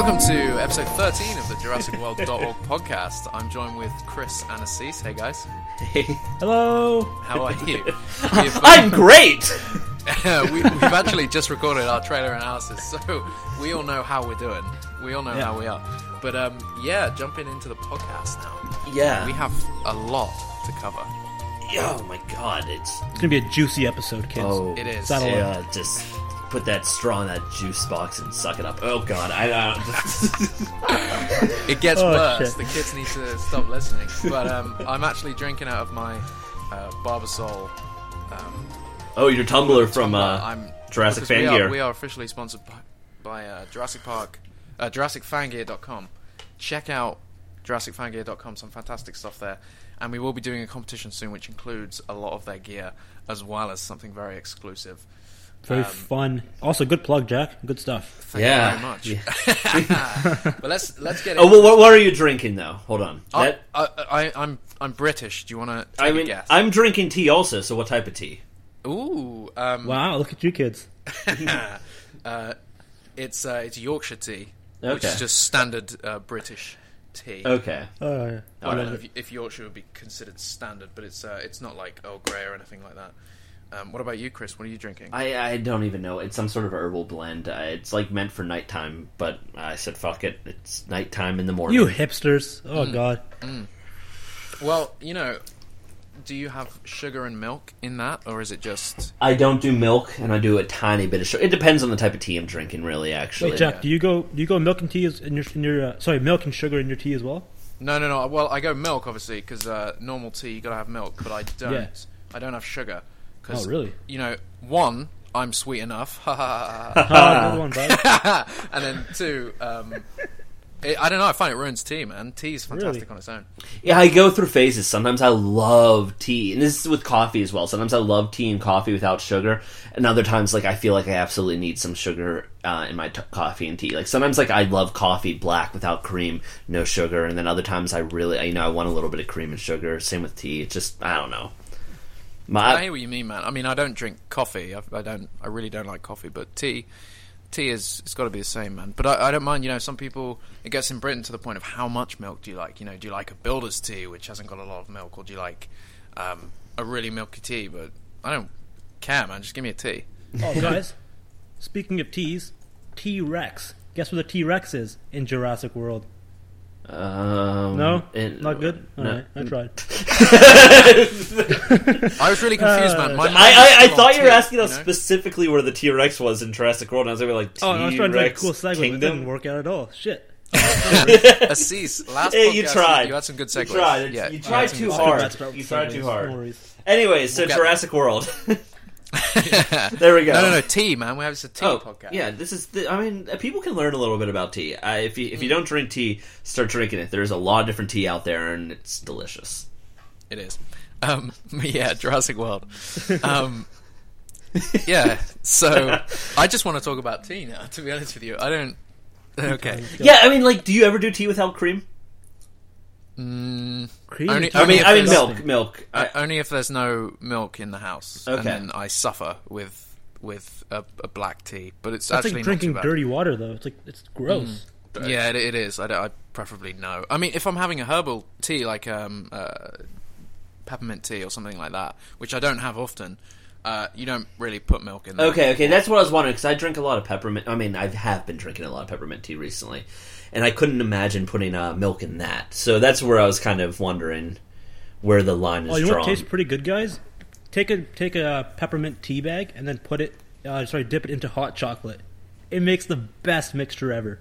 Welcome to episode 13 of the JurassicWorld.org podcast. I'm joined with Chris and Assis. Hey guys, Hey. Hello. how are you? We've, uh, I'm great. we, we've actually just recorded our trailer analysis, so we all know how we're doing. We all know Yeah. how we are. But um, yeah, jumping into the podcast now. Yeah. We have a lot to cover. oh my god, it's It's gonna be a juicy episode, kids. oh It is. Saddle up. yeah. Just put that straw in that juice box and suck it up. Oh god, I uh, It gets Oh, worse. shit. The kids need to stop listening. But um, I'm actually drinking out of my uh, Barbasol. Um, oh your tumbler from tumbler. uh, I'm Jurassic because Fan we are, Gear. we are officially sponsored by, by uh, Jurassic Park, uh, JurassicFangear.com. Check out JurassicFangear.com. Some fantastic stuff there, and we will be doing a competition soon, which includes a lot of their gear as well as something very exclusive. Very Um, fun. Also, good plug, Jack. Good stuff. Thank Yeah. you very much. but let's let's get. oh, well, what, what are you drinking though? Hold on. I, That, I, I, I'm I'm British. Do you want to take I a mean, guess? I'm drinking tea also. So what type of tea? Ooh, um, Wow, look at you kids. uh, it's uh, it's Yorkshire tea, which is just standard uh, British tea. Okay. Oh, yeah. I don't know if, if Yorkshire would be considered standard, but it's uh, it's not like Earl Grey or anything like that. Um, what about you, Chris? What are you drinking? I, I don't even know. It's some sort of herbal blend. Uh, it's like meant for nighttime, but I said fuck it. It's nighttime in the morning. You hipsters. Oh Mm. God. Well, you know, do you have sugar and milk in that, or is it just? I don't do milk, and I do a tiny bit of sugar. It depends on the type of tea I'm drinking, really. Actually, Wait, Jack. yeah. Do you go? Do you go milk and tea as- in your in your uh, sorry milk and sugar in your tea as well? No, no, no. Well, I go milk obviously because uh, normal tea you gotta have milk, but I don't. Yeah. I don't have sugar. 'Cause, Oh, really? You know, one, I'm sweet enough. Ha ha ha, good one, bud. ha. and then two, um, it, I don't know. I find it ruins tea, man. Tea is fantastic Really? on its own. Yeah, I go through phases. Sometimes I love tea, and this is with coffee as well. Sometimes I love tea and coffee without sugar, and other times, like I feel like I absolutely need some sugar uh, in my t- coffee and tea. Like sometimes, like I love coffee black without cream, no sugar, and then other times I really, you know, I want a little bit of cream and sugar. Same with tea. It's just I don't know. I My hear what you mean, man. I mean, I don't drink coffee. I, I don't. I really don't like coffee, but tea, tea is it's got to be the same, man. But I, I don't mind. You know, some people it gets in Britain to the point of how much milk do you like? You know, do you like a builder's tea which hasn't got a lot of milk, or do you like um, a really milky tea? But I don't care, man. Just give me a tea. Oh, guys. Speaking of teas, T Rex. Guess what the T Rex is in Jurassic World? Um, No, it- not good. All no. right, I tried. I was really confused, man. My Uh, mind I, I, I thought you were asking us you know? specifically where the T Rex was in Jurassic World, and I was gonna be like, Oh, I was trying to do a T-Rex cool segue, but it Kingdom. didn't work out at all. Shit. Assis, last Hey, podcast, you tried. You had some good segues. You tried. Yeah, you tried too hard. Let's start with You tried too hard. No. Anyways, so We'll get- Jurassic World. there we go. No, no, no. Tea, man. We have it's a tea Oh, podcast. yeah. This is. The, I mean, uh, people can learn a little bit about tea. Uh, if you Mm. if you don't drink tea, start drinking it. There's a lot of different tea out there, and it's delicious. It is. Um, yeah, Jurassic World. Um, yeah, so I just want to talk about tea now. To be honest with you, I don't. Okay. Yeah, I mean, like, do you ever do tea without cream? Cream. Only- I mean, I mean milk, milk. I, only if there's no milk in the house, Okay. and then I suffer with with a, a black tea. But it's That's actually like drinking not too bad. dirty water, though. It's like it's gross. Yeah, it, it is. I, don't- I preferably no. I mean, if I'm having a herbal tea like um, uh, peppermint tea or something like that, which I don't have often, uh, you don't really put milk in. there. okay, okay, that's what I was wondering because I drink a lot of peppermint. I mean, I have been drinking a lot of peppermint tea recently, and I couldn't imagine putting uh, milk in that. So that's where I was kind of wondering where the line is Oh, you know drawn. what tastes pretty good, guys? Take a take a peppermint tea bag and then put it. Uh, sorry, dip it into hot chocolate. It makes the best mixture ever.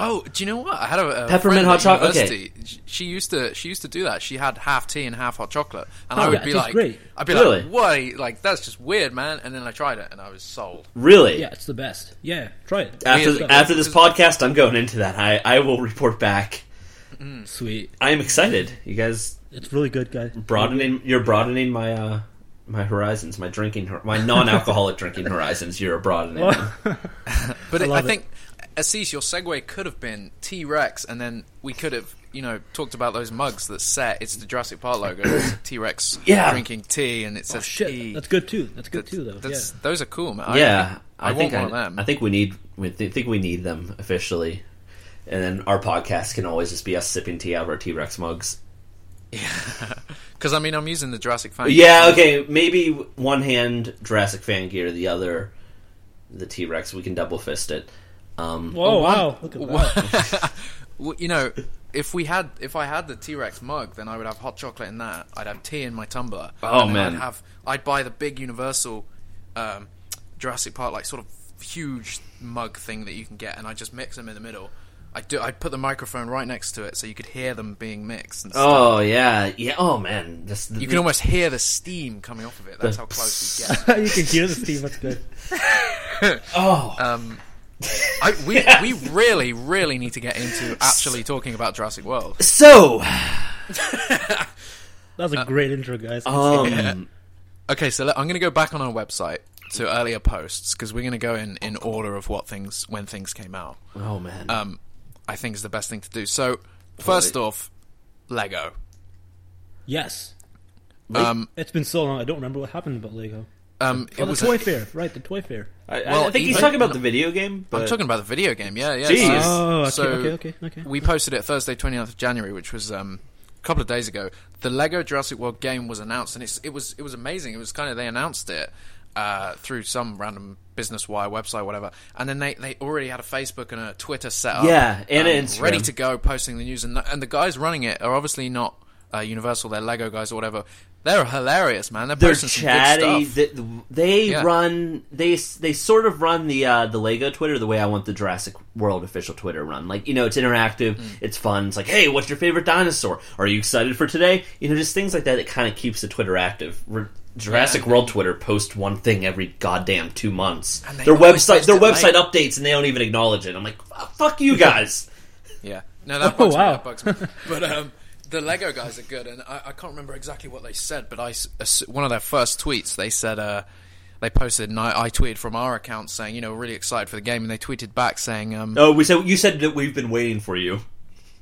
Oh, do you know what? I had a, a Peppermint hot chocolate, okay. She used to she used to do that. She had half tea and half hot chocolate, and Oh, I would yeah, be like, great. I'd be Really? like, "What? Like that's just weird, man." And then I tried it, and I was sold. really? Yeah, it's the best. Yeah, try it. After Really? after this podcast, I'm going into that. I I will report back. Sweet. I am excited. You guys It's really good, guys. broadening. You're broadening my uh my horizons, my drinking, my non-alcoholic drinking horizons. You're broadening. them. But I I, love it. Think, Assis, your segue could have been T Rex, and then we could have, you know, talked about those mugs that set. It's the Jurassic Park logo. T Rex Yeah. drinking tea, and it oh, says Oh shit, tea. that's good too. That's good That's- too, though. that's- yeah. Those are cool, man. Yeah, think- I, I, think want I, one of them. I think we need we th- think we need them officially. and then our podcast can always just be us sipping tea out of our T Rex mugs. Yeah, Because I mean, I'm using the Jurassic fan. Yeah, okay, maybe one hand Jurassic fan gear, the other the T Rex. We can double fist it. Um, Whoa, Oh, wow! one- Look at that. Well, you know, if we had, if I had the T Rex mug, then I would have hot chocolate in that. I'd have tea in my tumbler. Oh, and man. I'd have, I'd buy the big Universal um, Jurassic Park like sort of huge mug thing that you can get, and I just mix them in the middle. I do. I'd put the microphone right next to it so you could hear them being mixed. And oh yeah, yeah. Oh man, this, You can almost hear the steam coming off of it. That's how close we get. you can hear the steam. That's good. oh Um, I, we we really really need to get into actually talking about Jurassic World. so That was a great intro, guys. um Okay, so let, I'm going to go back on our website to earlier posts because we're going to go in in order of what things when things came out. oh man. Um, I think is the best thing to do. So first off, Lego. yes, Um, it's been so long. I don't remember what happened about Lego. Um, Oh, it the was. toy fair, right? The toy fair. I, I- well, I think he's even- talking about the video game. But I'm talking about the video game. Yeah, yeah. Jeez. Oh, okay, So- okay, okay, okay. We posted it Thursday, 29th of January, which was um, a couple of days ago. The Lego Jurassic World game was announced, and it's, it was it was amazing. It was kind of they announced it uh, through some random business wire website, whatever, and then they, they already had a Facebook and a Twitter set up, Yeah, and um, an Instagram. ready to go, posting the news, and the, and the guys running it are obviously not uh, Universal, they're Lego guys or whatever. They're hilarious, man. They're, they're posting good chatty. stuff. They, they Yeah. run. They they sort of run the uh, the Lego Twitter the way I want the Jurassic World official Twitter run. Like you know, it's interactive. Mm. It's fun. It's like, hey, what's your favorite dinosaur? Are you excited for today? You know, just things like that that kind of keeps the Twitter active. Re- Jurassic Yeah. World Twitter posts one thing every goddamn two months. And Their website their website late. updates and they don't even acknowledge it. I'm like, fuck you guys. Yeah, no, that Oh, bugs me. wow. That bugs me. But um, the Lego guys are good, and I, I can't remember exactly what they said, but I s- s- one of their first tweets they said uh, they posted, and I, I tweeted from our account saying, you know, really excited for the game, and they tweeted back saying, um, oh, we said you said that we've been waiting for you.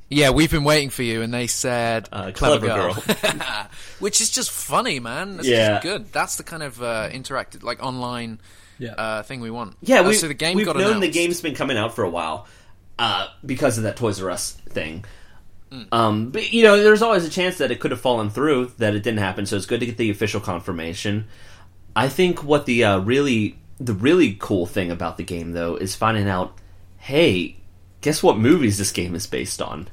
yeah, we've been waiting for you, and they said, Uh, clever, clever girl, which is just funny, man. It's Yeah. just good. That's the kind of uh, interactive, like online. Yeah. Uh, thing we want. Yeah, Uh, we, so the game we've got known the announced. game's been coming out for a while uh, because of that Toys R Us thing. Mm. Um, but you know, there's always a chance that it could have fallen through, that it didn't happen. So it's good to get the official confirmation. I think what the uh, really the really cool thing about the game though is finding out, hey, guess what movies this game is based on?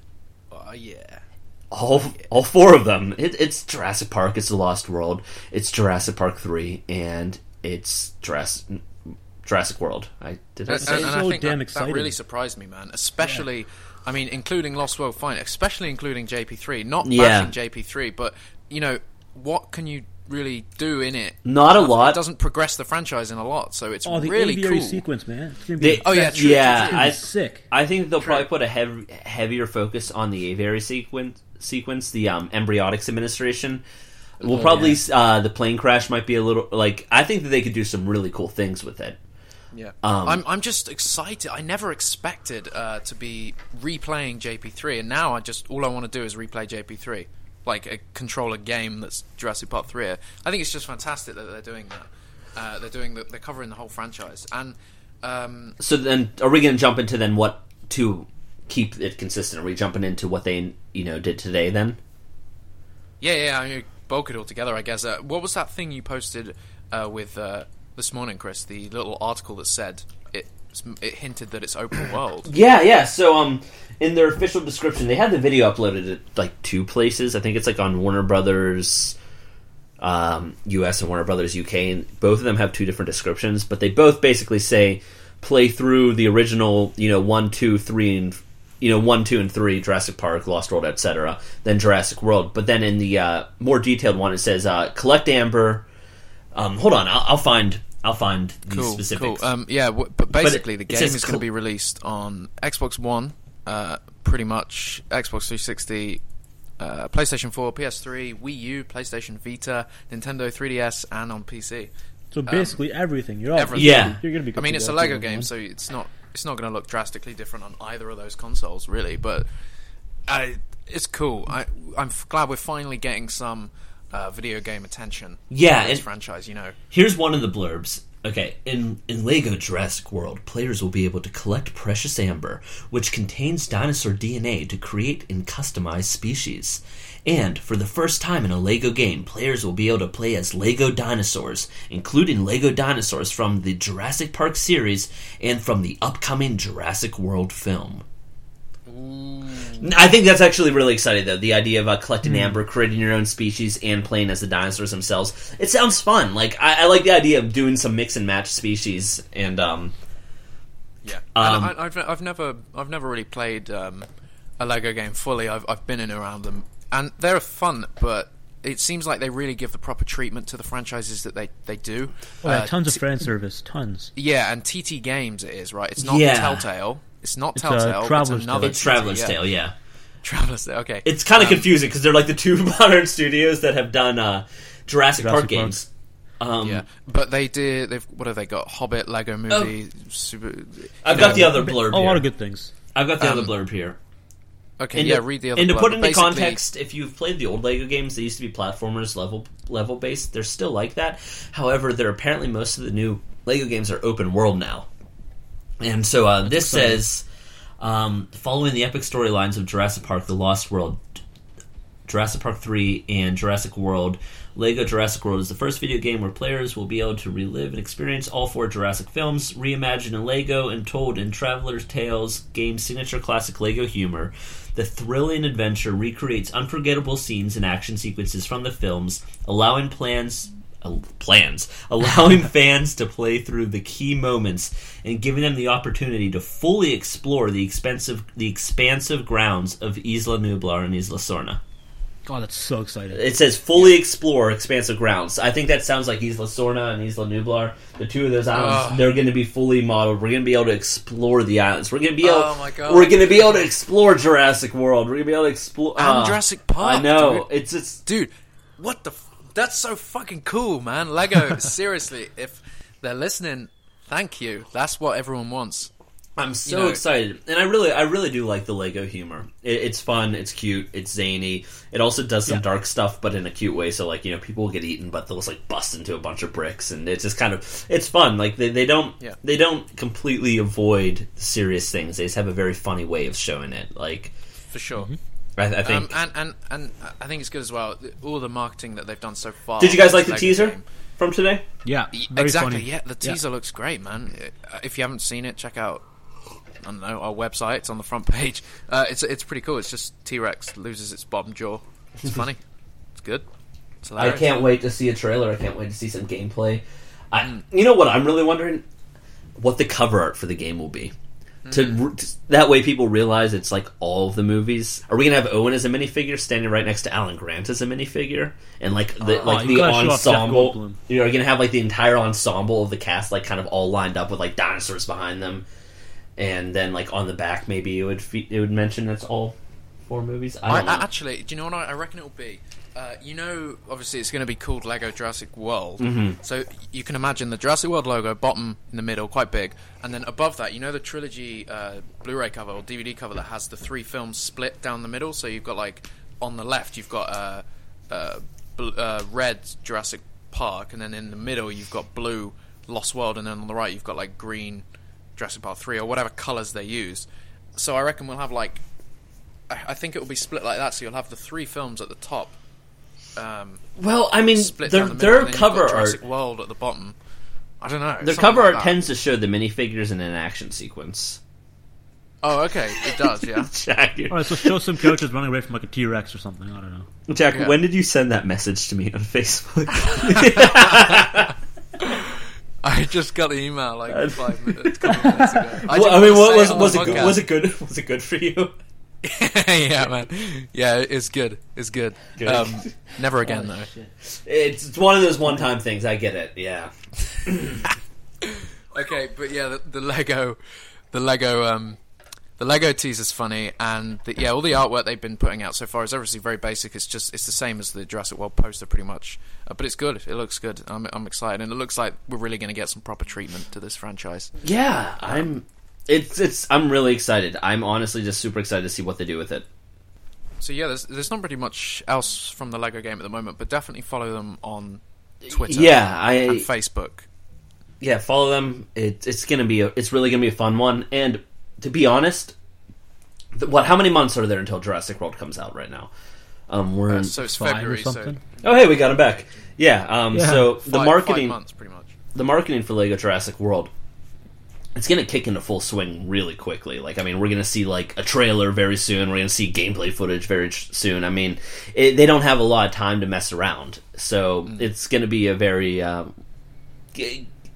Oh yeah. All all four of them. It, it's Jurassic Park. It's The Lost World. It's Jurassic Park three, and it's Jurassic Jurassic World. I did I And, say and, and I so think damn that, exciting. that really surprised me, man. Especially, I mean, including Lost World Fine, especially including JP3. Not Yeah. bashing JP3, but you know, what can you really do in it? Not a lot. It doesn't progress the franchise in a lot, so it's Oh, the really aviary cool. sequence, man. It's They- Oh, yeah, true, yeah, I- sick. I think they'll probably put a hev- heavier focus on the aviary sequence. Sequence the um, Embryonics Administration. We'll Oh, probably uh, the plane crash might be a little like I think that they could do some really cool things with it. Yeah, Um, I'm I'm just excited. I never expected uh, to be replaying JP3, and now I just all I want to do is replay JP3, like a controller game that's Jurassic Park 3. I think it's just fantastic that they're doing that. Uh, they're doing the, they're covering the whole franchise, and um, So then, are we going to jump into then what to keep it consistent? Are we jumping into what they you know did today then? yeah, yeah, I mean, bulk it all together. I guess. Uh, what was that thing you posted uh, with uh, this morning, Chris? The little article that said it it hinted that it's open world. Yeah, yeah. So, um, in their official description, they had the video uploaded at like two places. I think it's like on Warner Brothers um, US and Warner Brothers UK, and both of them have two different descriptions, but they both basically say play through the original, you know, one, two, three, and you know, one, two, and three, Jurassic Park, Lost World, etc. Then Jurassic World, but then in the uh, more detailed one, it says uh, collect Amber. Um, hold on, I'll, I'll find. I'll find these cool, specifics. Cool. Um, yeah, w- but basically, it- the game says is going to be released on Xbox One, uh, pretty much Xbox 360, uh, PlayStation 4, PS3, Wii U, PlayStation Vita, Nintendo 3DS, and on PC. So basically everything. You're all everything. Yeah. You're gonna be. I mean, it's a Lego game, want. so it's not it's not going to look drastically different on either of those consoles, really. But I, it's cool. I, I'm f- glad we're finally getting some uh, video game attention. Yeah, this franchise. You know, Here's one of the blurbs. Okay, in, in LEGO Jurassic World, players will be able to collect precious amber, which contains dinosaur DNA to create and customize species. And for the first time in a LEGO game, players will be able to play as LEGO dinosaurs, including LEGO dinosaurs from the Jurassic Park series and from the upcoming Jurassic World film. I think that's actually really exciting, though. The idea of uh, collecting amber, creating your own species, and playing as the dinosaurs themselves. It sounds fun. Like I, I like the idea of doing some mix and match species, and um, Yeah, Um, and I, I've I've never I've never really played um, a Lego game fully. I've I've been in and around them, and they're fun, but it seems like they really give the proper treatment to the franchises that they they do. Oh, yeah, Uh, tons of fan service, tons. Yeah, and TT Games it is right. It's not Yeah. Telltale. It's not It's, Telltale. Traveler's it's another it's Traveler's yeah. Tale. Yeah, Traveler's Tale. Okay, it's kind of Um, confusing because they're like the two modern studios that have done uh, Jurassic, Jurassic Park Park. games. Um, Yeah, but they did. They've what have they got? Hobbit, Lego Movie. Super, I've you got the other blurb A lot of good things. I've got the Um, other blurb here. Okay, And yeah. to, read the other. and to put but into basically- context, if you've played the old Lego games, they used to be platformers level level based. They're still like that. However, they're apparently most of the new Lego games are open world now. And so uh, this says, um, following the epic storylines of Jurassic Park: The Lost World, Jurassic Park 3 and Jurassic World. Lego Jurassic World is the first video game where players will be able to relive and experience all four Jurassic films, reimagined in Lego and told in Traveler's Tales game's signature classic Lego humor. The thrilling adventure recreates unforgettable scenes and action sequences from the films, allowing plans plans allowing fans to play through the key moments and giving them the opportunity to fully explore the expensive the expansive grounds of Isla Nublar and Isla Sorna. God, that's so exciting. It says fully explore expansive grounds. I think that sounds like Isla Sorna and Isla Nublar. The two of those islands, Ugh. they're going to be fully modeled. We're going to be able to explore the islands. We're going to be able. Oh my God. We're going to be able to explore Jurassic World. We're going to be able to explore And ah, Jurassic Park, I know dude. it's it's dude, what the? F- that's so fucking cool, man. Lego, seriously, if they're listening, thank you. That's what everyone wants. I'm so know- excited, and I really, I really do like the Lego humor. It, it's fun, it's cute, it's zany. It also does some Yeah. dark stuff, but in a cute way. So, like, you know, people will get eaten, but they'll just like bust into a bunch of bricks, and it's just kind of, it's fun. Like they, they don't, Yeah. they don't completely avoid serious things. They just have a very funny way of showing it. Like, For sure. Mm-hmm. I, I Um, think. and, and and I think it's good as well. All the marketing that they've done so far. Did you guys like the teaser game. from today? Yeah, Y- exactly. funny. Yeah, the teaser looks great, man. Uh, If you haven't seen it, check out. I don't know our website. It's on the front page. Uh, it's it's pretty cool. It's just T Rex loses its bottom jaw. It's funny. It's good. It's I can't wait to see a trailer. I can't wait to see some gameplay. I, you know what? I'm really wondering what the cover art for the game will be. To, hmm. to that way, people realize it's like all of the movies. Are we gonna have Owen as a minifigure standing right next to Alan Grant as a minifigure, and like the Oh, like you the gotta show off Jeff ensemble? You know, are gonna have like the entire ensemble of the cast like kind of all lined up with like dinosaurs behind them, and then like on the back maybe it would fe- it would mention it's all four movies. I I, don't know. I, actually, do you know what I, I reckon it will be? Uh, you know, obviously, it's going to be called Lego Jurassic World. Mm-hmm. So you can imagine the Jurassic World logo, bottom in the middle, quite big, and then above that, you know, the trilogy uh, Blu-ray cover or DVD cover that has the three films split down the middle. So you've got like on the left, you've got uh, uh, bl- uh, red Jurassic Park, and then in the middle, you've got blue Lost World, and then on the right, you've got like green Jurassic Park three or whatever colors they use. So I reckon we'll have like I I think it will be split like that. So you'll have the three films at the top, um, well, I mean, split their down the their and then you've cover art World at the bottom. I don't know. Their cover like art that. tends to show the minifigures in an action sequence. Oh, okay, it does. Yeah. Jack, All right, so show some characters running away from like a T Rex or something. I don't know. Jack Yeah. when did you send that message to me on Facebook? I just got an email like five minutes, couple minutes ago. I, well, didn't I mean, what, say was it was it good? Was it good? Was it good for you? yeah, man. Yeah, it's good. It's good. Good. Um, never again though. It's, it's one of those one-time things. I get it. Yeah. Okay, but yeah, the, the Lego, the Lego, um, the Lego teaser's funny, and the, yeah, all the artwork they've been putting out so far is obviously very basic. It's just it's the same as the Jurassic World poster, pretty much, uh, but it's good. It looks good. I'm I'm excited, and it looks like we're really going to get some proper treatment to this franchise. Yeah, I'm. It's it's. I'm really excited. I'm honestly just super excited to see what they do with it. So yeah, there's there's not pretty much else from the Lego game at the moment, but definitely follow them on Twitter, Yeah, I. and Facebook. yeah, follow them. It, it's gonna be a, it's really gonna be a fun one. And to be honest, th- what? How many months are there until Jurassic World comes out right now? Um, we're in. So it's Five or February. something. oh, hey, we got him back. Yeah. Um. Yeah. So So the marketing, five months, pretty much. the marketing for Lego Jurassic World, it's gonna kick into full swing really quickly. Like, I mean, we're gonna see like a trailer very soon. We're gonna see gameplay footage very soon. I mean, it, they don't have a lot of time to mess around, so it's gonna be a very, um,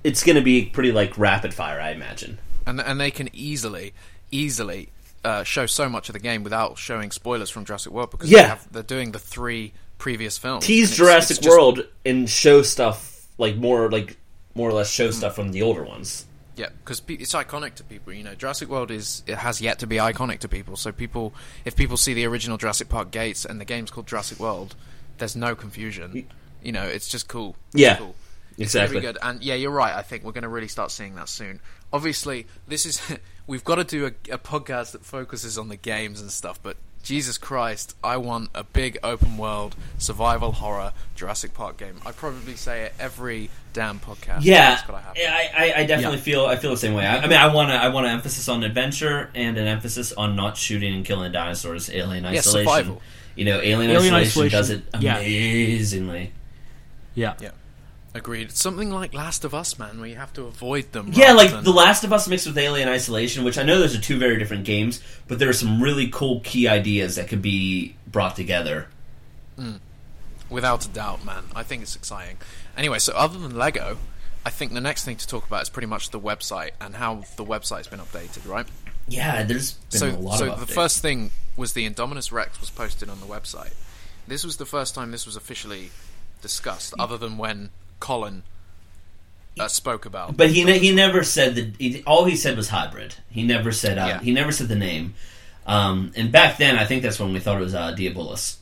it's gonna be pretty like rapid fire, I imagine. and and they can easily, easily uh, show so much of the game without showing spoilers from Jurassic World because Yeah. they have, they're doing the three previous films. Tease it's- Jurassic it's just- World and show stuff like more like more or less show stuff from the older ones. Yeah, because it's iconic to people. You know, Jurassic World is it has yet to be iconic to people. So people, if people see the original Jurassic Park gates and the game's called Jurassic World, there's no confusion. You know, it's just cool. It's Yeah, cool. It's exactly. be good. And yeah, you're right. I think we're going to really start seeing that soon. Obviously, this is we've got to do a, a podcast that focuses on the games and stuff. But Jesus Christ, I want a big open world survival horror Jurassic Park game. I probably say it every damn podcast. Yeah, It's. I, I, I definitely Yeah. feel I feel the same way. I, I mean, I want to I want an emphasis on adventure and an emphasis on not shooting and killing dinosaurs. Alien Yeah, Isolation. survival. You know, Alien, Alien Isolation, does it Isolation, yeah. amazingly. Yeah. Yeah. Agreed. It's Something like Last of Us, man, where you have to avoid them. Yeah, like than- The Last of Us mixed with Alien Isolation, which I know those are two very different games, but there are some really cool key ideas that could be brought together. Hmm. Without a doubt, man. I think it's exciting. Anyway, so other than Lego, I think the next thing to talk about is pretty much the website and how the website's been updated, right? Yeah, there's been so, a lot so of the first thing was the Indominus Rex was posted on the website. This was the first time this was officially discussed, other than when Colin uh, spoke about. But he ne- he never said that. He, all he said was hybrid. He never said uh, Yeah. he never said the name. Um, and back then, I think that's when we thought it was uh, Diabolus.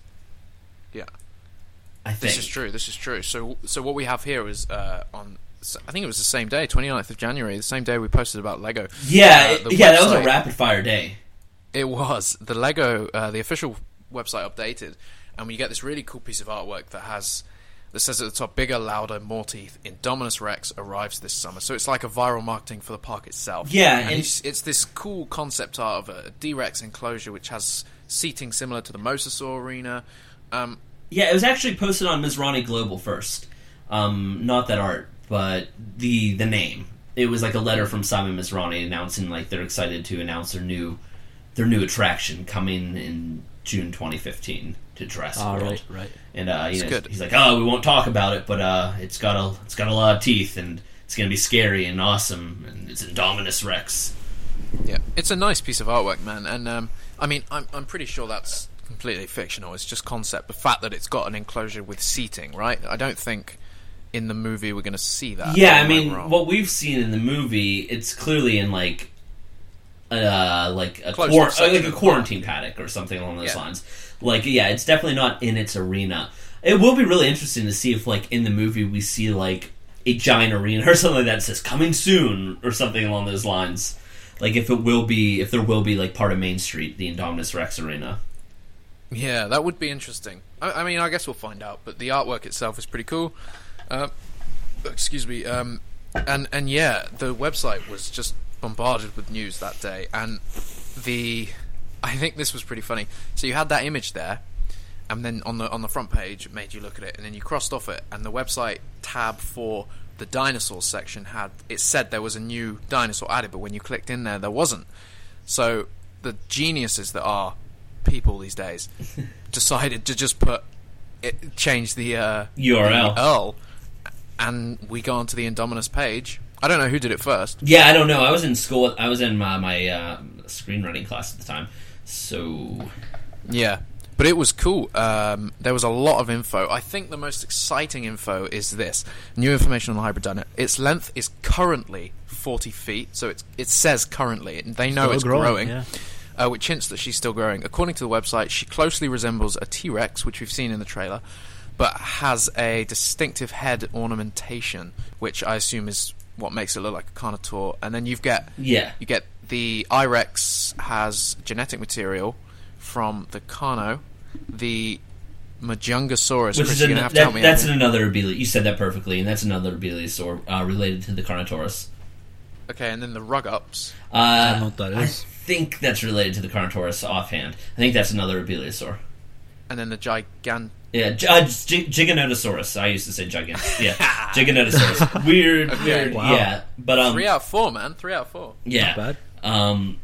yeah, I think this is true. This is true. So, so what we have here is uh, on. I think it was the same day, 29th of January, the same day we posted about Lego. Yeah, Uh, it- yeah, that was a rapid fire day. It was the Lego, uh, the official website updated, and we get this really cool piece of artwork that has that says at the top, "Bigger, louder, more teeth." Indominus Rex arrives this summer, so it's like a viral marketing for the park itself. Yeah, and and- it's, it's this cool concept art of a D-Rex enclosure which has seating similar to the Mosasaur Arena. Um, Yeah, it was actually posted on Masrani Global first. Um, not that art, but the the name. It was like a letter from Simon Masrani announcing like they're excited to announce their new their new attraction coming in June 2015 to Jurassic All World. right, right. And uh, you It's know, good. he's like, "Oh, we won't talk about it, but uh, it's got a it's got a lot of teeth, and it's gonna be scary and awesome, and it's Indominus Rex." Yeah, it's a nice piece of artwork, man. And um, I mean, I'm I'm pretty sure that's completely fictional. It's just concept. The fact that it's got an enclosure with seating, right? I don't think in the movie we're going to see that. Yeah, I mean, what we've seen in the movie, it's clearly in like, uh, like a Closed quar- like a quarantine paddock or something along those Yeah. lines. Like, yeah, it's definitely not in its arena. It will be really interesting to see if, like, in the movie we see like a giant arena or something like that says "coming soon" or something along those lines. Like, if it will be, if there will be like part of Main Street, the Indominus Rex arena. yeah, that would be interesting. I, I mean, I guess we'll find out. But the artwork itself is pretty cool. Uh, excuse me. Um, and and yeah, the website was just bombarded with news that day, and the I think this was pretty funny. So you had that image there, and then on the on the front page, it made you look at it, and then you crossed off it, and the website tab for the dinosaurs section had it said there was a new dinosaur added, but when you clicked in there, there wasn't. So the geniuses that are people these days decided to just put it, change the uh, URL. URL, and we go onto the Indominus page. I don't know who did it first. Yeah, I don't know. I was in school. I was in my, my uh, screenwriting class at the time, so Yeah, but it was cool. Um, there was a lot of info. I think the most exciting info is this: new information on the hybrid dino. Its length is currently 40 feet, so it's, it says currently. and They know Still it's growing, growing, yeah. uh, which hints that she's still growing. According to the website, she closely resembles a T Rex, which we've seen in the trailer, but has a distinctive head ornamentation, which I assume is what makes it look like a Carnotaur. And then you've got yeah. you get the Irex has genetic material from the Carno. The Majungasaurus. Which Chris, is you're an, gonna have to that, help me that's out. another abelian. You said that perfectly, and that's another abeliasaur uh, related to the Carnotaurus. Okay, and then the Rugops. Uh, I don't know what that I think that's related to the Carnotaurus offhand. I think that's another abeliasaur. And then the gigant. Yeah, G- uh, G- Giganotosaurus. I used to say gigant. Yeah, Giganotosaurus. Weird, Okay. weird. Wow. Yeah, but um, Three out of four, man. Three out of four. yeah, Not bad. Um,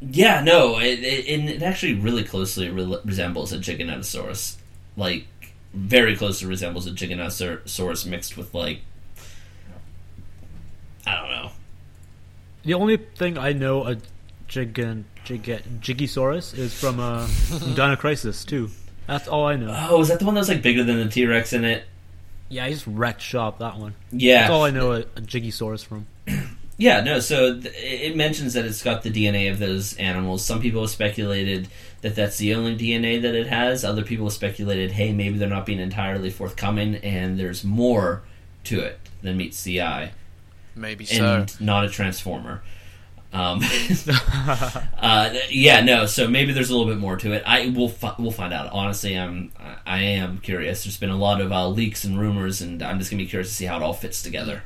yeah, no, it, it, it actually really closely re- resembles a Giganotosaurus. Like, very closely resembles a Giganotosaurus mixed with, like, I don't know. The only thing I know a Gigan, Giga, Jiggysaurus is from uh, Dino Crisis 2. That's all I know. Oh, is that the one that was, like, bigger than the T Rex in it? Yeah, I just wrecked shop that one. Yeah. That's all I know a, a Jiggysaurus from. Yeah, no. So th- it mentions that it's got the DNA of those animals. Some people have speculated that that's the only DNA that it has. Other people have speculated, hey, maybe they're not being entirely forthcoming, and there's more to it than meets the eye, Maybe so. and not a transformer. Um, uh, yeah, no. So maybe there's a little bit more to it. I will fi- we'll find out. Honestly, I'm I am curious. There's been a lot of uh, leaks and rumors, and I'm just gonna be curious to see how it all fits together.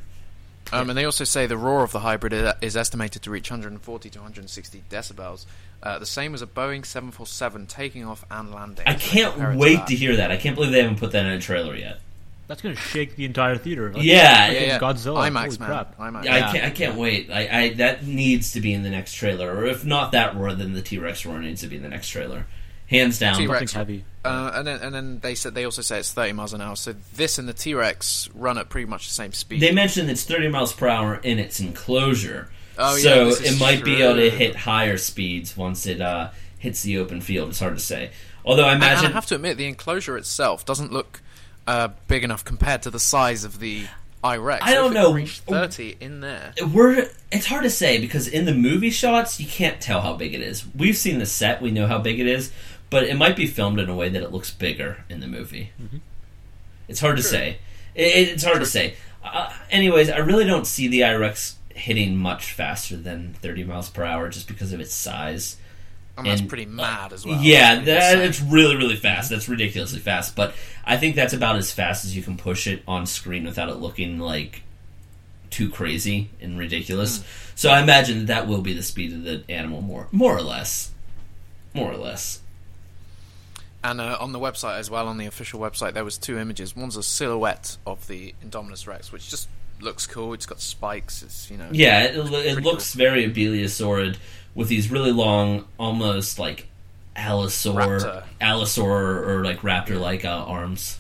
Um, and they also say the roar of the hybrid is estimated to reach 140 to 160 decibels, uh, the same as a Boeing 747 taking off and landing. I can't wait that. to hear that. I can't believe they haven't put that in a trailer yet. That's gonna shake the entire theater. Like, Yeah, like Yeah, yeah. Godzilla. IMAX, Holy man. crap. IMAX. I can't. I can't wait. I, I that needs to be in the next trailer, or if not that roar, then the T Rex roar needs to be in the next trailer, hands down. T-Rex. Heavy. Uh, and then and then they said they also say it's 30 miles an hour. So this and the T Rex run at pretty much the same speed. They mentioned it's 30 miles per hour in its enclosure, Oh, yeah, so this it might be able to hit higher speeds once it uh, hits the open field. It's hard to say. Although I And- and imagine I have to admit, the enclosure itself doesn't look uh, big enough compared to the size of the I-Rex. I don't if it know. Reached 30 in there. we're it's hard to say because in the movie shots you can't tell how big it is. We've seen the set, we know how big it is, but it might be filmed in a way that it looks bigger in the movie. It's hard to say. It, it's hard to say. Uh, anyways, I really don't see the IREX hitting much faster than 30 miles per hour just because of its size. And that's pretty uh, mad as well. yeah, It's that, it's really, really fast. That's ridiculously fast. But I think that's about as fast as you can push it on screen without it looking like too crazy and ridiculous. So I imagine that, that will be the speed of the animal, more, more or less, more or less. And uh, on the website as well, on the official website, there was two images. One's a silhouette of the Indominus Rex, which just looks cool. It's got spikes. It's you know. Yeah, it, it looks very abeliosaurid with these really long, almost like allosaur, Raptor. allosaur or like raptor-like uh, arms.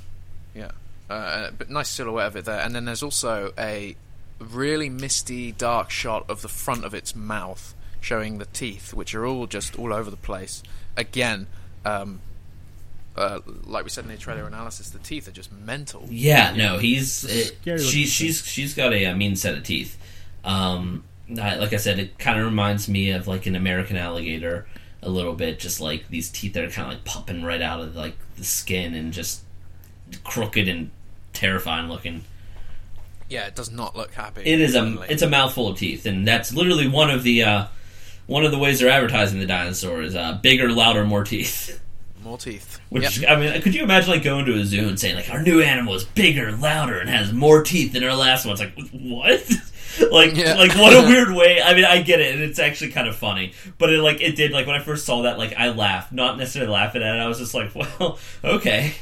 Yeah, uh, but nice silhouette of it there. And then there's also a really misty, dark shot of the front of its mouth, showing the teeth, which are all just all over the place. Again, um, uh, like we said in the trailer analysis, the teeth are just mental. Yeah, no, he's it, scary looking she, she's she's got a, uh mean set of teeth. Um, I, like I said, it kind of reminds me of like an American alligator a little bit, just like these teeth that are kind of like popping right out of like the skin and just crooked and terrifying looking. Yeah, it does not look happy. It is a it's a mouthful of teeth, and that's literally one of the uh, one of the ways they're advertising the dinosaur is uh, bigger, louder, more teeth. more teeth. Which Yep. I mean, could you imagine like going to a zoo and saying like our new animal is bigger, louder, and has more teeth than our last one? It's like what? like Yeah. like what a weird way. I mean, I get it, and it's actually kind of funny. But it like it did like when I first saw that, like I laughed, not necessarily laughing at it. I was just like, well, okay,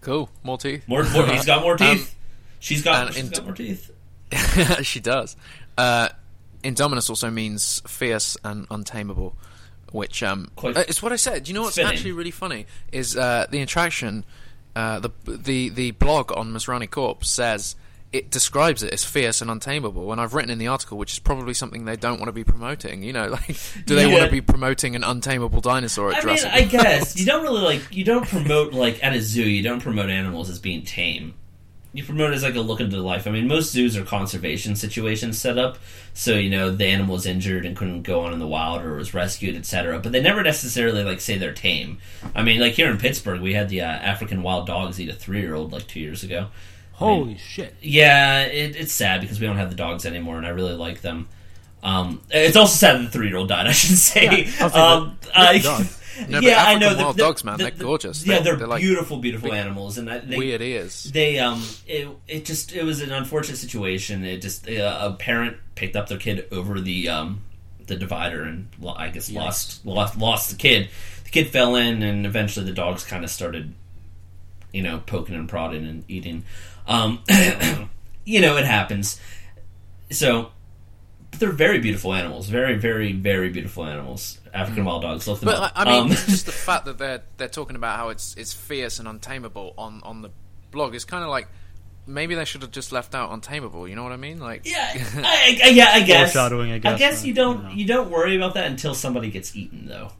cool. More teeth. more, more he's got more Um, teeth. she's got she's got more teeth. she does. Uh, Indominus also means fierce and untamable, which um, Quite- uh, it's what I said. You know what's fitting. actually really funny is uh, the attraction. Uh, the the the blog on Masrani Corp says it describes it as fierce and untamable, and I've written in the article, which is probably something they don't want to be promoting. You know, like do they want to be promoting an untamable dinosaur at I mean, Jurassic? I guess you don't really like you don't promote like at a zoo. You don't promote animals as being tame. You promote it as like a look into life. I mean, most zoos are conservation situations set up, so you know the animal was injured and couldn't go on in the wild or was rescued, etc. But they never necessarily like say they're tame. I mean, like here in Pittsburgh, we had the uh, African wild dogs eat a three-year-old like two years ago. Holy shit! Yeah, it, it's sad because we don't have the dogs anymore, and I really like them. Um, it's also sad that the three-year-old died. I should say. Yeah, I um, the- I- the dog. No, yeah, I know. the- wild the- dogs, man, the- they're gorgeous. Yeah, They're- they're, they're like beautiful, beautiful animals, and I- they, Weird ears. they um it, it just it was an unfortunate situation it just uh, a parent picked up their kid over the um the divider and lo- i guess lost lost lost the kid the kid fell in and eventually the dogs kind of started you know poking and prodding and eating um you know it happens so but they're very beautiful animals very very very beautiful animals african wild dogs love them But all. I I mean, Um, just the fact that they're they're talking about how it's it's fierce and untamable on on the blog is kind of like maybe they should have just left out untamable. You know what I mean? Like, Yeah, I, I, yeah, I guess. Foreshadowing, I guess, I guess you don't you know. you don't worry about that until somebody gets eaten, though.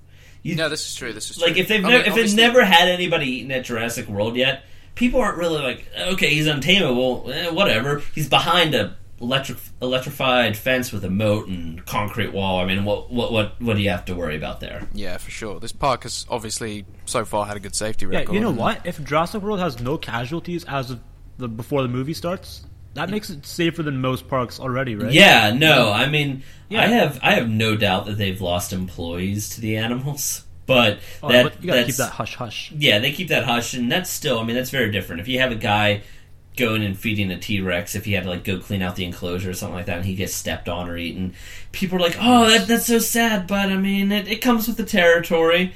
You, no, this is true. This is true. like if they've I never, mean, if they've never had anybody eaten at Jurassic World yet, people aren't really like, okay, he's untamable, eh, whatever. He's behind a electric electrified fence with a moat and concrete wall. I mean, what what what what do you have to worry about there? Yeah, for sure. This park has obviously so far had a good safety record. Yeah, you know what? If Jurassic World has no casualties as of the before the movie starts, that makes it safer than most parks already, right? Yeah, no, I mean, Yeah. I have I have no doubt that they've lost employees to the animals, but Oh, that but you gotta keep that's- that hush hush. Yeah, they keep that hush, and that's still. I mean, that's very different. If you have a guy going and feeding a T Rex, if he had to like go clean out the enclosure or something like that, and he gets stepped on or eaten, people are like, "Oh, that, that's so sad." But I mean, it, it comes with the territory.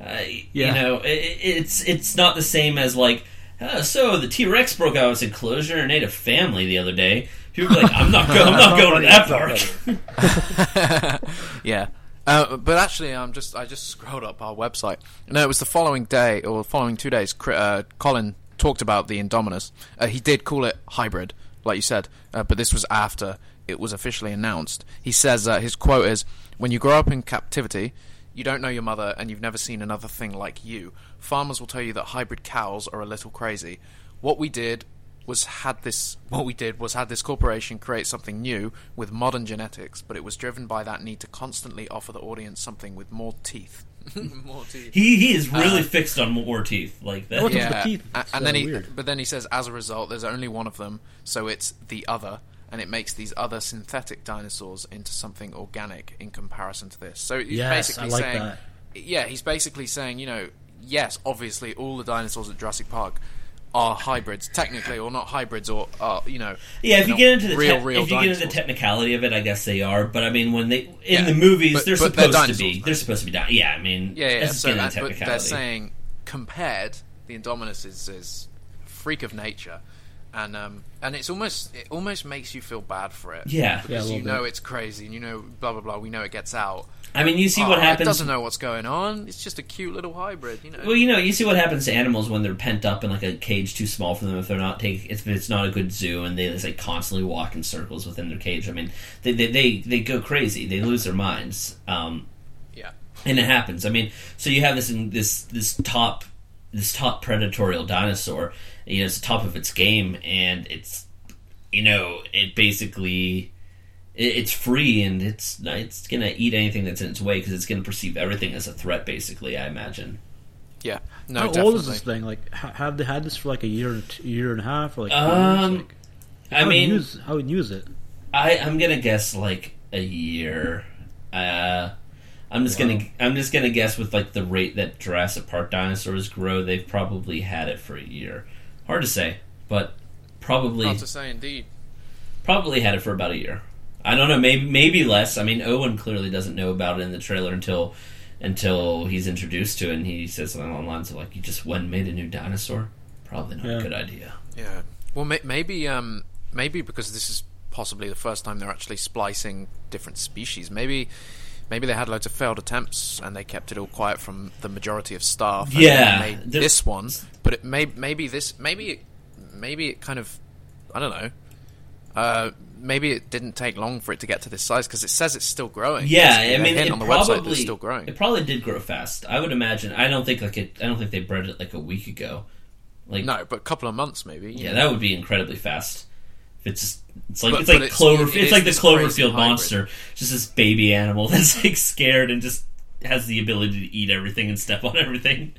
Uh, Yeah. You know, it, it- it's it's not the same as like. Uh, so the T Rex broke out of its enclosure and ate a family the other day. People are like, "I'm not going. I'm not going to that park." yeah. Uh, but actually, I'm just I just scrolled up our website. No, it was the following day or following two days. Uh, Colin talked about the Indominus. Uh, he did call it hybrid, like you said, uh, but this was after it was officially announced. He says uh, his quote is, "When you grow up in captivity." You don't know your mother, and you've never seen another thing like you. Farmers will tell you that hybrid cows are a little crazy. What we did was had this what we did was had this corporation create something new with modern genetics, but it was driven by that need to constantly offer the audience something with more teeth. more teeth. He he is really Uh, fixed on more teeth like that. Yeah, the teeth? a- and then he, weird. but then he says, as a result, there's only one of them, so it's the other, and it makes these other synthetic dinosaurs into something organic in comparison to this. So he's Yes, basically I like saying, that. yeah, he's basically saying, you know, yes, obviously, all the dinosaurs at Jurassic Park are hybrids, technically, or not hybrids, or are you know, Yeah, if you get into the real, te- real if you get into the technicality of it, I guess they are. But I mean, when they in Yeah, the movies, but- they're but they're supposed to be. dinosaurs, They're supposed to be. Di- yeah, I mean, Yeah, yeah. that's So, getting uh, but they're saying compared, the Indominus is, is a freak of nature, and um, and it's almost it almost makes you feel bad for it. Yeah. Yeah, because you little know bit. it's crazy, and you know blah blah blah. We know it gets out. I mean, you see Oh, what It happens. doesn't know what's going on. It's just a cute little hybrid, you know. Well, you know, you see what happens to animals when they're pent up in like a cage too small for them. If they're not take, if it's not a good zoo, and they just like constantly walk in circles within their cage. I mean, they they they, they go crazy. They lose their minds. Um, yeah, and it happens. I mean, so you have this in this this top this top predatorial dinosaur. You know, it's the top of its game, and it's you know it basically it, it's free and it's it's gonna eat anything that's in its way because it's gonna perceive everything as a threat. Basically, I imagine. yeah. No, How definitely. old is this thing? Like, have they had this for like a year, and t- year and a half, or like? Um. Like, I how would mean, use, how would use it? I I'm gonna guess like a year. Uh, I'm just gonna I'm just gonna guess with like the rate that Jurassic Park dinosaurs grow, they've probably had it for a year. Hard to say, but probably Hard to say, indeed. probably had it for about a year. I don't know, maybe maybe less. I mean, Owen clearly doesn't know about it in the trailer until until he's introduced to it, and he says something along the lines of like, "You just went and made a new dinosaur." Probably not Yeah. a good idea. Yeah. Well, may- maybe um, maybe because this is possibly the first time they're actually splicing different species. Maybe maybe they had loads of failed attempts and they kept it all quiet from the majority of staff. and Yeah, they made there- this one, but it may maybe this maybe it, maybe it kind of I don't know. Uh, maybe it didn't take long for it to get to this size because it says it's still growing. Yeah, I mean, it on the probably website it's still growing. It probably did grow fast. I would imagine. I don't think like it. I don't think they bred it like a week ago. Like no, but a couple of months maybe. yeah, know. that would be incredibly fast. If it's it's like But- it's like it's- Clover. it- it it's like the Cloverfield monster, just this baby animal that's like scared and just has the ability to eat everything and step on everything.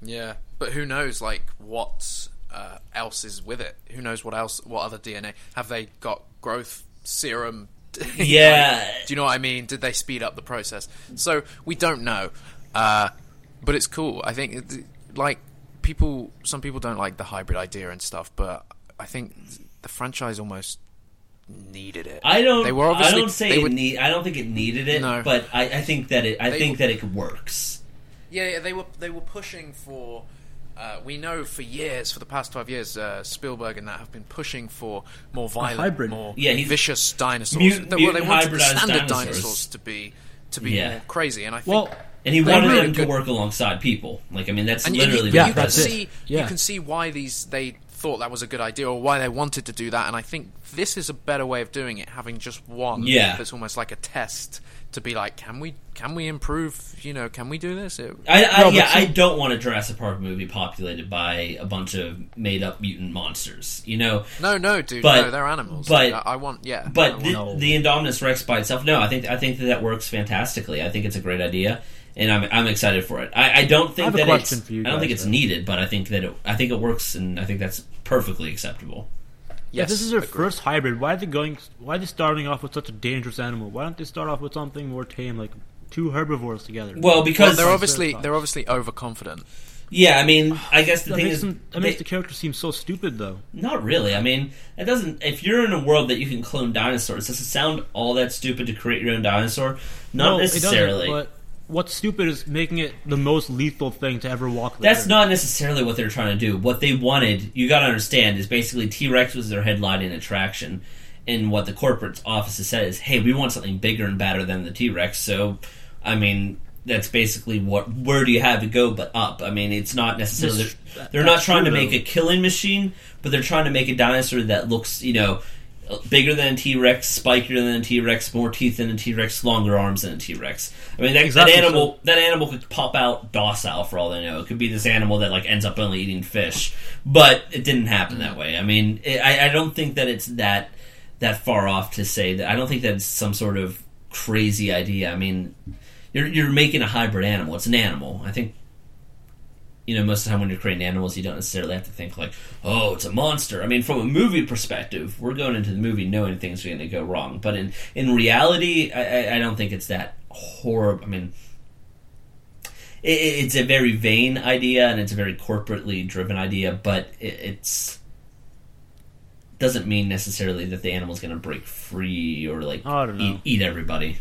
Yeah, but who knows? Like what uh, else is with it? Who knows what else? What other DNA have they got? Growth serum? Yeah. do you know what I mean? Did they speed up the process? So we don't know. Uh, but it's cool. I think like people, some people don't like the hybrid idea and stuff, but I think the franchise almost needed it. I don't. They were I don't say it were, need. I don't think it needed it. No. But I, I think that it. I think were- that it works. Yeah, yeah, they were they were pushing for. Uh, we know for years, for the past twelve years, uh, Spielberg and that have been pushing for more violent, hybrid. more Yeah, vicious dinosaurs. Mutant- They- well, they wanted the standard dinosaurs. dinosaurs to be to be Yeah. more crazy, and I think Well, And he wanted really them to work alongside people. Like I mean, that's and literally you, Yeah, you what can that's see Yeah. you can see why these they thought that was a good idea or why they wanted to do that, and I think this is a better way of doing it, having just one. Yeah. that's almost like a test to be like, can we can we improve? You know, can we do this? It, I, I, No, yeah, see- I don't want a Jurassic Park movie populated by a bunch of made up mutant monsters. You know, no, no, dude, But- no, they're animals. but- I, I want, yeah, but want- the, no. the Indominus Rex by itself, no, I think I think that that works fantastically. I think it's a great idea, and I'm I'm excited for it. I, I don't think have a that it's for I don't think it's though. needed, but I think that it, I think it works, and I think that's perfectly acceptable. Yes, if this is their agreed. first hybrid, why are they going? Why are they starting off with such a dangerous animal? Why don't they start off with something more tame, like two herbivores together? Well, Well, because they're obviously they're obviously overconfident. yeah, I mean, I guess the that thing makes is, them, that they- makes the character seem so stupid, though. Not really. I mean, it doesn't. If you're in a world that you can clone dinosaurs, does it sound all that stupid to create your own dinosaur? Not No, it doesn't, necessarily. but what's stupid is making it the most lethal thing to ever walk. That's earth. not necessarily what they're trying to do. What they wanted, you got to understand, is basically T Rex was their headlining attraction, and what the corporate office said is, "Hey, we want something bigger and badder than the T Rex." So, I mean. That's basically what. Where do you have to go but up? I mean, it's not necessarily. They're, they're not trying to make though. a killing machine, but they're trying to make a dinosaur that looks, you know, bigger than a T Rex, spikier than a T Rex, more teeth than a T Rex, longer arms than a T Rex. I mean, that, Exactly, that animal that animal could pop out docile for all they know. It could be this animal that like ends up only eating fish, but it didn't happen that way. I mean, it, I, I don't think that it's that that far off to say that. I don't think that's some sort of crazy idea. I mean, you're you're making a hybrid animal. It's an animal. I think you know, most of the time when you're creating animals, you don't necessarily have to think like, oh, it's a monster. I mean, from a movie perspective, we're going into the movie knowing things are going to go wrong. But in in reality, I, I- I don't think it's that horrible. I mean, it, it's a very vain idea and it's a very corporately driven idea, but it, it's doesn't mean necessarily that the animal's going to break free or like I eat, eat everybody.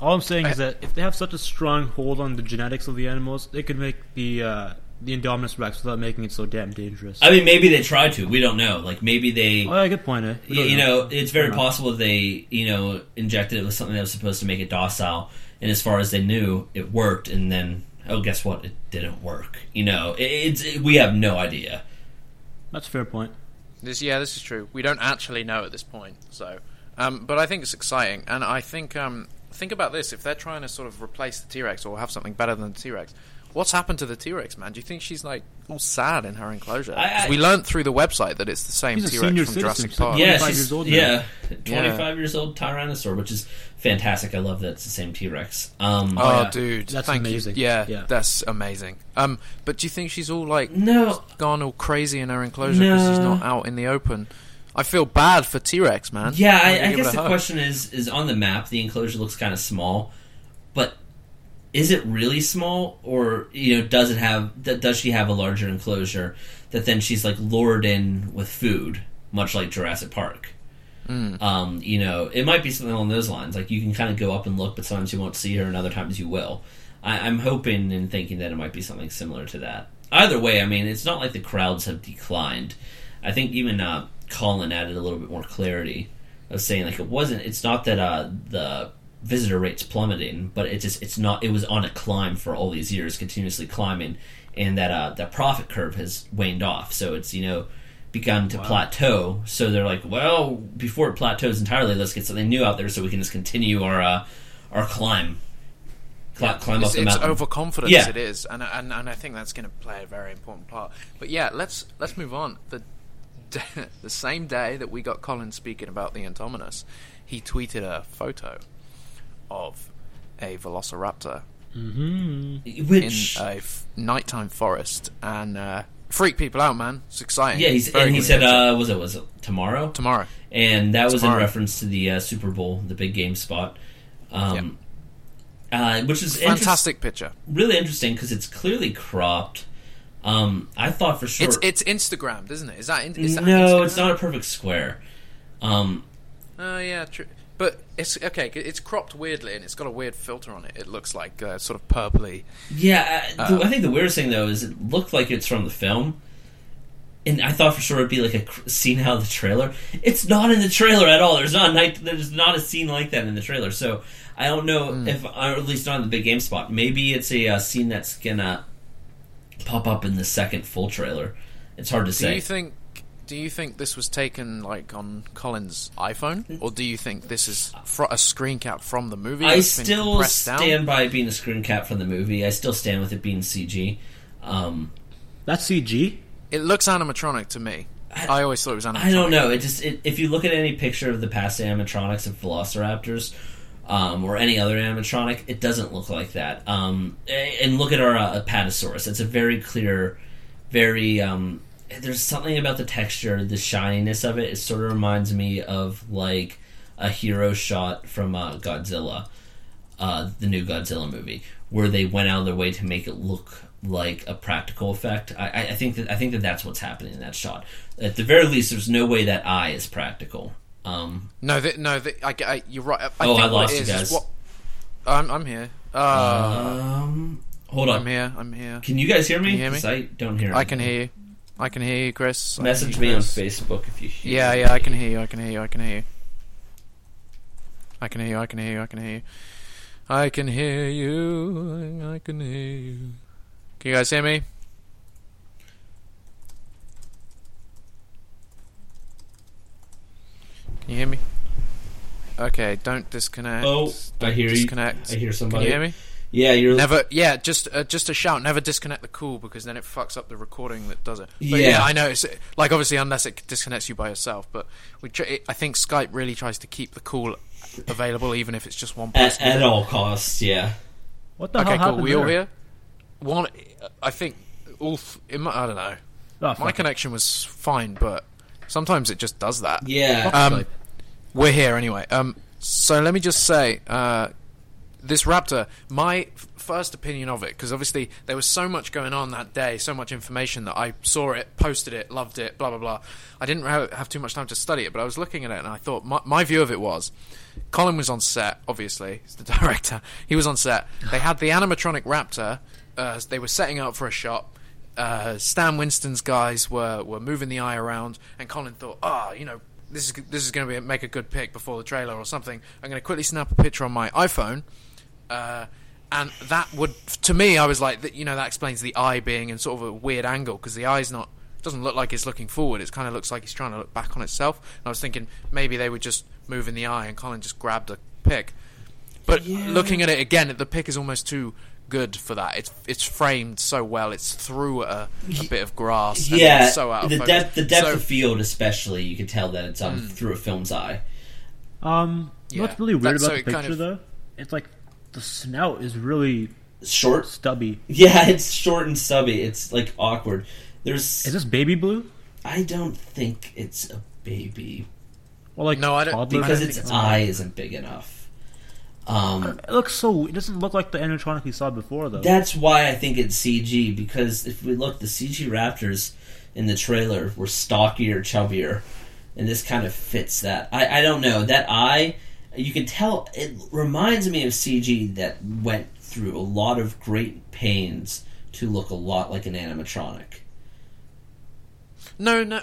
All I'm saying is that if they have such a strong hold on the genetics of the animals, they could make the uh, the Indominus Rex without making it so damn dangerous. I mean, maybe they tried to. We don't know. Like maybe they. oh, yeah, good point. Eh? We you know, it's very Yeah. possible they, you know, injected it with something that was supposed to make it docile, and as far as they knew, it worked. And then, oh, guess what? It didn't work. You know, it, it's it, we have no idea. that's a fair point. This, yeah, this is true. We don't actually know at this point, so. Um, but I think it's exciting, and I think um, think about this: if they're trying to sort of replace the T Rex or have something better than the T Rex, what's happened to the T Rex, man? Do you think she's like all sad in her enclosure? I- I- we learned through the website that it's the same T Rex from citizen, Jurassic Park. Yeah. Yeah, 25 she's years old now. yeah, twenty-five years old Tyrannosaur, which is fantastic. I love that it's the same T Rex. Um, Oh, yeah. dude, That's thank amazing. you. Yeah, Yeah. that's amazing. Um, but do you think she's all like no, gone all crazy in her enclosure because she's not out in the open? I feel bad for T Rex, man. Yeah, I'm I, I guess the hug. question is is on the map. The enclosure looks kind of small, but is it really small, or you know, does it have does she have a larger enclosure that then she's like lured in with food, much like Jurassic Park? Mm. Um, you know, it might be something along those lines. Like you can kind of go up and look, but sometimes you won't see her, and other times you will. I, I'm hoping and thinking that it might be something similar to that. Either way, I mean, it's not like the crowds have declined. I think even uh, Colin added a little bit more clarity of saying like it wasn't. It's not that uh, the visitor rates plummeting, but it just it's not. It was on a climb for all these years, continuously climbing, and that uh, the profit curve has waned off. So it's you know begun to plateau. So they're like, well, before it plateaus entirely, let's get something new out there so we can just continue our uh, our climb. Cli- climb It's, up the it's mountain. overconfidence. Yeah. It is, and and and I think that's going to play a very important part. But yeah, let's let's move on. The the same day that we got Colin speaking about the Indominus, he tweeted a photo of a Velociraptor hmm in Which a f- nighttime forest and uh, freak people out, man. It's exciting. yeah, he's, and he said, uh, was it was it tomorrow? tomorrow. and that was in reference to the uh, Super Bowl, the big game spot. Um, uh, which is Fantastic picture. really interesting because it's clearly cropped. Um, I thought for sure. It's it's Instagrammed, isn't it? Is that in- is that no, Instagrammed? it's not a perfect square. Um, Oh yeah, true. But it's okay. It's cropped weirdly, and it's got a weird filter on it. It looks like uh, sort of purpley. yeah, I, the, I think the weirdest thing though is it looked like it's from the film, and I thought for sure it'd be like a cr- scene out of the trailer. It's not in the trailer at all. There's not a night. There's not a scene like that in the trailer. So I don't know Hmm. if, or at least not in the big game spot. Maybe it's a uh, scene that's gonna pop up in the second full trailer. It's hard to Do say. you think? Do you think this was taken like on Colin's iPhone, or do you think this is fr- a screen cap from the movie? I still compressed down? stand by being a screen cap from the movie. I still stand with it being CG. Um, That's CG. It looks animatronic to me. I, always thought it was animatronic. I don't know. It just it, if you look at any picture of the past animatronics of Velociraptors um, or any other animatronic, it doesn't look like that. Um, and look at our uh, Apatosaurus. It's a very clear, very. Um, there's something about the texture, the shininess of it. It sort of reminds me of like a hero shot from uh, Godzilla, uh, the new Godzilla movie, where they went out of their way to make it look like a practical effect. I, I think that I think that that's what's happening in that shot. At the very least, there's no way that eye is practical. Um, No, no, I, I, you're right. I Oh, think I lost you guys. What, I'm, I'm here. Uh, um, hold on. I'm here. I'm here. Can you guys hear me? Can you hear me? I don't hear. I can hear you. I can hear you, Chris. Message me Chris. on Facebook if you hear Yeah, me. yeah, I can hear you, I can hear you, I can hear you. I can hear you, I can hear you, I can hear you. I can hear you, I can hear you. Can you guys hear me? Can you hear me? Okay, don't disconnect. Oh, don't I hear disconnect. you. Disconnect. I hear somebody. Can you hear me? Yeah, you're. Never, yeah, just uh, just a shout. Never disconnect the call because then it fucks up the recording that does it. But Yeah. yeah, I know. It's, like obviously, unless it disconnects you by yourself. But we, tr- it, I think Skype really tries to keep the call available, even if it's just one at, person. at all costs. Yeah. What the okay, hell cool. happened We all here. One, I think all. th- It might, I don't know. Oh, My connection was fine, but sometimes it just does that. Yeah. Um, We're here anyway. Um, so let me just say, uh, this Raptor, my first opinion of it, because obviously there was so much going on that day, so much information that I saw it, posted it, loved it, blah blah blah. I didn't have too much time to study it, but I was looking at it and I thought my, my view of it was, Colin was on set. Obviously, he's the director. He was on set. They had the animatronic Raptor. Uh, they were setting up for a shot. Uh, Stan Winston's guys were, were moving the eye around, and Colin thought, ah, you know, this is this is going to be make a good pick before the trailer or something. I'm going to quickly snap a picture on my iPhone, uh, and that would to me, I was like, that, you know, that explains the eye being in sort of a weird angle because the eye's not doesn't look like it's looking forward. It kind of looks like it's trying to look back on itself. And I was thinking maybe they were just moving the eye, and Colin just grabbed a pick. But looking at it again, the pick is almost too good for that. It's it's framed so well. It's through a, a bit of grass. and yeah. it's so out of the focus. depth, the depth So- of field, especially, you can tell that it's Hmm. on through a film's eye. Um, Yeah. what's really weird That's- about so the it kind picture of- though? It's like the snout is really Short. stubby. Yeah, it's short and stubby. It's like awkward. There's. Is this baby blue? I don't think it's a baby Well, like No, I don't- toddler? because think its it's- eye isn't big enough. Um, It looks so. It doesn't look like the animatronic we saw before though. That's why I think it's CG because if we look, the CG Raptors in the trailer were stockier, chubbier, and this kind of fits that. I, I don't know that eye. You can tell it reminds me of CG that went through a lot of great pains to look a lot like an animatronic. No, no.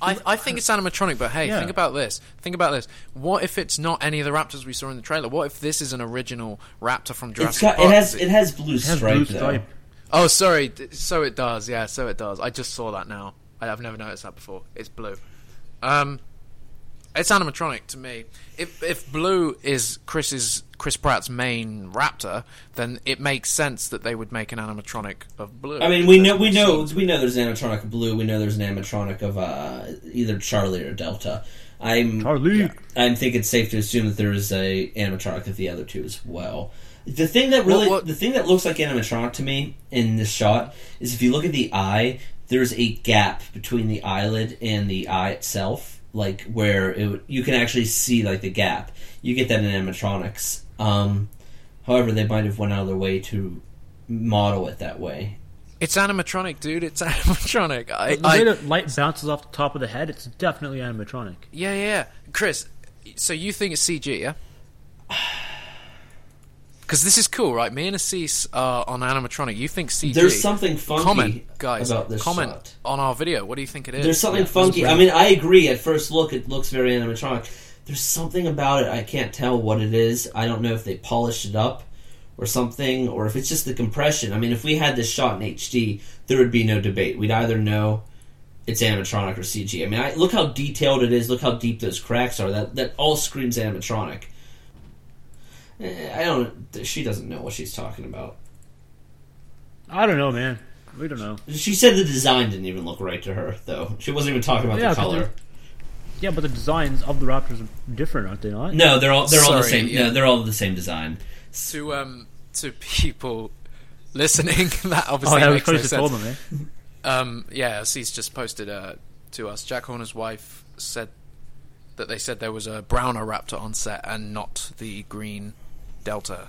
I, I think it's animatronic, but hey, Yeah. think about this. Think about this. What if it's not any of the raptors we saw in the trailer? What if this is an original raptor from It's Jurassic got Park? it has it has blue it has blue stripe. Oh, sorry. So it does. Yeah, so it does. I just saw that now. I, I've never noticed that before. It's blue. Um, it's animatronic to me. If if blue is Chris's Chris Pratt's main raptor, then it makes sense that they would make an animatronic of blue. I mean, we know we know seen- we know there's an animatronic of blue. We know there's an animatronic of uh, either Charlie or Delta. I'm Charlie. I think it's safe to assume that there is a animatronic of the other two as well. The thing that really, Well, what- the thing that looks like animatronic to me in this shot is if you look at the eye, there's a gap between the eyelid and the eye itself, like where it, would- you can actually see like the gap. You get that in animatronics. Um, However, they might have went out of their way to model it that way. It's animatronic, dude. It's animatronic. I, The way I, the light bounces off the top of the head, it's definitely animatronic. yeah, yeah, yeah. Chris, so you think it's CG, yeah? Because this is cool, right? Me and Assis are on animatronic. You think CG? There's something funky comment, guys. about this comment shot. on our video. What do you think it is? There's something Yeah, funky. I mean, I agree. At first look, it looks very animatronic. There's something about it. I can't tell what it is. I don't know if they polished it up or something, or if it's just the compression. I mean, if we had this shot in HD, there would be no debate. We'd either know it's animatronic or CG. I mean, I, look how detailed it is. Look how deep those cracks are. That that all screams animatronic. Eh, I don't. She doesn't know what she's talking about. I don't know, man. We don't know. She said the design didn't even look right to her, though. She wasn't even talking about Yeah, the 'cause color. Yeah, but the designs of the Raptors are different, aren't they not? No, they're all they're all the same. yeah. No, they're all the same design. to um to people listening. that obviously Oh, yeah, we makes no sense. them, eh? Um, yeah, Assis just posted uh, to us. Jack Horner's wife said that they said there was a browner raptor on set and not the green Delta.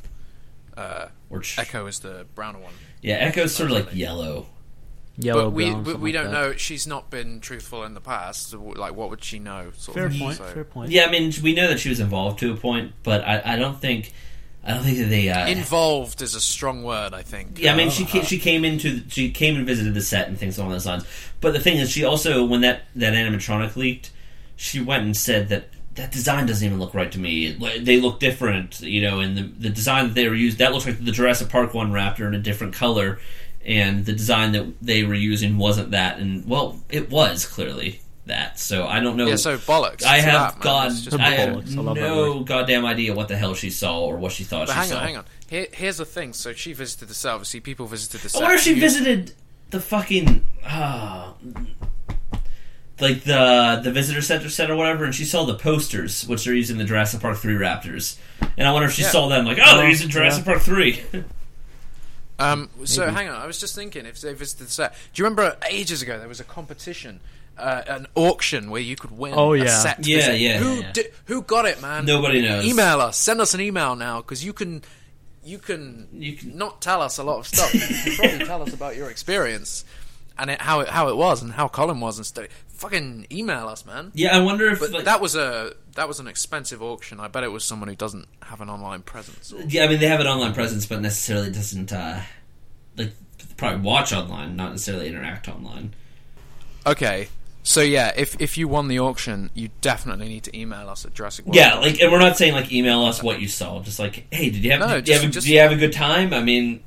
Uh, Or ch- Echo is the browner one. Yeah, Echo's sort of like yellow. Yellow, but we brown, we, we like don't that. know. She's not been truthful in the past. so, Like, what would she know? Sort Fair of, point. so- Fair point. Yeah, I mean, we know that she was involved to a point, but I, I don't think, I don't think that they. Uh, Involved is a strong word, I think. yeah, I mean, Uh, she came, she came into she came and visited the set and things along those lines. But the thing is, she also when that that animatronic leaked, she went and said that that design doesn't even look right to me. They look different, you know, and the the design that they were used that looks like the Jurassic Park one Raptor in a different color, and the design that they were using wasn't that. And well, it was clearly that. So I don't know. Yeah, so bollocks. I have that, man. gone. It's just I have bollocks. I love no goddamn idea what the hell she saw or what she thought But she hang saw. on, hang on. Here, here's the thing. So she visited the set. Obviously, people visited the set. if she You- visited the fucking uh, like the the visitor center set or whatever, and she saw the posters which they're using the Jurassic Park three Raptors, and I wonder if she Yeah. saw them like, oh, they're Oh, using Jurassic yeah. Park three. Um, so hang on, I was just thinking if they visited the set. Do you remember ages ago there was a competition, uh, an auction where you could win Oh, a yeah. set? Yeah, visit? yeah, Who yeah. Di- who got it, man? Nobody knows. Email us. Send us an email now because you can. You can, You can- not tell us a lot of stuff. You can probably tell us about your experience and it, how it how it was and how Colin was and stuff. Fucking email us, man. yeah, I wonder if But like, that was a that was an expensive auction. I bet it was someone who doesn't have an online presence. Yeah, I mean they have an online presence, but necessarily doesn't uh, like probably watch online, not necessarily interact online. Okay, so yeah, if if you won the auction, you definitely need to email us at Jurassic World. Yeah, like, and we're not saying like email us what you saw. Just like, hey, did you have? No, did, you have a, just- did you have a good time? I mean,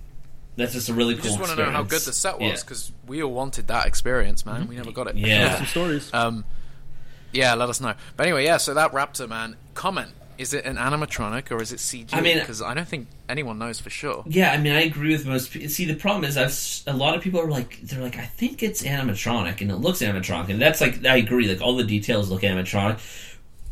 that's just a really we cool. just want to know how good the set was Yeah. because we all wanted that experience, man. We never got it. Yeah. Some stories. Um, yeah, let us know. But anyway, yeah. So that raptor, man, comment: is it an animatronic or is it CG? I mean- because I don't think anyone knows for sure. Yeah, I mean, I agree with most. people. See, the problem is, I've s- a lot of people are like, they're like, I think it's animatronic, and it looks animatronic, and that's like, I agree, like all the details look animatronic,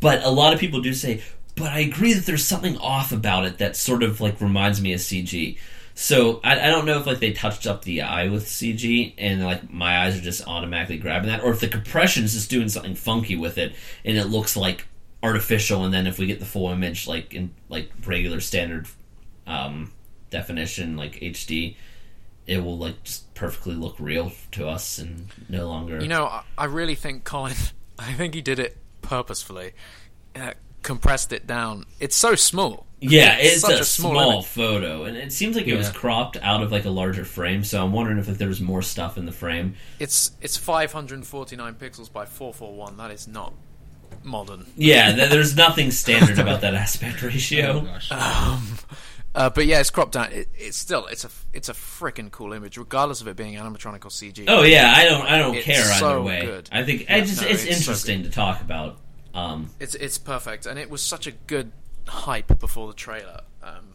but a lot of people do say, but I agree that there's something off about it that sort of like reminds me of CG. So I, I don't know if like they touched up the eye with CG, and like my eyes are just automatically grabbing that, or if the compression is just doing something funky with it, and it looks like artificial, and then if we get the full image, like in like regular standard um, definition, like HD, it will like just perfectly look real to us and no longer. You know, I, really think Colin. I think he did it purposefully. Uh, compressed it down. It's so small. Yeah, it's, such a, a small small, photo, and it seems like it was cropped out of like a larger frame. So I'm wondering if, if there more stuff in the frame. It's it's 549 pixels by 441. That is not modern. Yeah, there's nothing standard about that aspect oh ratio. gosh. Uh, but yeah, it's cropped down. It, it's still it's a it's a freaking cool image, regardless of it being animatronic or CG. Oh yeah, I don't I don't It's care either so way. good. I think I just no, it's, it's so interesting to talk about. Um, It's it's perfect, and it was such a good hype before the trailer. Um,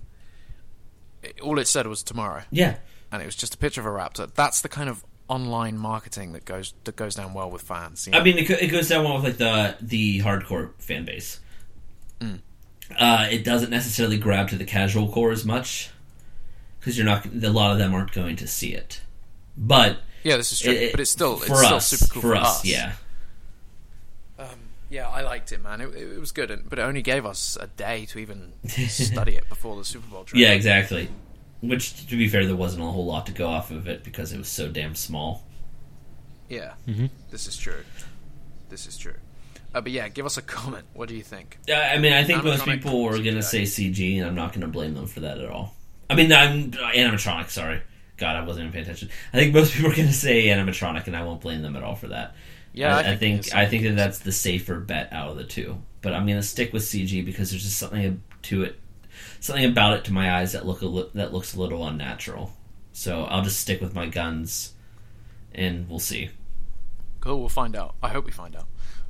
it, all it said was tomorrow, yeah, and it was just a picture of a raptor. That's the kind of online marketing that goes that goes down well with fans. you I mean, it, it goes down well with like the the hardcore fan base. Mm. Uh, it doesn't necessarily grab to the casual core as much because you're not. A lot of them aren't going to see it, but yeah, this is true, it- but it's still it's for still us, super cool for, us, yeah. Yeah, I liked it, man. It, it was good, and- but it only gave us a day to even study it before the Super Bowl. Trailer. Yeah, exactly. Which, to be fair, there wasn't a whole lot to go off of it because it was so damn small. yeah. Mhm. This is true. This is true. Uh, but yeah, give us a comment. What do you think? Yeah, I mean, I think most people were going to say CG, and I'm not going to blame them for that at all. I mean, I'm animatronic. Sorry, God, I wasn't even paying attention. I think most people are going to say animatronic, and I won't blame them at all for that. Yeah, I, I I think think. I think that that's the safer bet out of the two. But I'm going to stick with CG because there's just something to it, something about it to my eyes that look a li- that looks a little unnatural. So I'll just stick with my guns, and we'll see. Cool. We'll find out. I hope we find out.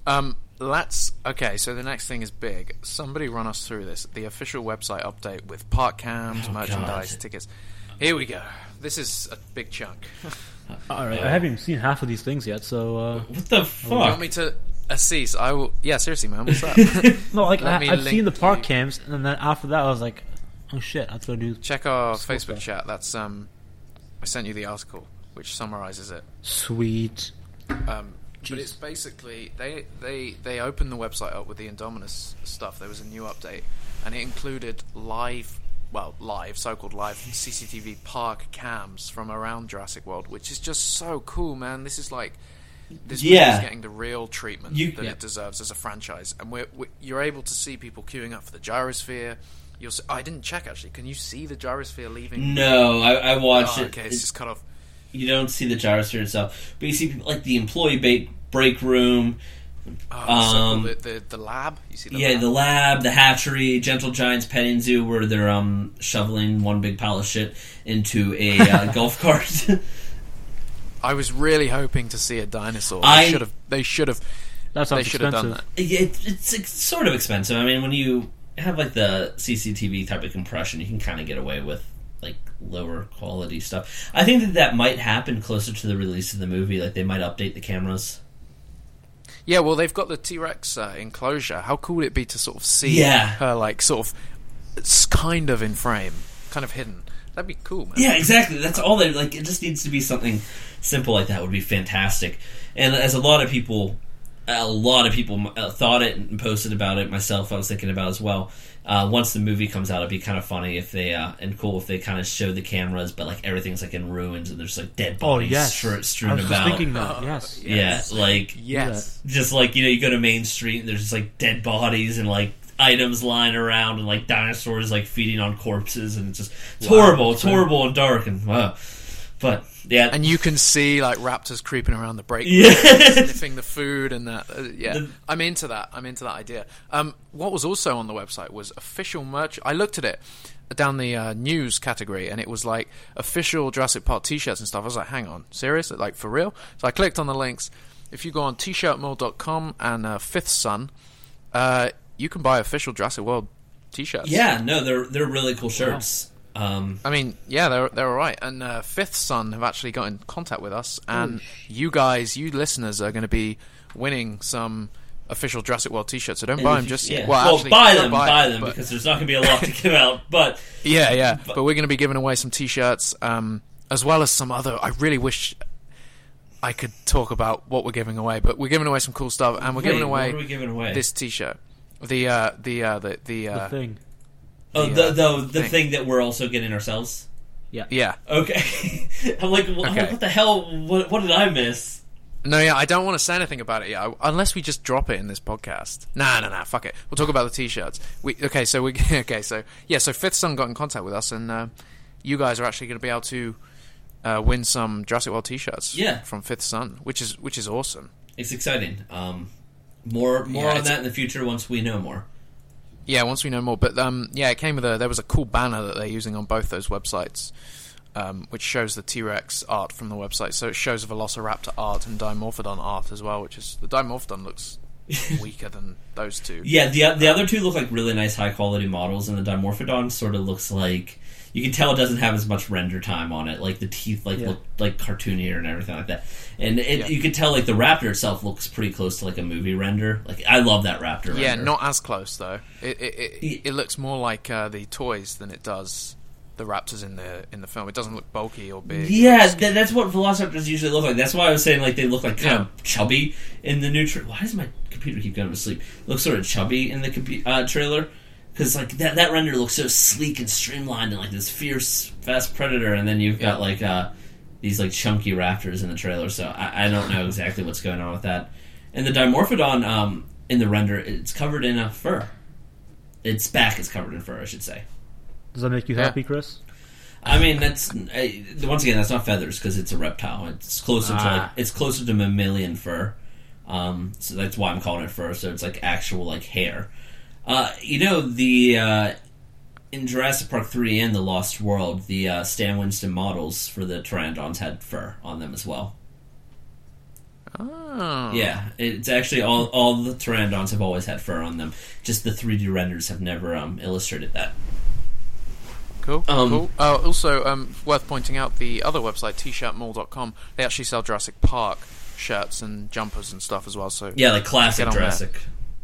Um, let's. Okay. So the next thing is big. Somebody run us through this. The official website update with park cams, Oh, merchandise, God. tickets. Here we go. This is a big chunk. All right, I haven't even seen half of these things yet, so uh, What the fuck? You fuck? want me to assess? I will. Yeah, seriously, man. What's up? no, like Let I, me I've link seen the park you. cams, and then after that, I was like, oh shit, I have to go do Check our School Facebook stuff. chat. That's um, I sent you the article which summarizes it. sweet. Um, but Jeez. it's basically they they they opened the website up with the Indominus stuff. There was a new update, and it included live, well, live, so-called live CCTV park cams from around Jurassic World, which is just so cool, man. This is like. This Yeah. movie's getting the real treatment You- that Yeah. it deserves as a franchise, and we're, we you're able to see people queuing up for the gyrosphere. You'll see, oh, I didn't check actually. Can you see the gyrosphere leaving? No, I, I watched Oh, it. okay, it's just cut off. you don't see the gyrosphere itself, but you see like the employee break room, Oh, so cool. Um, the, the the lab. You see the yeah, lab? the lab, the hatchery, Gentle Giants petting zoo, where they're um shoveling one big pile of shit into a uh, golf cart. I was really hoping to see a dinosaur. I- They should have. They should have. That They should have done that. it, it's, it's sort of expensive. I mean, when you have like the CCTV type of compression, you can kind of get away with like lower quality stuff. I think that that might happen closer to the release of the movie. Like they might update the cameras. Yeah, well, they've got the T Rex uh, enclosure. How cool would it be to sort of see Yeah. her, like, sort of, it's kind of in frame, kind of hidden? That'd be cool, man. Yeah, exactly. That's all they like. It just needs to be something simple like that. Would be fantastic. And as a lot of people, a lot of people uh, thought it and posted about it. Myself, I was thinking about as well. Uh, once the movie comes out, it'd be kind of funny if they uh, and cool if they kind of show the cameras, but like everything's like in ruins and there's like dead Oh bodies yes, stru- I strewn was just about. thinking that. Yes. yeah, like Yes. just like you know, you go to Main Street and there's just like dead bodies and like items lying around and like dinosaurs like feeding on corpses and it's just it's Wow. horrible. It's horrible and dark and wow. But yeah, And you can see, like, raptors creeping around the break Yeah. sniffing the food and that. Uh, yeah. The- I'm into that. I'm into that idea. Um, what was also on the website was official merch. I looked at it down the uh, news category, and it was like official Jurassic Park T-shirts and stuff. I was like, hang on, serious? Like for real? So I clicked on the links. If you go on t-shirtmall.com and uh, Fifth Sun, uh, you can buy official Jurassic World T-shirts. yeah, no, they're they're really cool shirts. Um, I mean, yeah, they're they're all right. And uh, Fifth Sun have actually got in contact with us, and you guys, you listeners, are going to be winning some official Jurassic World T-shirts. So don't buy them just yeah. Well, Well, actually, buy them, buy, them but- because there's not going to be a lot to give out. But yeah, yeah. But we're going to be giving away some T-shirts, um, as well as some other. I really wish I could talk about what we're giving away, but we're giving away some cool stuff, and we're Wait, giving away what are we giving away? this T-shirt. The uh, the uh, the the, The uh, thing. Oh, the, the uh, the, the thing. thing that we're also getting ourselves. yeah. Yeah. Okay, I'm like, what, Okay. what the hell? What, what did I miss? No, yeah, I don't want to say anything about it yet, I- unless we just drop it in this podcast. Nah, nah, nah, fuck it. We'll talk about the t-shirts. We okay, so we okay, so yeah, so Fifth Sun got in contact with us, and uh, you guys are actually going to be able to uh, win some Jurassic World t-shirts. Yeah. from Fifth Sun, which is which is awesome. It's exciting. Um, more more Yeah, on that in the future once we know more. Yeah, once we know more, but um, yeah, it came with a there was a cool banner that they're using on both those websites. Um, which shows the T Rex art from the website, so it shows Velociraptor art and Dimorphodon art as well. Which is the Dimorphodon looks weaker than those two. Yeah, the the other two look like really nice, high quality models, and the Dimorphodon sort of looks like you can tell it doesn't have as much render time on it. Like the teeth, like Yeah. look like cartoonier and everything like that. And it, Yeah. you can tell like the raptor itself looks pretty close to like a movie render. Like I love that raptor. Yeah, render. not as close though. It it, it, Ye- it looks more like uh, the toys than it does the raptors in the in the film. It doesn't look bulky or big. Yeah, th- that's what velociraptors usually look like. That's why I was saying like they look like kind Yeah. of chubby in the new. Tra- why does my computer keep going to sleep? Looks sort of chubby in the compu- uh, trailer because like that that render looks so sleek and streamlined and like this fierce, fast predator, and then you've got like uh, these like chunky raptors in the trailer. So I, I don't know exactly what's going on with that. And the Dimorphodon um, in the render, it's covered in a fur. Its back is covered in fur, I should say. Does that make you Yeah. happy, Chris? I mean, that's uh, once again, that's not feathers because it's a reptile. It's closer to like Ah. it's closer to mammalian fur, um, so that's why I'm calling it fur. So it's like actual like hair. Uh, you know the uh, in Jurassic Park three and the Lost World, the uh, Stan Winston models for the pteranodons had fur on them as well. Oh. Yeah, it's actually all all the pteranodons have always had fur on them. Just the 3D renders have never um, illustrated that. Cool. Um, cool. Oh, also, um, worth pointing out the other website, tshirtmall.com. They actually sell Jurassic Park shirts and jumpers and stuff as well. So Yeah, like classic Get on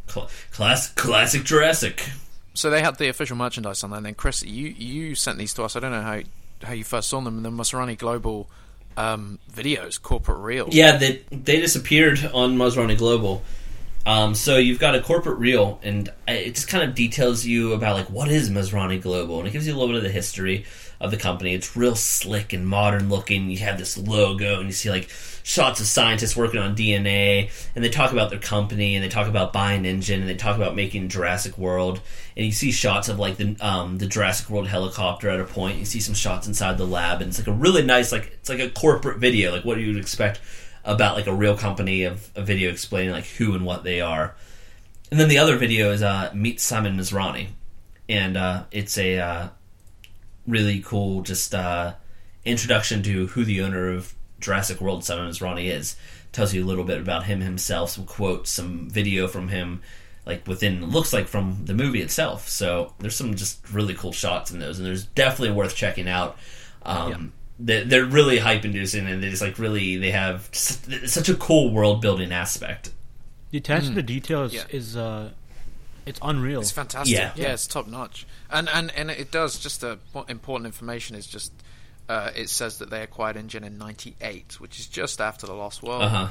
Cla- class classic Jurassic. So they had the official merchandise on there. And then Chris, you you sent these to us. I don't know how how you first saw them. The Masrani Global um, videos, corporate reel. Yeah, they they disappeared on Masrani Global. Um, so you've got a corporate reel, and it just kind of details you about like what is Masrani Global, and it gives you a little bit of the history of the company. It's real slick and modern looking. You have this logo, and you see like shots of scientists working on DNA, and they talk about their company, and they talk about buying engine, and they talk about making Jurassic World, and you see shots of like the um, the Jurassic World helicopter at a point. You see some shots inside the lab, and it's like a really nice like it's like a corporate video, like what you would expect about like a real company of a video explaining like who and what they are. And then the other video is uh, Meet Simon Masrani, and uh, it's a uh, really cool just uh, introduction to who the owner of Jurassic World Simon Ronnie is. Tells you a little bit about him himself, some quotes, some video from him, like within looks like from the movie itself. So there's some just really cool shots in those, and there's definitely worth checking out. Um, they're, they're really hype inducing, and they just like really they have s- such a cool world building aspect. The attention to detail is Yeah. is uh, it's unreal. It's fantastic. Yeah. Yeah, it's top notch. And and and it does just uh, what important information is just uh, it says that they acquired InGen in '98, which is just after the Lost World. Uh huh.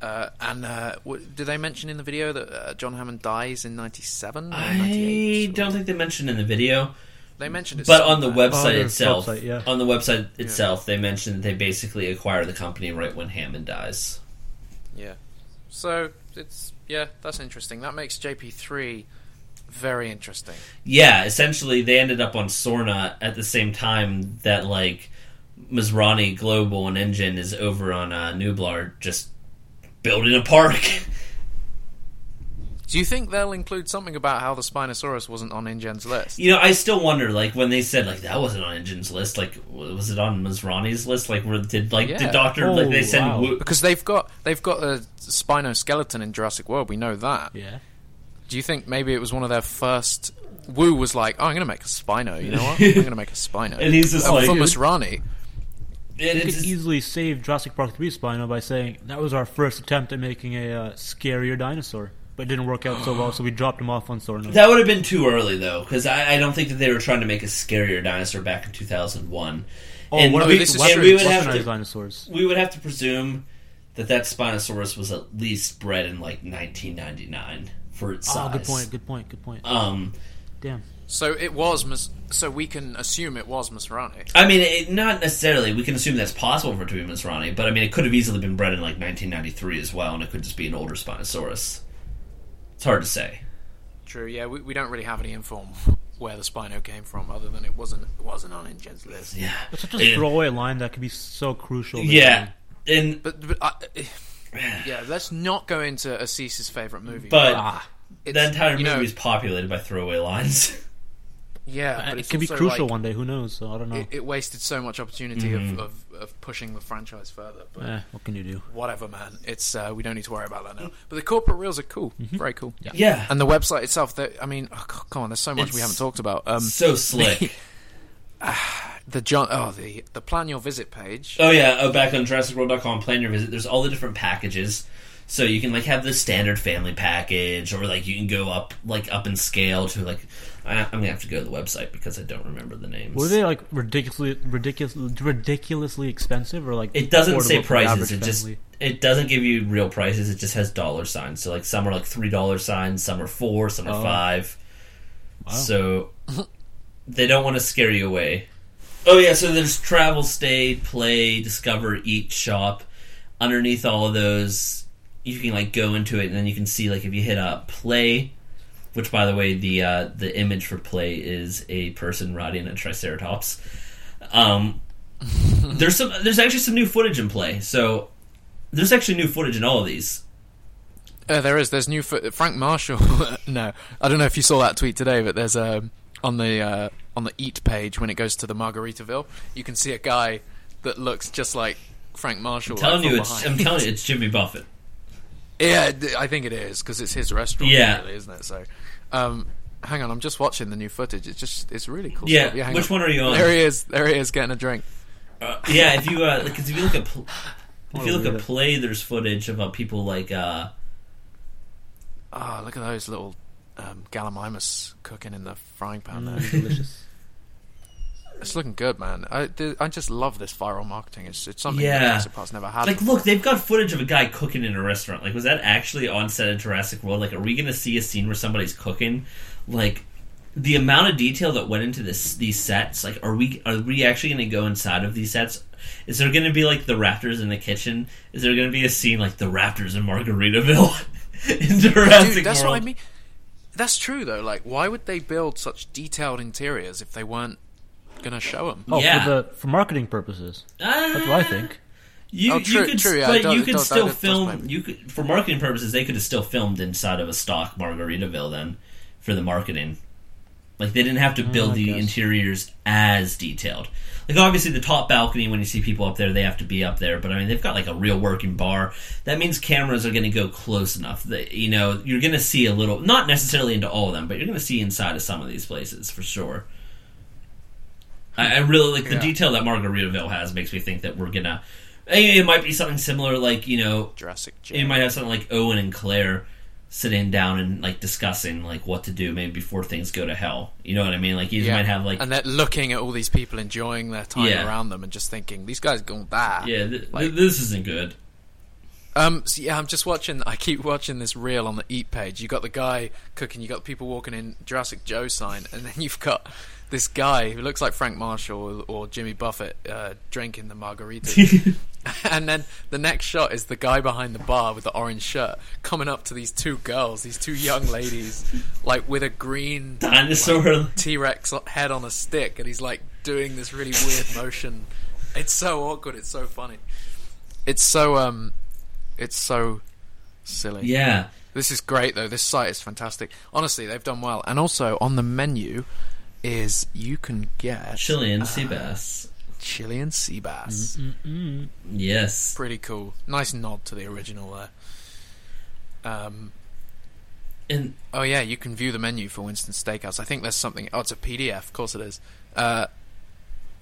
Uh, and uh, w- did they mention in the video that uh, John Hammond dies in '97? I don't think they mentioned in the video, They mentioned it, but on the somewhere. Oh, website itself, website, yeah. on the website itself, they mentioned that they basically acquire the company right when Hammond dies. Yeah. So it's yeah, that's interesting. That makes JP3 very interesting. Yeah, essentially, they ended up on Sorna at the same time that like Masrani Global and InGen is over on uh, Nublar, just building a park. Do you think they'll include something about how the Spinosaurus wasn't on InGen's list? You know, I still wonder, like when they said like that wasn't on InGen's list, like was it on Masrani's list? Like, where did like Yeah. did Doctor like they Oh, said? wow. wo- Because they've got they've got a spinoskeleton in Jurassic World. We know that. yeah. Do you think maybe it was one of their first? Wu was like, "Oh, I'm going to make a Spino. You know what? I'm going to make a Spino." And he's just Oh, like- for Masrani. and You could just- easily save Jurassic Park 3 Spino by saying that was our first attempt at making a uh, scarier dinosaur, but it didn't work out so well, so we dropped him off on Sorna. that would have been too early though, because I, I don't think that they were trying to make a scarier dinosaur back in 2001. oh, and what no, we, this is we This is weaponized dinosaurs. We would have to presume that that Spinosaurus was at least bred in like 1999 for its size. Oh, good point, good point, good point. Um, Damn. So it was. Mas- so we can assume it was Masrani. I mean, it, not necessarily. We can assume that's possible for it to be Masrani, but I mean, it could have easily been bred in like 1993 as well, and it could just be an older Spinosaurus. It's hard to say. True. Yeah, we, we don't really have any info on where the Spino came from, other than it wasn't it wasn't on InGen's list. Yeah, It's such a throwaway line that could be so crucial. yeah, on. and But, but uh, yeah, let's not go into Assis's favorite movie. but Ah, the entire movie know, is populated by throwaway lines. yeah, but it it's could be crucial like- one day. Who knows? So I don't know. It, it wasted so much opportunity Mm-hmm. of, of, of pushing the franchise further. But eh, what can you do? whatever, man. It's uh, we don't need to worry about that now. But the corporate reels are cool, very cool. Yeah. yeah, And the website itself, that I mean, oh, come on, there's so much we haven't talked about. Um, so slick. the John, oh, the the plan your visit page. Oh yeah, oh, back on JurassicWorld.com, plan your visit. There's all the different packages. So you can like have the standard family package, or like you can go up like up in scale to like. I, I'm gonna have to go to the website because I don't remember the names. Were they like ridiculously, ridiculous, ridiculously expensive, or like It doesn't say affordable for prices. average It just family? it doesn't give you real prices. It just has dollar signs. So like some are like three dollar signs, some are four, some are Oh. five. Wow. So they don't want to scare you away. Oh yeah, so there's travel, stay, play, discover, eat, shop. Underneath all of those, you can like go into it, and then you can see like if you hit up play, which by the way, the uh, the image for play is a person riding a triceratops. Um, there's some there's actually some new footage in play. So there's actually new footage in all of these. Uh, there is. There's new fo- Frank Marshall. no, I don't know if you saw that tweet today, but there's um, on the uh, on the Eat page when it goes to the Margaritaville, you can see a guy that looks just like Frank Marshall. I'm telling like, you, it's. I'm telling you, it's Jimmy Buffett. yeah, I think it is because it's his restaurant, Yeah. really, isn't it? So, um, hang on, I'm just watching the new footage. It's just it's really cool. Yeah, yeah which on. one are you on? There he is. There he is getting a drink. Uh, yeah, if you uh, if you look at pl- if you look weird. at play, there's footage of uh, people like uh, Oh, look at those little um, gallimimus cooking in the frying pan there. Mm, delicious. It's looking good, man. I, th- I just love this viral marketing. It's it's something Yeah. that Jurassic Park's never had. like look, they've got footage of a guy cooking in a restaurant. Like, was that actually on set in Jurassic World? Like, are we going to see a scene where somebody's cooking? Like, the amount of detail that went into this these sets. Like, are we are we actually going to go inside of these sets? Is there going to be like the Raptors in the kitchen? Is there going to be a scene like the Raptors in Margaritaville in Jurassic Dude, that's World? what I mean. That's true though. Like, why would they build such detailed interiors if they weren't gonna show them? Oh, Yeah. for the for marketing purposes. That's what I think. You, Oh, true- you could, true, yeah, but you could still film. You could, for marketing purposes, they could have still filmed inside of a stock Margaritaville then for the marketing. Like they didn't have to build Mm, the guess. interiors as detailed. Like obviously the top balcony when you see people up there, they have to be up there. But I mean, they've got like a real working bar. That means cameras are going to go close enough that you know you're going to see a little, not necessarily into all of them, but you're going to see inside of some of these places for sure. I, I really like the Yeah. detail that Margaritaville has makes me think that we're gonna. It might be something similar, like you know, Jurassic. you Gym. might have something like Owen and Claire sitting down and like discussing like what to do maybe before things go to hell. You know what I mean? Like you Yeah. might have like and they're looking at all these people enjoying their time Yeah. around them and just thinking these guys going bad. yeah, th- like- th- this isn't good. Um. So yeah, I'm just watching. I keep watching this reel on the Eat page. You got the guy cooking. You got people walking in Jurassic Joe sign, and then you've got this guy who looks like Frank Marshall or, or Jimmy Buffett uh, drinking the margarita. and then the next shot is the guy behind the bar with the orange shirt coming up to these two girls, these two young ladies, like with a green Dinosaur. T Rex head on a stick, and he's like doing this really weird motion. It's so awkward. It's so funny. It's so um, it's so silly. yeah, This is great though. This site is fantastic. Honestly, they've done well. And also on the menu is you can get Chilean sea bass. Chilean sea bass. Yes. Pretty cool. Nice nod to the original there. Um, And Oh yeah, you can view the menu for Winston Steakhouse. I think there's something. Oh, it's a PDF. Of course it is. Uh,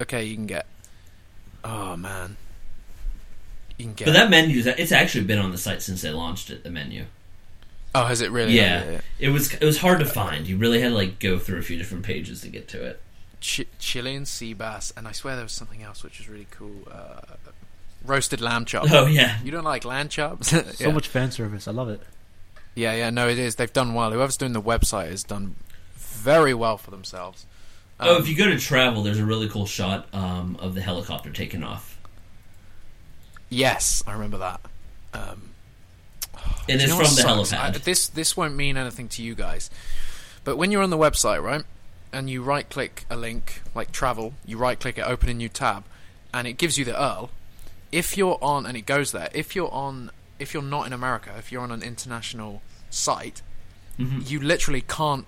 okay, you can get. Oh man, you can get. but that menu, it's actually been on the site since they launched it. The menu. Oh, has it really? Yeah, it was it was hard to find. You really had to like go through a few different pages to get to it. Ch- Chilean sea bass, and I swear there was something else which was really cool. Uh, roasted lamb chop. Oh yeah, You don't like lamb chops? So much fan service. I love it. Yeah, yeah, no, it is. They've done well. Whoever's doing the website has done very well for themselves. oh, Um, if you go to travel, there's a really cool shot um, of the helicopter taking off, yes, I remember that. Um, and Do it's you know from the sucks? helipad. I- this this won't mean anything to you guys, but when you're on the website, right, and you right click a link like travel, you right click it, open a new tab, and it gives you the URL. If you're on, and it goes there. If you're on, if you're not in America, if you're on an international site, Mhm. you literally can't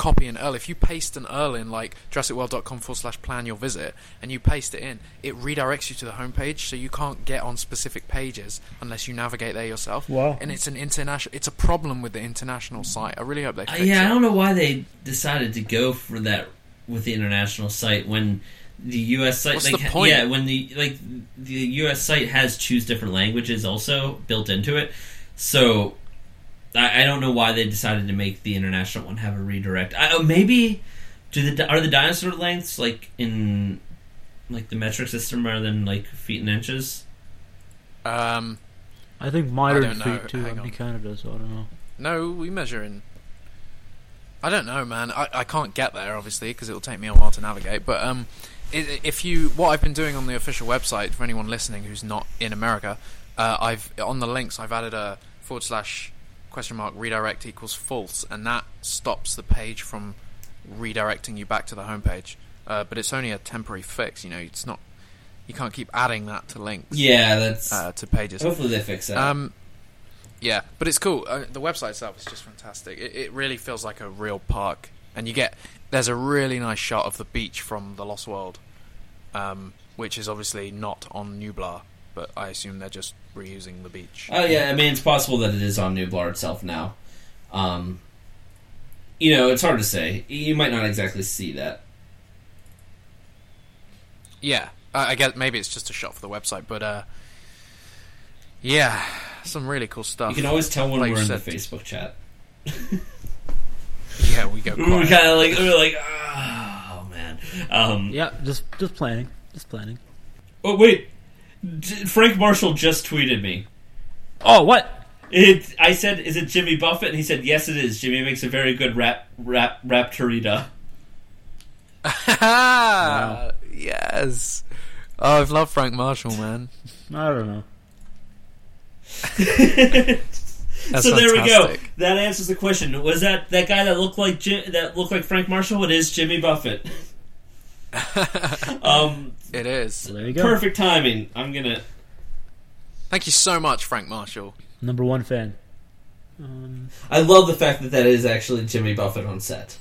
copy an URL. If you paste an URL in like JurassicWorld.com forward slash plan your visit and you paste it in, it redirects you to the homepage, so you can't get on specific pages unless you navigate there yourself. Wow. And it's an international. It's a problem with the international site. I really hope they Uh, fix yeah, I don't know why they decided to go for that with the international site when the U.S. site. What's like, the point? Yeah, when the like the U.S. site has choose different languages also built into it, so I, I don't know why they decided to make the international one have a redirect. I, oh, maybe do the are the dinosaur lengths like in like the metric system rather than like feet and inches? Um, I think I mine don't know. feet too. Hang I on. think Canada, so I don't know. no, we measure in. I don't know, man. I, I can't get there obviously because it will take me a while to navigate. But um, if you what I've been doing on the official website for anyone listening who's not in America, uh, I've on the links I've added a forward slash question mark redirect equals false, and that stops the page from redirecting you back to the homepage. Uh, but it's only a temporary fix. You know, it's not. You can't keep adding that to links. Yeah, that's. Uh, to pages. hopefully they fix that. Um, yeah, but it's cool. Uh, the website itself is just fantastic. It, it really feels like a real park, and you get there's a really nice shot of the beach from the Lost World, um, which is obviously not on Nublar, but I assume they're just reusing the beach. Oh yeah, I mean it's possible that it is on Nublar itself now. Um, you know, it's hard to say. You might not exactly see that. Yeah, I, I guess maybe it's just a shot for the website, but uh, yeah, some really cool stuff. You can always tell when Like we're you in the. Facebook chat. yeah, we go. We were kind of like, we were like, oh man. Um, Yeah, just just planning, just planning. Oh wait, D- Frank Marshall just tweeted me. Oh, what? It, I said, "Is it Jimmy Buffett?" And he said, "Yes, it is. Jimmy makes a very good rap rap raptorita." wow. Yes. Oh, I've loved Frank Marshall, man. I don't know. That's so there we go. That answers the question. Was that that guy that looked like Jim, that looked like Frank Marshall? It is Jimmy Buffett. um, It is. There you go. perfect timing. I'm gonna. Thank you so much, Frank Marshall. Number one fan. Um, I love the fact that that is actually Jimmy Buffett on set.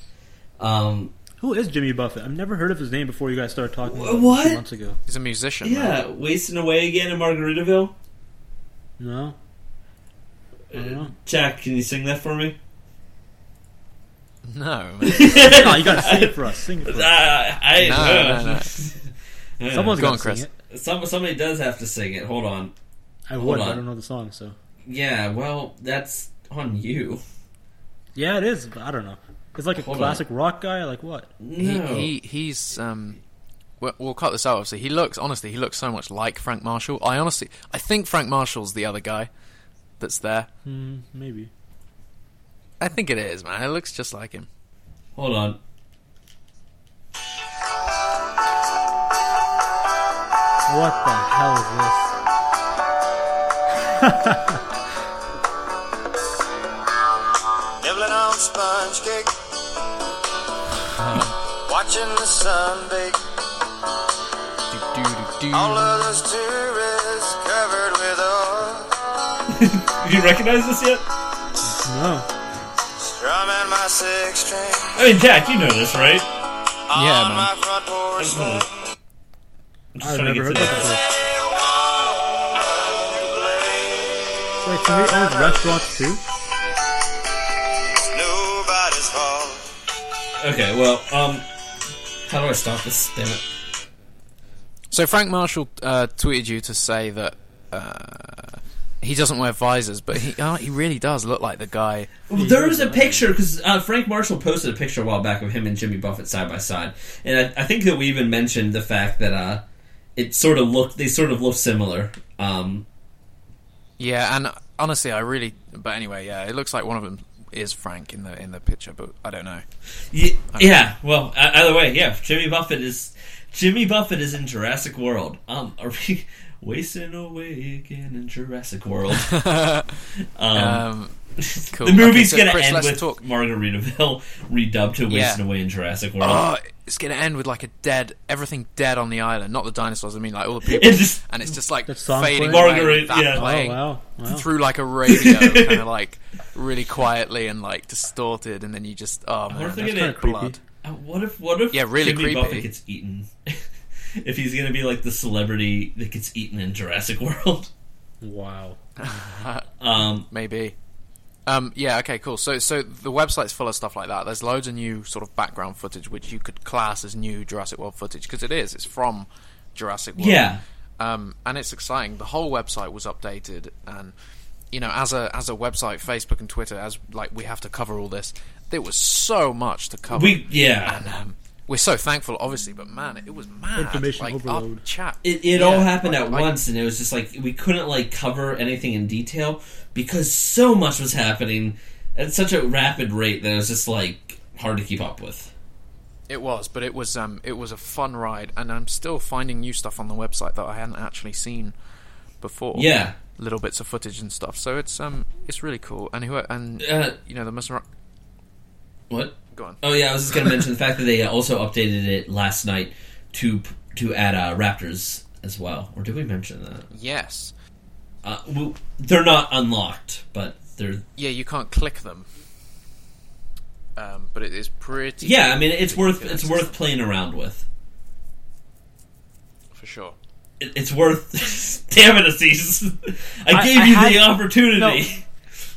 Um, who is Jimmy Buffett? I've never heard of his name before you guys started talking Wh- about what? a few months ago. He's a musician. yeah, man. wasting away again in Margaritaville. No. I don't know. Jack, can you sing that for me? No, no, you gotta sing it for us. Sing it for us. Uh, I No, no, no. Someone's Go got on, to Chris. sing it. Some, somebody does have to sing it. Hold on. I Hold would, but on. I don't know the song, so. Yeah, well, that's on you. Yeah, it is, but I don't know. It's like a Hold classic rock guy, like what? he, No. he he's um. We'll, we'll cut this out. Obviously, he looks honestly. He looks so much like Frank Marshall. I honestly, I think Frank Marshall's the other guy that's there. Hmm, maybe. I think it is, man. It looks just like him. Hold on. What the hell is this? Nibbling on sponge cake. Huh. Watching the sun bake. Do, do, do, do. All of those tourists covered with oil. Do you recognize this yet? No. I mean, Jack, you know this, right? Yeah, on man. my front porch. I'm lawn. just I've trying to never get heard to that that. before. Wait, so he owns restaurants too? Nobody's fault. Okay, well, um, how do I start this? Damn it. So Frank Marshall uh, tweeted you to say that uh, he doesn't wear visors, but he uh, he really does look like the guy. There was a picture because uh, Frank Marshall posted a picture a while back of him and Jimmy Buffett side by side, and I, I think that we even mentioned the fact that uh, it sort of looked they sort of look similar. Um, Yeah, and honestly, I really. But anyway, yeah, it looks like one of them is Frank in the in the picture, but I don't know. y- yeah, well, either way, yeah, Jimmy Buffett is Jimmy Buffett is in Jurassic World. Um, are we wasting away again in Jurassic World? um, Um, cool. The movie's Okay, so gonna Chris, end with talk. Margaritaville redubbed to Yeah. Wasting Away in Jurassic World. Oh, it's gonna end with like a dead, everything dead on the island. Not the dinosaurs. I mean, like all the people, It just- and it's just like fading playing? away Margaret, with that yeah. Oh, wow. wow. through like a radio, kind of like really quietly and like distorted, and then you just oh man, wonder if they're that's gonna- blood. Uh, what if what if Yeah, really Jimmy creepy. Buffett gets eaten? If he's gonna be like the celebrity that gets eaten in Jurassic World. Wow. Um, Maybe. Um, yeah, okay, cool. So, so the website's full of stuff like that. There's loads of new sort of background footage, which you could class as new Jurassic World footage because it is. It's from Jurassic World. Yeah. um, and it's exciting. The whole website was updated, and you know, as a as a website, Facebook and Twitter, as like we have to cover all this. There was so much to cover. We yeah. and um, we're so thankful, obviously, but man, it was mad. Information like, overload. Chat. It, it Yeah, all happened like- at like- once, and it was just like we couldn't like cover anything in detail because so much was happening at such a rapid rate that it was just like hard to keep up with. It was, but it was um, it was a fun ride, and I'm still finding new stuff on the website that I hadn't actually seen before. Yeah, little bits of footage and stuff. So it's um, it's really cool. And who and uh, you know the Muslim. what? Go on. Oh yeah, I was just gonna mention the fact that they also updated it last night to to add uh, Raptors as well. Or did we mention that? Yes. Uh, well, they're not unlocked, but they're Yeah, you can't click them. Um, but it is pretty. yeah. I mean, it's worth it's worth playing around with. for sure. It, it's worth. damn it, Aziz! I I- gave I you had- the opportunity. No.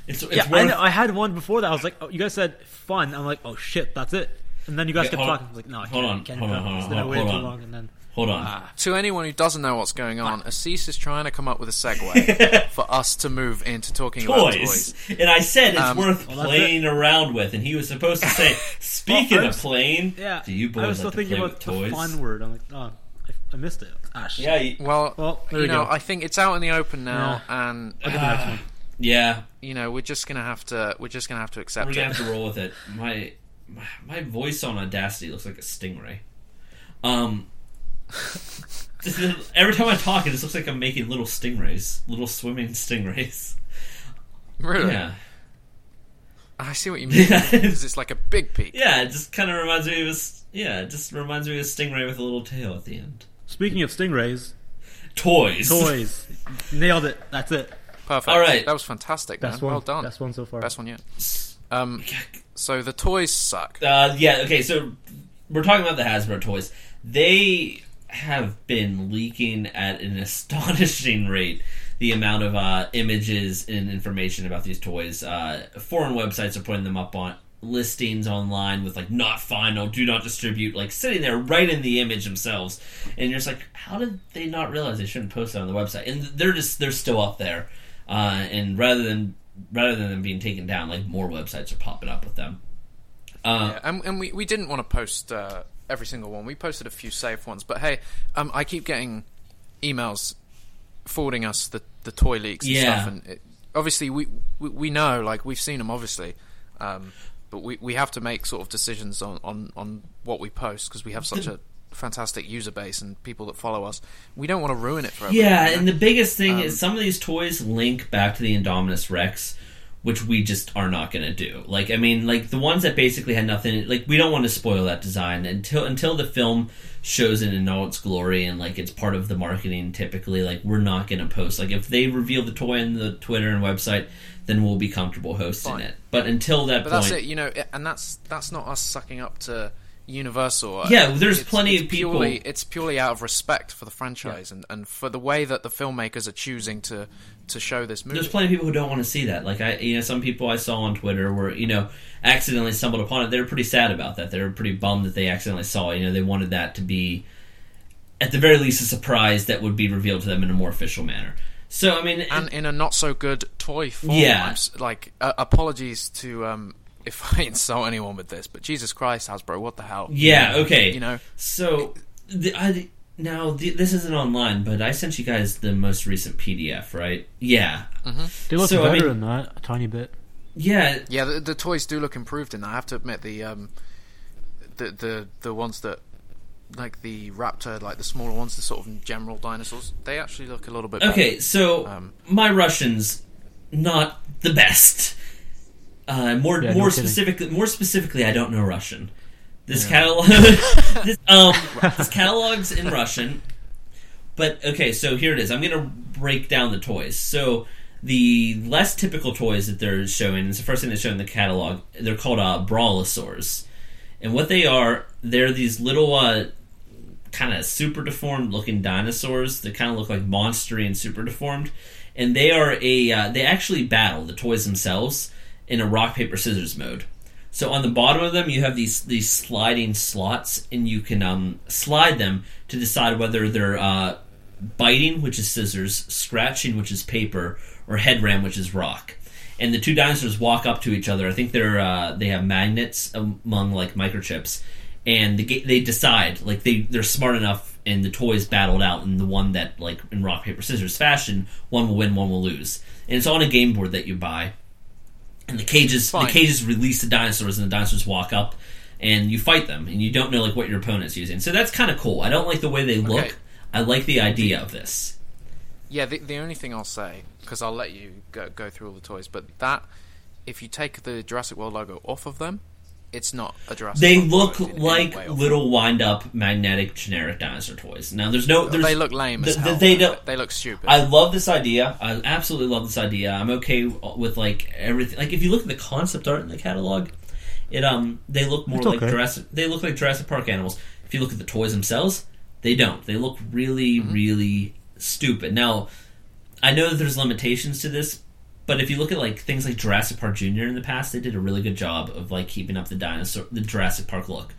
It's, it's Yeah, I, know, I had one before that. I was like, oh, you guys said fun. I'm like, oh shit, that's it. And then you guys Okay, kept hold talking. I'm like, no, I Hold can't. on, can't hold on, interrupt. hold So on, then I hold waited too long, and then Hold on. To anyone who doesn't know what's going on, Aziz is trying to come up with a segue for us to move into talking about toys. toys. And I said it's Um, worth well, that's playing around with, and he was supposed to say, "Speaking Well, I of playing, yeah. do you I boys was still like to thinking play about with the toys?" fun word. I'm like, oh, I, I missed it. Ah, shit. Yeah, you- Well, Well, there you we know, go. I think it's out in the open now, and Look at the next one. yeah. You know, we're just gonna have to we're just gonna have to accept We're it. gonna have to roll with it. My my, my voice on Audacity looks like a stingray. Um, every time I talk, it just looks like I'm making little stingrays, little swimming stingrays. really? Yeah, I see what you mean. Yeah. 'cause it's like a big peak. yeah. It just kind of reminds me of a s- yeah. It just reminds me of a stingray with a little tail at the end. Speaking of stingrays, Toys. toys. Nailed it. That's it. Perfect. All right. that was fantastic, man. One. Well done. Best one so far. Best one yet. Um, so the toys suck. Uh, yeah, okay, so we're talking about the Hasbro toys. They have been leaking at an astonishing rate the amount of uh, images and information about these toys. Uh, foreign websites are putting them up on listings online with like not final, do not distribute, like sitting there right in the image themselves. And you're just like, how did they not realize they shouldn't post it on the website? And they're just they're still up there. Uh, and rather than rather than them being taken down, like more websites are popping up with them. Uh, Yeah, and, and we, we didn't want to post uh, every single one. We posted a few safe ones, but hey, um, I keep getting emails forwarding us the, the toy leaks and Yeah. stuff, and it, obviously we, we we know like we've seen them obviously, um, but we, we have to make sort of decisions on, on, on what we post because we have such a fantastic user base and people that follow us. We don't want to ruin it for everyone. Yeah, and the biggest thing Um, is some of these toys link back to the Indominus Rex, which we just are not going to do. Like, I mean, like the ones that basically had nothing. Like, we don't want to spoil that design until until the film shows it in all its glory and like it's part of the marketing. Typically, like we're not going to post. Like, if they reveal the toy in the Twitter and website, then we'll be comfortable hosting Fine. it. But until that but point, that's it, you know, and that's that's not us sucking up to Universal. Yeah, there's It's- plenty it's of people- Purely, it's purely out of respect for the franchise and, and for the way that the filmmakers are choosing to to show this movie. There's plenty of people who don't want to see that. Like I, you know, some people I saw on Twitter were, you know, accidentally stumbled upon it. They were pretty sad about that. They were pretty bummed that they accidentally saw it. You know, they wanted that to be, at the very least, a surprise that would be revealed to them in a more official manner. So I mean, and in a not so good toy form. Yeah. Like uh, apologies to um, if I insult anyone with this, but Jesus Christ, Hasbro, what the hell? yeah, okay. You know, So the, I, now the, this isn't online, but I sent you guys the most recent PDF, right? Yeah, They look So, I better mean- than that a tiny bit. yeah. yeah, the, the toys do look improved in that. I have to admit the um, the the the ones that. Like the raptor, like the smaller ones, the sort of general dinosaurs, they actually look a little bit better. Okay, so Um, my Russian's not the best. Uh, more Yeah, more kidding. specifically, more specifically, I don't know Russian. This catalog, this, um, this catalog's in Russian. But okay, so here it is. I'm gonna break down the toys. So the less typical toys that they're showing, it's the first thing they show in the catalog. They're called uh, brawlosaurs, and what they are, they're these little uh, kind of super deformed looking dinosaurs that kind of look like monstery and super deformed and they are a uh, they actually battle the toys themselves in a rock paper scissors mode. So on the bottom of them, you have these these sliding slots, and you can um, slide them to decide whether they're uh, biting, which is scissors, scratching, which is paper, or head ram, which is rock. And the two dinosaurs walk up to each other. I think they're uh, they have magnets among like microchips, and they they decide like they they're smart enough, and the toys battled out, and the one that like in rock paper scissors fashion, one will win, one will lose, and it's on a game board that you buy and the cages Fine. the cages release the dinosaurs and the dinosaurs walk up and you fight them and you don't know like what your opponent's using so that's kind of cool i don't like the way they look Okay. i like the idea of this Yeah, the, the only thing I'll say, because I'll let you go, go through all the toys, but that, if you take the Jurassic World logo off of them, it's not a Jurassic they World look in like way off. little wind up magnetic generic dinosaur toys now there's no there's, They look lame as hell. they don't They look stupid. I love this idea. I absolutely love this idea. I'm okay with like everything. Like if you look at the concept art in the catalog, it um they look more It's like okay. Jurassic. They look like Jurassic Park animals. If you look at the toys themselves, they don't. They look really Mm-hmm. really stupid. Now, I know that there's limitations to this, but if you look at like things like Jurassic Park Junior in the past, they did a really good job of like keeping up the dinosaur the Jurassic Park look.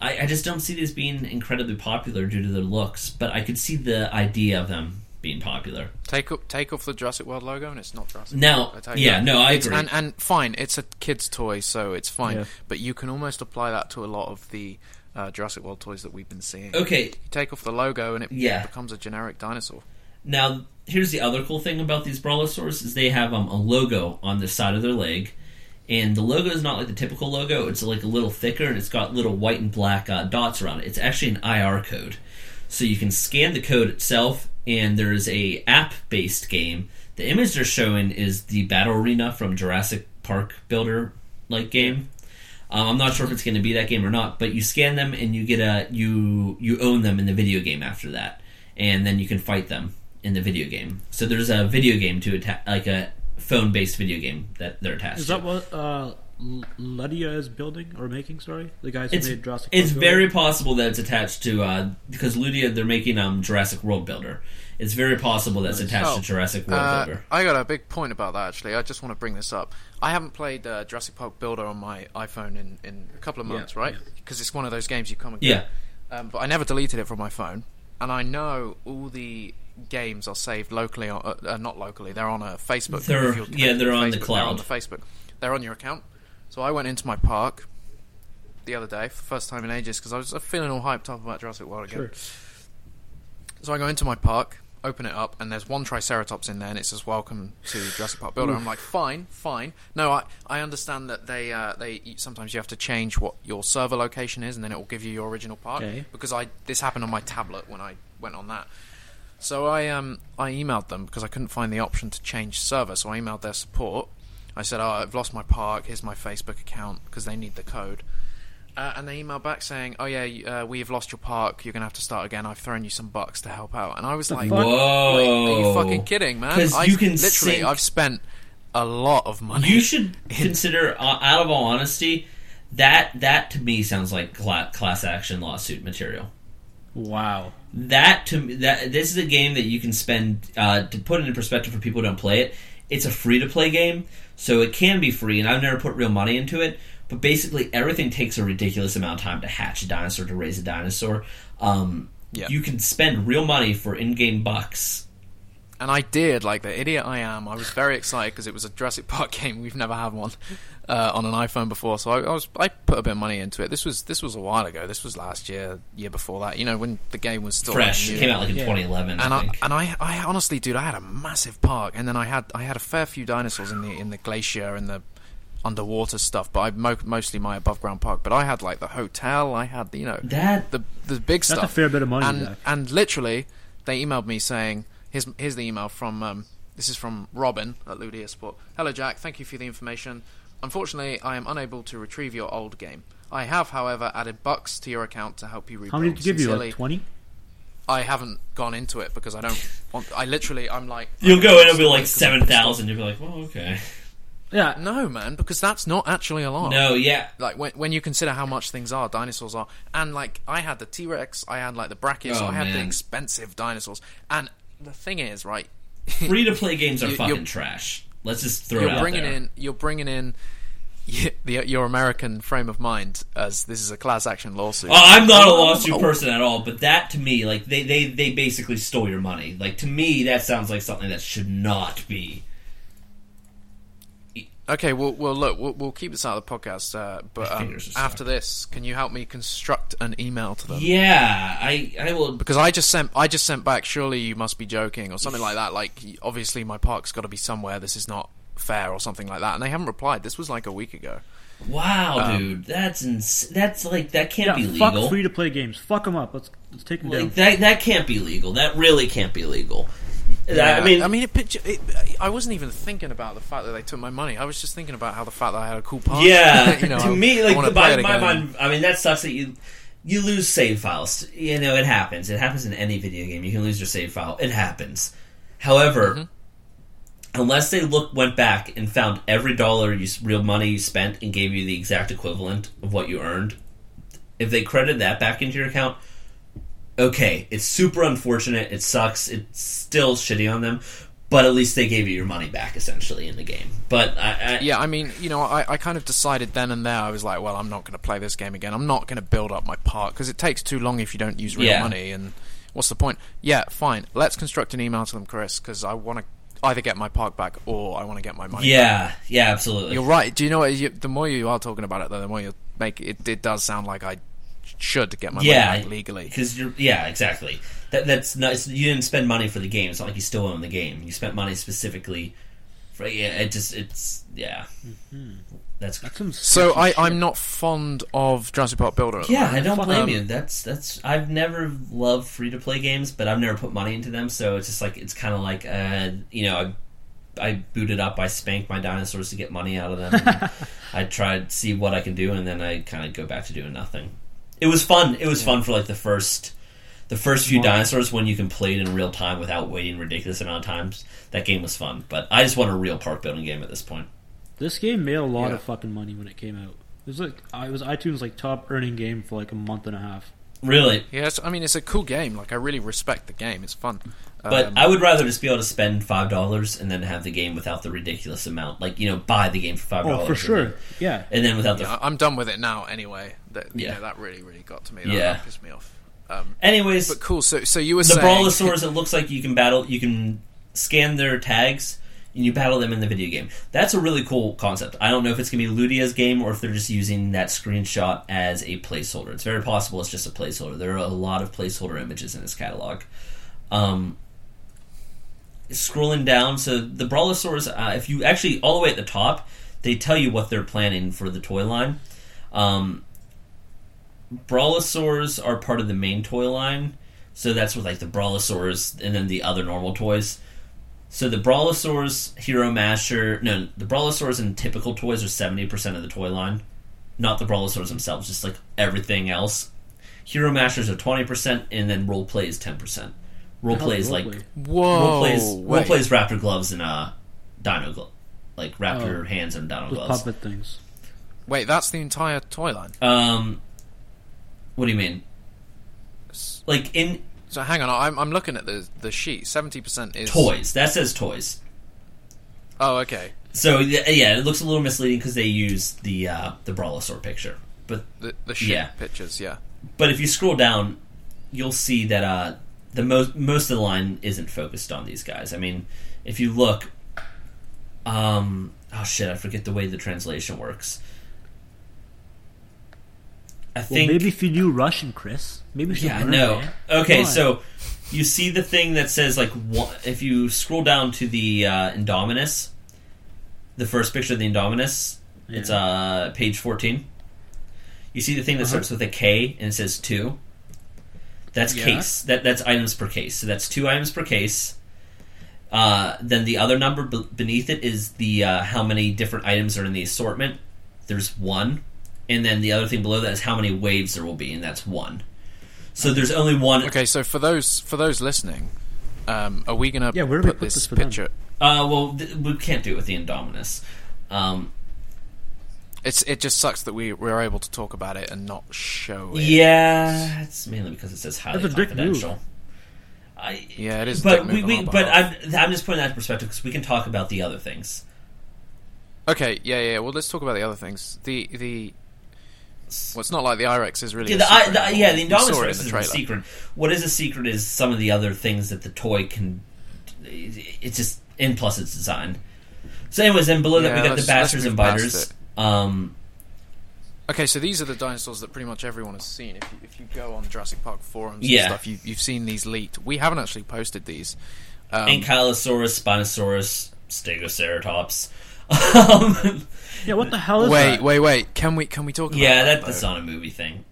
I, I just don't see these being incredibly popular due to their looks, but I could see the idea of them being popular. take up, take off the Jurassic World logo, and it's not Jurassic. Now, World, I tell you yeah, that. no, I It's- agree. And, and fine, it's a kid's toy, so it's fine. Yeah. But you can almost apply that to a lot of the uh, Jurassic World toys that we've been seeing. Okay, You take off the logo, and it Yeah. becomes a generic dinosaur. now here's the other cool thing about these Brawlosaurs is they have um, a logo on the side of their leg, and the logo is not like the typical logo. It's like a little thicker, and it's got little white and black uh, dots around it. It's actually an IR code, so you can scan the code itself, and there's a app-based game. The image they're showing is the battle arena from Jurassic Park Builder like game. Um, I'm not sure if it's going to be that game or not, but you scan them and you get a you you own them in the video game after that, and then you can fight them in the video game. So there's a video game to attack, like a phone-based video game that they're attached Is to. that what uh, L- Ludia is building or making? Sorry, the guys who it's made Jurassic. it's Park very building? possible that it's attached to uh, because Ludia they're making um Jurassic World Builder. It's very possible that's attached Oh, to Jurassic World Uh, Builder. I got a big point about that actually. I just want to bring this up. I haven't played uh, Jurassic Park Builder on my iPhone in, in a couple of Yeah, months, right? yeah. Because it's one of those games you come and Yeah. Um, but I never deleted it from my phone, and I know all the games are saved locally, on, uh, uh, not locally. They're on a Facebook. They're- yeah, they're on the Facebook, They're on cloud. the Facebook. They're on your account. So I went into my park the other day for the first time in ages because I was feeling all hyped up about Jurassic World again. Sure. So I go into my park, open it up, and there's one Triceratops in there, and it says "Welcome to Jurassic Park Builder." I'm like, fine, fine. No, I I understand that they uh, they sometimes you have to change what your server location is, and then it will give you your original park. Okay. Because I this happened on my tablet when I went on that. So I um I emailed them because I couldn't find the option to change server. So I emailed their support. I said, "Oh, I've lost my park. Here's my Facebook account because they need the code." Uh, and they emailed back saying, "Oh yeah, uh, we've lost your park. You're gonna have to start again. I've thrown you some bucks to help out." And I was like, fuck? Whoa! Wait, are you fucking kidding, man? 'Cause I you can literally, sync- I've spent a lot of money. You should consider, uh, out of all honesty, that that to me sounds like cla- class action lawsuit material. Wow. That to that this is a game that you can spend uh, to put it in perspective for people who don't play it. It's a free to play game, so it can be free, and I've never put real money into it. But basically, everything takes a ridiculous amount of time to hatch a dinosaur to raise a dinosaur. Um, Yeah. You can spend real money for in-game bucks. and I did, like the idiot I am. I was very excited because it was a Jurassic Park game. We've never had one uh, on an iPhone before, so I, I was I put a bit of money into it. This was this was a while ago. This was last year, year before that. You know, when the game was still Fresh. new. It came out like in Yeah. 2011. and I I, and I, I honestly, dude, I had a massive park, and then I had I had a fair few dinosaurs in the in the glacier and the underwater stuff, but I mo- mostly my above ground park. But I had like the hotel, I had you know that the the big That's stuff. a fair bit of money. and and literally, they emailed me saying, "Here's here's the email from um, this is from Robin at Ludia Sport. Hello Jack, thank you for the information. Unfortunately, I am unable to retrieve your old game. I have, however, added bucks to your account to help you rebuild. How many did you give you? Sincerely, Like twenty? I haven't gone into it because I don't want. I literally, I'm like, You'll go in and be like seven thousand. You'll be like, well, okay. Yeah. No, man, because that's not actually a lot. No, yeah, Like when when you consider how much things are, dinosaurs are, and like I had the T Rex, I had like the Brachiosaurus, Oh, I had the expensive dinosaurs, and the thing is, right? free to play games are You- fucking trash. Let's just throw it you're out bringing there. in you're bringing in the, your American frame of mind as this is a class action lawsuit. Oh, I'm not a Oh, lawsuit person at all, but that to me, like they, they, they basically stole your money. Like to me, that sounds like something that should not be. Okay, well, well, look, we'll, we'll keep this out of the podcast. Uh, but um, fingers are stuck. after this, can you help me construct an email to them? Yeah, I I will. Because I just sent, I just sent back. Surely you must be joking, or something like that. Like, obviously my park's got to be somewhere. This is not fair, or something like that. And they haven't replied. This was like a week ago. Wow, Um, dude, that's ins- that's like that can't Yeah, be fuck legal. free to play games. Fuck them up. Let's let's take them down. Like that that can't be legal. That really can't be legal. Yeah, I mean, I mean, it, it, I wasn't even thinking about the fact that they took my money. I was just thinking about how the fact that I had a cool park. yeah. you know, to I- me, like the, play my, it again. mind. I mean, that sucks that you you lose save files. You know, it happens. It happens in any video game. You can lose your save file. It happens. However, Mm-hmm. unless they look went back and found every dollar you real money you spent and gave you the exact equivalent of what you earned, if they credit that back into your account, okay, it's super unfortunate. It sucks. It's still shitty on them. But at least they gave you your money back, essentially, in the game. But I, I, Yeah, I mean, you know, I, I kind of decided then and there. I was like, well, I'm not going to play this game again. I'm not going to build up my park because it takes too long if you don't use real Yeah. money. And what's the point? Yeah, fine. Let's construct an email to them, Chris, because I want to either get my park back or I want to get my money. back. yeah, yeah, absolutely. You're right. Do you know what? You, the more you are talking about it, though, the more you make it. It does sound like I should get my yeah, money back legally. Because you're, yeah, exactly. That that's not. You didn't spend money for the game. It's not like you still own the game. You spent money specifically for. Yeah, it just it's yeah. That's That's some So I, shit. I'm not fond of Jurassic Park Builder. at yeah. moment. I don't blame um, you. That's that's. I've never loved free to play games, but I've never put money into them. So it's just like it's kind of like uh, you know. I, I booted up. I spanked my dinosaurs to get money out of them. I tried to see what I can do, and then I kind of go back to doing nothing. It was fun. It was fun for like the first, the first few Small. dinosaurs when you can play it in real time without waiting ridiculous amount of times. That game was fun, but I just want a real park building game at this point. This game made a lot Yeah. of fucking money when it came out. It was like I was iTunes like top earning game for like a month and a half. Really, Yes, I mean it's a cool game. Like I really respect the game. It's fun. But Um, I would rather just be able to spend five dollars and then have the game without the ridiculous amount. Like you know, buy the game for five dollars. Oh, for sure. Yeah. And then without the yeah, I'm done with it now. Anyway, that you Yeah. know, that really really got to me. That, Yeah. that pissed me off. Um, Anyways, but cool. So so you were the saying brawlosaurs it looks like you can battle you can scan their tags and you battle them in the video game that's a really cool concept i don't know if it's going to be ludia's game or if they're just using that screenshot as a placeholder it's very possible it's just a placeholder there are a lot of placeholder images in this catalog um, scrolling down so the brawlosaurs uh, if you actually all the way at the top they tell you what they're planning for the toy line um, brawlosaurs are part of the main toy line so that's with like the Brawlosaurs and then the other normal toys. So the Brawlosaurs, Hero Masher, no, the Brawlosaurs and typical toys are seventy percent of the toy line, not the Brawlosaurs themselves, just like everything else. Hero Mashers are twenty percent, and then role play is ten percent. Role play is like whoa. role plays role wait. plays Raptor gloves and uh, Dino glove, like Raptor Oh. hands and Dino Those gloves. puppet things. Wait, that's the entire toy line. Um, what do you mean? Like in So hang on, I'm I'm looking at the the sheet. Seventy percent is toys, that says toys. Oh, okay. So yeah, yeah, it looks a little misleading because they use the uh, the Brawlosaur picture. But The the sheet Yeah. pictures. Yeah. but if you scroll down, you'll see that uh, the most most of the line isn't focused on these guys. I mean, if you look, um, oh shit, I forget the way the translation works. I Well, think maybe if you knew Russian, Chris. Maybe yeah, no. Okay, so you see the thing that says like one, if you scroll down to the uh, Indominus, the first picture of the Indominus, it's Yeah. uh page fourteen. You see the thing that Uh-huh. starts with a K and it says two. That's Yeah. case. That that's items per case. So that's two items per case. Uh, then the other number be- beneath it is the uh, how many different items are in the assortment. There's one, and then the other thing below that is how many waves there will be, and that's one. So there's only one. Okay, so for those for those listening, um, are we gonna Yeah, where do we put put this this picture? Uh, well, th- we can't do it with the Indominus. Um, It's it just sucks that we we're able to talk about it and not show it. yeah, it's mainly because it says highly That's a dick confidential. I, Yeah, it is a But dick we, move we but. I'm, I'm just putting that in perspective because we can talk about the other things. Okay, yeah, yeah. Well, let's talk about the other things. The the well, it's not like the Irex is really. Yeah, a the, I, the, yeah, the Indominus it in Rex the is a secret. What is a secret is some of the other things that the toy can. It's just and plus its design. So, anyways, then below that we got the let's- let's Bashers and move past Biters. It. Um, Okay, so these are the dinosaurs that pretty much everyone has seen. If you, if you go on Jurassic Park forums Yeah. and stuff, you, you've seen these leaked. We haven't actually posted these. Um, Ankylosaurus, Spinosaurus, Stegoceratops. um, Yeah, what the hell is wait, that? wait, wait. wait. Can we can we talk? About yeah, that, that, that's though? not a movie thing.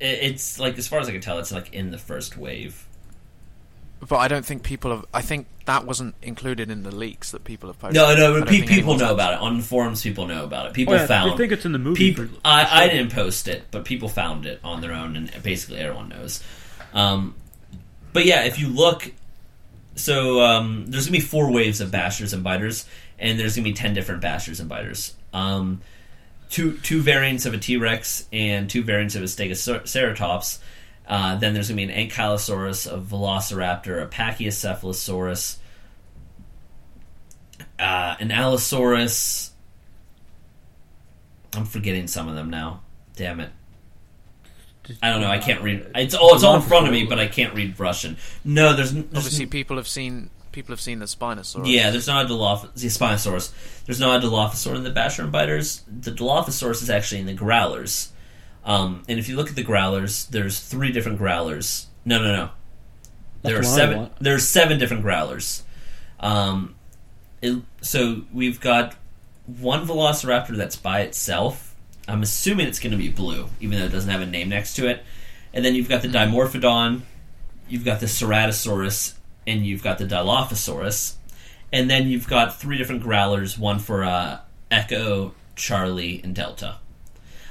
It, it's like, as far as I can tell, it's like in the first wave. But I don't think people have. I think that wasn't included in the leaks that people have posted. No, no, but pe- people know about it on forums. People know about it. People Oh, yeah, found. they think it's in the movie. people. for- I, I didn't post it, but people found it on their own, and basically everyone knows. Um, but yeah, if you look, so um, there's gonna be four waves of bashers and biters, and there's gonna be ten different bashers and biters. Um, two two variants of a T Rex and two variants of a Stegoceratops. Uh, then there's gonna be an Ankylosaurus, a Velociraptor, a Pachycephalosaurus, uh, an Allosaurus. I'm forgetting some of them now. Damn it. I don't know. I can't read. It's oh, it's all in front of me, but I can't read Russian. No, there's, there's Obviously, people have seen people have seen the Spinosaurus. yeah, there's not a Diloph- the Spinosaurus. There's not a Dilophosaur in the Basher and Biters. The Dilophosaurus is actually in the Growlers. Um, and if you look at the Growlers, there's three different Growlers. No, no, no. There are That's seven. want. There's seven different Growlers. Um, it, so we've got one Velociraptor that's by itself. I'm assuming it's going to be blue, even though it doesn't have a name next to it. And then you've got the Dimorphodon, you've got the Ceratosaurus, and you've got the Dilophosaurus. And then you've got three different growlers, one for uh, Echo, Charlie, and Delta.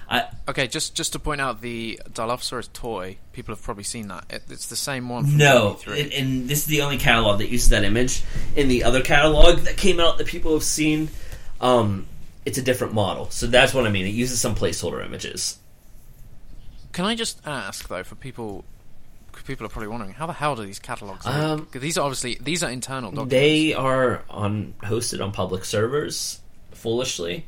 I, Okay, just just to point out the Dilophosaurus toy, people have probably seen that. It, it's the same one. From no, 23. and, this is the only catalog that uses that image. In the other catalog that came out that people have seen, um, it's a different model. So that's what I mean. It uses some placeholder images. Can I just ask though, for people, people are probably wondering, how the hell do these catalogs? work? Um, these are obviously these are internal documents. They are on hosted on public servers, foolishly,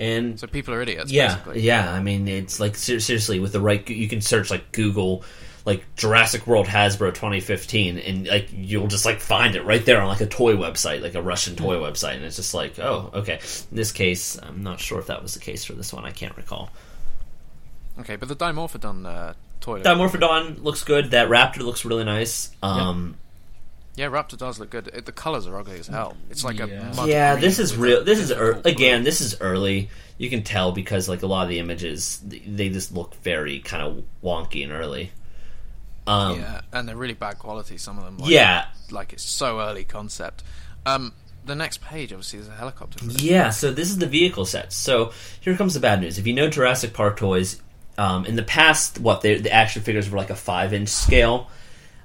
and so people are idiots. yeah, basically. yeah. I mean, it's like ser- seriously with the right. You can search like Google, like Jurassic World Hasbro 2015, and like you'll just like find it right there on like a toy website, like a Russian toy website, and it's just like, oh, okay. In this case, I'm not sure if that was the case for this one. I can't recall. Okay, but the Dimorphodon uh, toy. Dimorphodon looks good. That Raptor looks really nice. Um, Yeah, Raptor does look good. It, the colors are ugly as hell. It's like Yeah. a mud yeah, green this is real. This is difficult ear blue. again. This is early. You can tell because like a lot of the images, they just look very kind of wonky and early. Um, Yeah, and they're really bad quality. Some of them. Like, yeah, like it's so early concept. Um, the next page, obviously, is a helicopter. footage. Yeah, so this is the vehicle sets. So here comes the bad news. If you know Jurassic Park toys, um, in the past, what they, the action figures were like a five inch scale.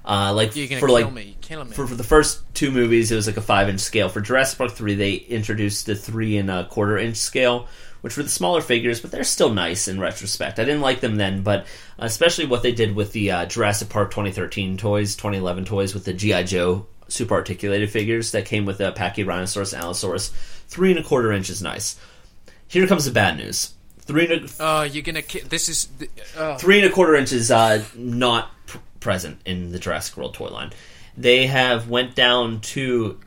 Uh, like for kill like me, You're me. for, for the first two movies, it was like a five inch scale. For Jurassic Park three, they introduced the three and a quarter inch scale, which were the smaller figures, but they're still nice in retrospect. I didn't like them then, but especially what they did with the uh, Jurassic Park 2013 toys, 2011 toys with the GI Joe super articulated figures that came with the Pachyrhinosaurus and Allosaurus. Three and a quarter inch is nice. Here comes the bad news. Three and a, Oh, you're gonna. This is. Uh, three and a quarter inches uh, not present in the Jurassic World toy line. They have went down to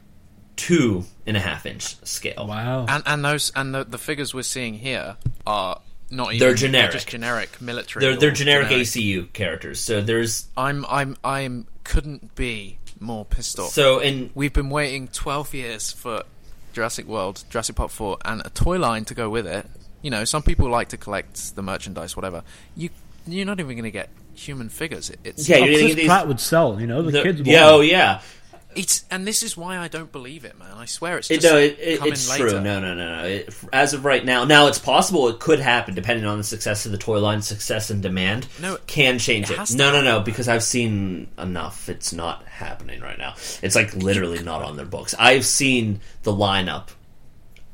two and a half inch scale. Wow. and and those and the, the figures we're seeing here are not even. They're generic. they're just generic military. They're they're or generic, ACU characters. So there's I'm I'm I'm couldn't be more pissed off. so in We've been waiting 12 years for Jurassic World, Jurassic Park 4, and a toy line to go with it. You know, some people like to collect the merchandise, whatever. You you're not even going to get human figures. It, it's Yeah, Oh, you're Chris these- Pratt would sell. You know, the, the- kids. yeah oh yeah it's and this is why I don't believe it, man. I swear it's it, just no it, it, coming it's later. true no no no no it, as of right now now it's possible it could happen depending on the success of the toy line success and demand No, can change it it, no no no because I've seen enough it's not happening right now it's like literally not on their books I've seen the lineup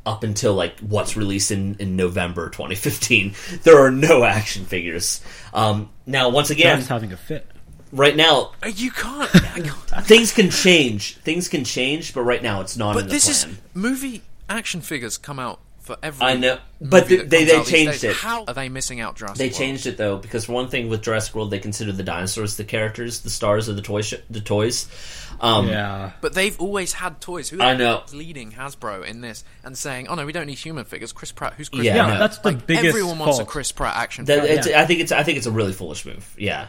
up until like what's released in, in November 2015 there are no action figures um, now once again John's having a fit. right now Uh, You can't. Can't. things can change things can change but right now it's not in But the this plan is movie. action figures come out for every. I know, but movie they they, they changed it. How are they missing out Jurassic They World? changed it though because for one thing with Jurassic World they consider the dinosaurs the characters, the stars of the toy sh- the toys. Um, Yeah. But they've always had toys. Who I know. leading Hasbro in this and saying, "Oh no, we don't need human figures." Chris Pratt. Who's Chris Yeah, Pratt? I Yeah, know. that's the Like, biggest everyone wants a. Chris Pratt action. That, figure. it's, I think it's I think it's a really foolish move. Yeah,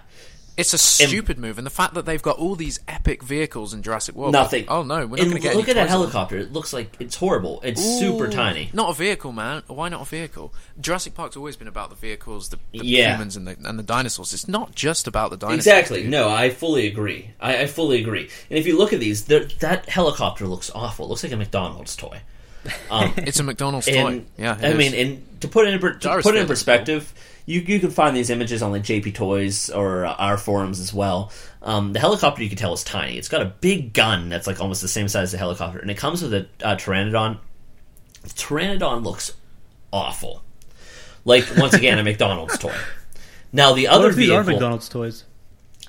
It's a stupid move, and the fact that they've got all these epic vehicles in Jurassic World. nothing. Oh no, we're not going to get. look at that toys of them. helicopter. It looks like it's horrible. It's super tiny. Not a vehicle, man. Why not a vehicle? Jurassic Park's always been about the vehicles, the, the Yeah. humans, and the and the dinosaurs. It's not just about the dinosaurs. Exactly. dude. No, I fully agree. I, I fully agree. And if you look at these, that helicopter looks awful. It looks like a McDonald's toy. Um, It's a McDonald's toy. Yeah, I is. mean, and to put it in to put it in perspective, you you can find these images on like JP Toys or uh, our forums as well. Um, the helicopter you can tell is tiny. It's got a big gun that's like almost the same size as the helicopter, and it comes with a uh, Pteranodon. The Pteranodon looks awful. Like once again, a McDonald's toy. Now the What other if these are McDonald's toys?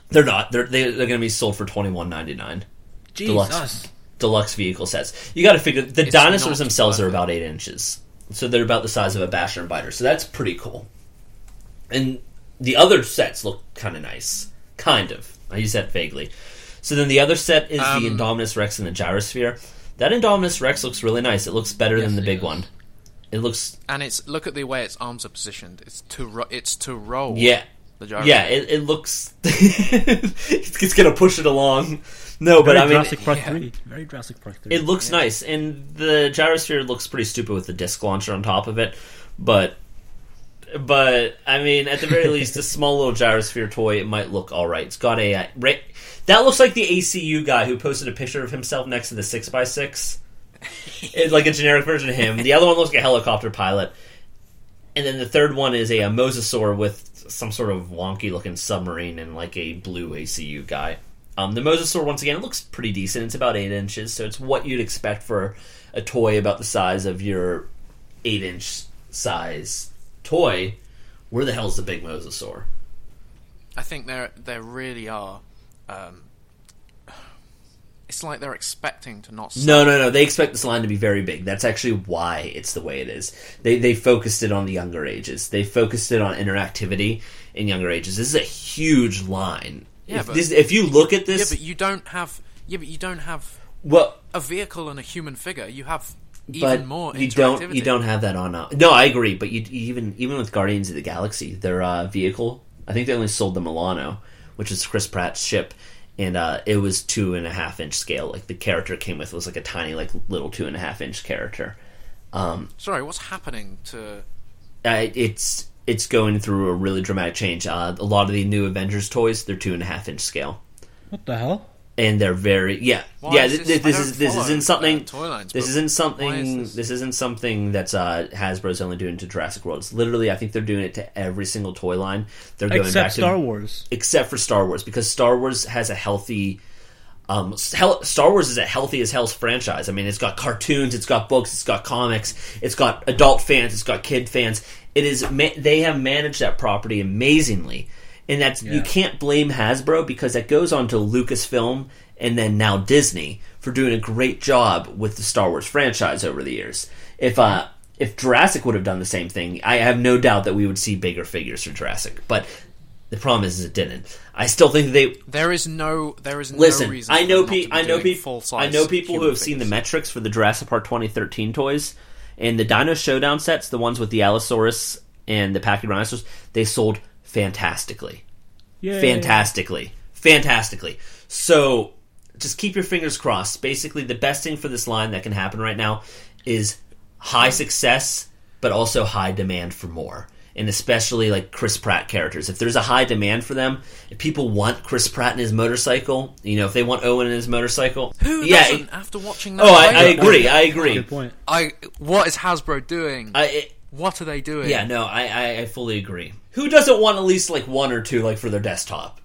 they're not. They're they, they're going to be sold for twenty one ninety nine. Jesus. deluxe deluxe vehicle sets. You got to figure the It's dinosaurs themselves are about eight inches, so they're about the size of a basher and biter. So that's pretty cool. And the other sets look kind of nice, kind of. I use that vaguely. So then the other set is Um, the Indominus Rex and the Gyrosphere. That Indominus Rex looks really nice. It looks better than the big does. one. It looks and it's look at the way its arms are positioned. It's to ro- it's to roll. yeah. the gyro. Yeah, it, it looks. it's, it's gonna push it along. No, but I mean, Jurassic Park yeah. 3. Very Jurassic Park 3. It looks nice, and the gyrosphere looks pretty stupid with the disc launcher on top of it. But, but I mean, at the very least, a small little gyrosphere toy it might look all right. It's got a uh, ra- that looks like the ACU guy who posted a picture of himself next to the six x six. It's like a generic version of him. The other one looks like a helicopter pilot, and then the third one is a, a mosasaur with some sort of wonky looking submarine and like a blue ACU guy. Um, the mosasaur once again it looks pretty decent. It's about eight inches, so it's what you'd expect for a toy about the size of your eight inch size toy. Where the hell's the big mosasaur? I think there there really are. Um, it's like they're expecting to not. No, no, no. They expect this line to be very big. That's actually why it's the way it is. They they focused it on the younger ages. They focused it on interactivity in younger ages. This is a huge line. Yeah, if, but- this, if you look at this, Yeah, but you don't have. Yeah, but you don't have well, a vehicle and a human figure. You have but more. you don't you don't have that on. Uh, no, I agree. But you even even with Guardians of the Galaxy, their uh, vehicle, I think they only sold the Milano, which is Chris Pratt's ship, and uh, it was two and a half inch scale. Like the character it came with was like a tiny, like little two and a half inch character. Um, Sorry, what's happening to? uh, it's it's going through a really dramatic change. Uh, a lot of the new Avengers toys, they're two and a half inch scale, What the hell? And they're very yeah Why yeah. is This, this- this, I is this isn't something. toy lines, this isn't something. is this? this? isn't something that's uh, Hasbro's only doing to Jurassic World. It's literally, I think they're doing it to every single toy line. They're going back Except to Star Wars. except for Star Wars because Star Wars has a healthy. Um, hell, Star Wars is a healthy as hell's franchise. I mean, it's got cartoons, it's got books, it's got comics, it's got adult fans, it's got kid fans. It is ma- they have managed that property amazingly, and that's you can't blame Hasbro because that goes on to Lucasfilm and then now Disney for doing a great job with the Star Wars franchise over the years. If uh, if Jurassic would have done the same thing, I have no doubt that we would see bigger figures for Jurassic. But the problem is, it didn't. I still think they There is no. There is listen. no reason. I know pe- I know people. I know people who have seen the metrics for the Jurassic Park 2013 toys and the Dino Showdown sets, the ones with the Allosaurus and the Pachyrhinosaurus. They sold fantastically Yay. fantastically fantastically so just keep your fingers crossed basically the best thing for this line that can happen right now is high success but also high demand for more and especially like chris pratt characters if there's a high demand for them if people want chris pratt in his motorcycle you know if they want owen in his motorcycle Who yeah doesn't? it- after watching that, oh I, I agree i agree Good point. I what is Hasbro doing? I, it, what are they doing? Yeah, no, I, I, I fully agree. Who doesn't want at least like one or two like for their desktop?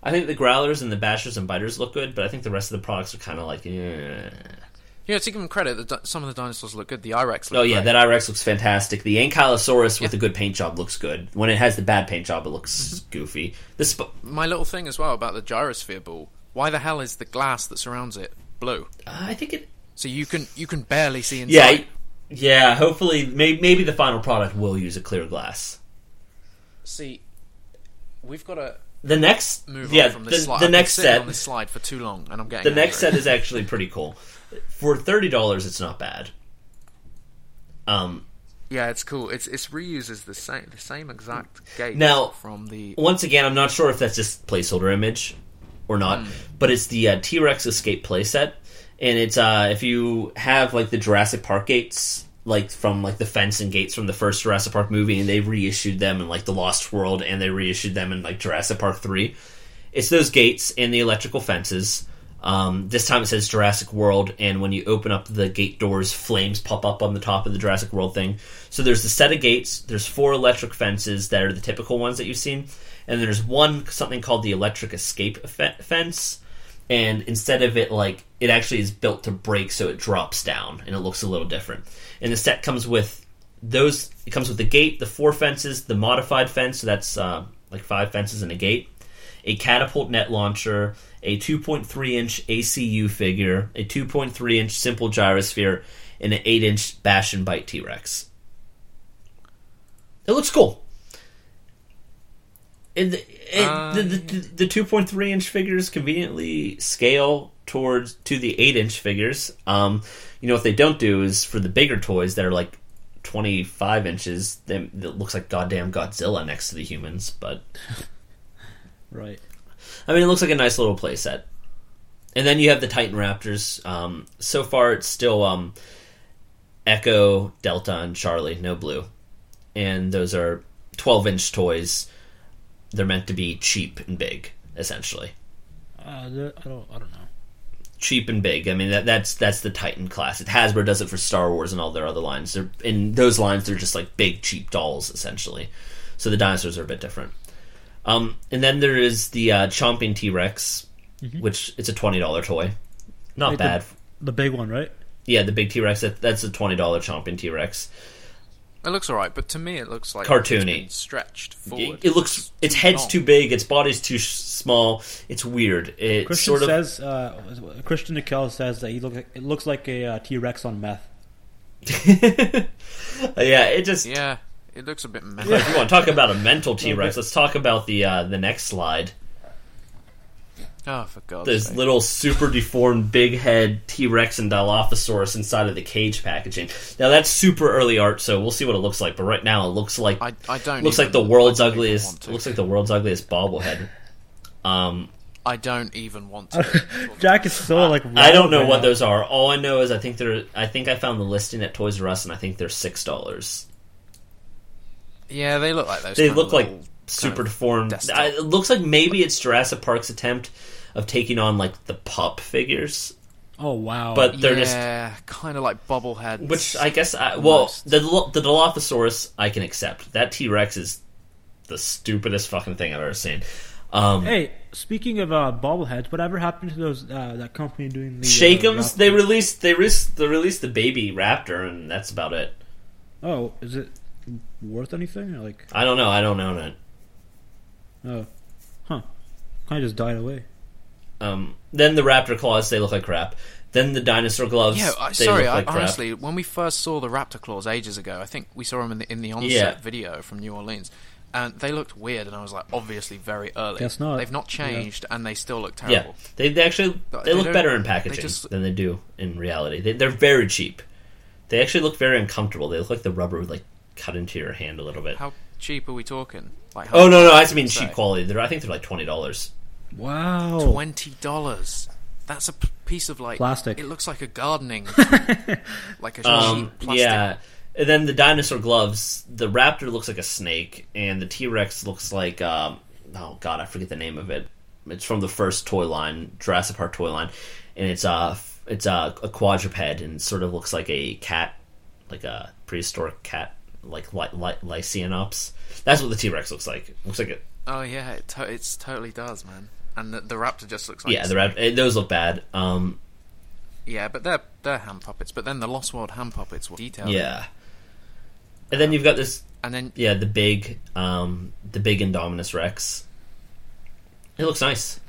I think the growlers and the bashers and biters look good, but I think the rest of the products are kind of like, eh. Yeah, to give them credit, the, some of the dinosaurs look good. The Irex. Oh yeah, great. that Irex looks fantastic. The Ankylosaurus with a good paint job looks good. When it has the bad paint job, it looks goofy. The sp- My little thing as well about the gyrosphere ball. Why the hell is the glass that surrounds it blue? I think it. So you can you can barely see Yeah, inside. yeah. Hopefully, may, maybe the final product will use a clear glass. See, we've got to The next, move yeah, on from this the, slide. the I've next set, on this slide for too long, and I'm getting the next set is actually pretty cool. For thirty dollars, it's not bad. Um, Yeah, it's cool. It's it's reuses the same the same exact gate Now- from the once again, I'm not sure if that's just placeholder image or not, Hmm. but it's the uh, T Rex Escape playset, and it's uh, if you have like the Jurassic Park gates, like from like the fence and gates from the first Jurassic Park movie, and they reissued them in like the Lost World, and they reissued them in like Jurassic Park Three. It's those gates and the electrical fences. Um, this time it says Jurassic World, and when you open up the gate doors, flames pop up on the top of the Jurassic World thing. So there's a set of gates. There's four electric fences that are the typical ones that you've seen, and there's one something called the electric escape fe- fence. And instead of it like it actually is built to break, so it drops down, and it looks a little different. And the set comes with those. It comes with the gate, the four fences, the modified fence. So that's uh, like five fences and a gate a catapult net launcher, a 2.3 inch ACU figure, a 2.3 inch simple gyrosphere, and an 8 inch Bash and Bite T Rex. It looks cool. It, Uh, the, the, the 2.3 inch figures conveniently scale towards to the 8 inch figures. Um, you know what they don't do is for the bigger toys that are like 25 inches, they, it looks like goddamn Godzilla next to the humans, but Right. I mean, it looks like a nice little playset. And then you have the Titan Raptors. Um, so far, it's still um, Echo, Delta, and Charlie, no blue. And those are 12 inch toys. They're meant to be cheap and big, essentially. Uh, I don't. I don't know. Cheap and big. I mean, that, that's that's the Titan class. It, Hasbro does it for Star Wars and all their other lines. They're, in those lines, they're just like big, cheap dolls, essentially. So the dinosaurs are a bit different. Um, and then there is the uh, Chomping T Rex, which it's a twenty dollar toy. Not Right, the- bad. The big one, right? yeah, the big T Rex. That, that's a twenty dollar Chomping T Rex. It looks alright, but to me it looks like Cartoony. it's been stretched forward. It, it looks. Its head's long. too big. Its body's too small. It's weird. It Christian sort of. says. Uh, Christian Nickel says that he look. It looks like a uh, T Rex on meth. yeah, it just. Yeah, it looks a bit messy. If you want to talk about a mental T Rex, let's talk about the uh, the next slide. Oh, for God's This sake. little super deformed big head T Rex and Dilophosaurus inside of the cage packaging. Now that's super early art, so we'll see what it looks like. But right now, it looks like I, I don't looks even, like the world's I don't even ugliest. Looks like the world's ugliest bobblehead. Um, I don't even want to. Jack is so like. I don't know right what now. those are. All I know is I think they're. I think I found the listing at Toys R Us, and I think they're six dollars. yeah, they look like those. They look like super deformed. I, it looks like maybe it's Jurassic Park's attempt of taking on like the pup figures, Oh wow! but they're just yeah, kind of like bobbleheads. Which I guess, I, well, Almost. the the Dilophosaurus I can accept. That T Rex is the stupidest fucking thing I've ever seen. Um, hey, speaking of uh, bobbleheads, whatever happened to those uh, that company doing the uh, Shake'ems, Raptor- they released they released they released the baby raptor, and that's about it. Oh, is it worth anything? Or like, I don't know. I don't own it. oh, huh? Kind of just died away. Um, then the raptor claws, they look like crap. Then the dinosaur gloves, yeah, I, they sorry. look I, like crap. honestly, when we first saw the raptor claws ages ago, I think we saw them in the in the onset Yeah. video from New Orleans, and they looked weird. And I was like, obviously, very early. Guess not. They've not changed, and they still look yeah, terrible. they, they actually they, they look better in they packaging just- than they do in reality. They, they're very cheap. They actually look very uncomfortable. They look like the rubber would like cut into your hand a little bit. How cheap are we talking? Like, Oh no, no, I just mean cheap say? quality. They're, I think they're like twenty dollars. Wow. Twenty dollars. That's a p- piece of like Plastic. It looks like a gardening, like a Um, cheap plastic. yeah. And then the dinosaur gloves. The raptor looks like a snake, and the T Rex looks like um, oh god, I forget the name of it. It's from the first toy line, Jurassic Park toy line, and it's uh, f- it's uh, a quadruped and sort of looks like a cat, like a prehistoric cat, like li- li- Lycaenops. That's what the T Rex looks like. looks like it. Oh yeah, it to- it's totally does, man. And the, the raptor just looks like Yeah, the rap- eh, those look bad. Um, Yeah, but they're they're hand puppets. But then the Lost World hand puppets were detailed. yeah. And then you've got this and then Yeah, the big, um, the big Indominus Rex. It looks nice.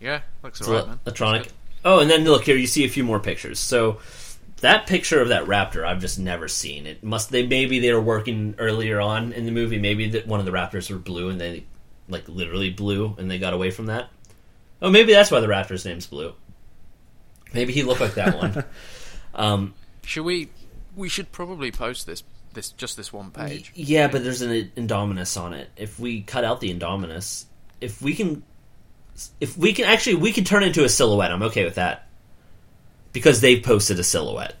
yeah, looks It's alright, man. electronic. Oh, and then look here, you see a few more pictures. So that picture of that raptor, I've just never seen. It must they maybe they were working earlier on in the movie. Maybe that one of the raptors were blue, and they like literally blue, and they got away from that. Oh, maybe that's why the raptor's name's Blue. Maybe he looked like that one. um, Should we? We should probably post this. This just this one y- page. yeah, but there's an Indominus on it. If we cut out the Indominus, if we can, if we can actually, we can turn into a silhouette. I'm okay with that because they posted a silhouette.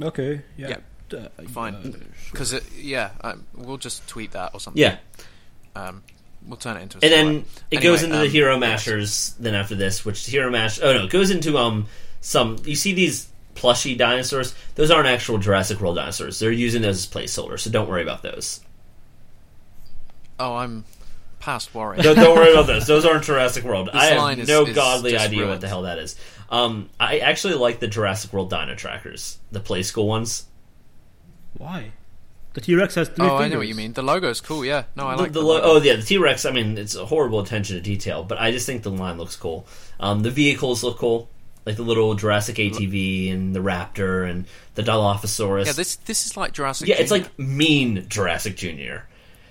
Okay. Yeah. Yeah. Uh, Fine. uh, sure. Because yeah, um, we'll just tweet that or something. Yeah, Um, we'll turn it into. A and then it Anyway, goes into the um, hero yes. mashers. Then after this, which hero mash? Oh no, it goes into um some. You see these plushy dinosaurs? Those aren't actual Jurassic World dinosaurs. They're using those as placeholders, so don't worry about those. Oh, I'm past worry. don't, don't worry about those. Those aren't Jurassic World. This I have is- no is godly just idea what the hell that is. Um, I actually like the Jurassic World Dino Trackers, the Playskool ones. Why? The T Rex has three oh, I fingers. know what you mean. The logo's cool. Yeah. No, I the, like the the, lo- logo. oh yeah, the T Rex. I mean, it's a horrible attention to detail, but I just think the line looks cool. Um, the vehicles look cool, like the little Jurassic ATV and the Raptor and the Dilophosaurus. Yeah, this this is like Jurassic. yeah, it's like mean Jurassic Junior.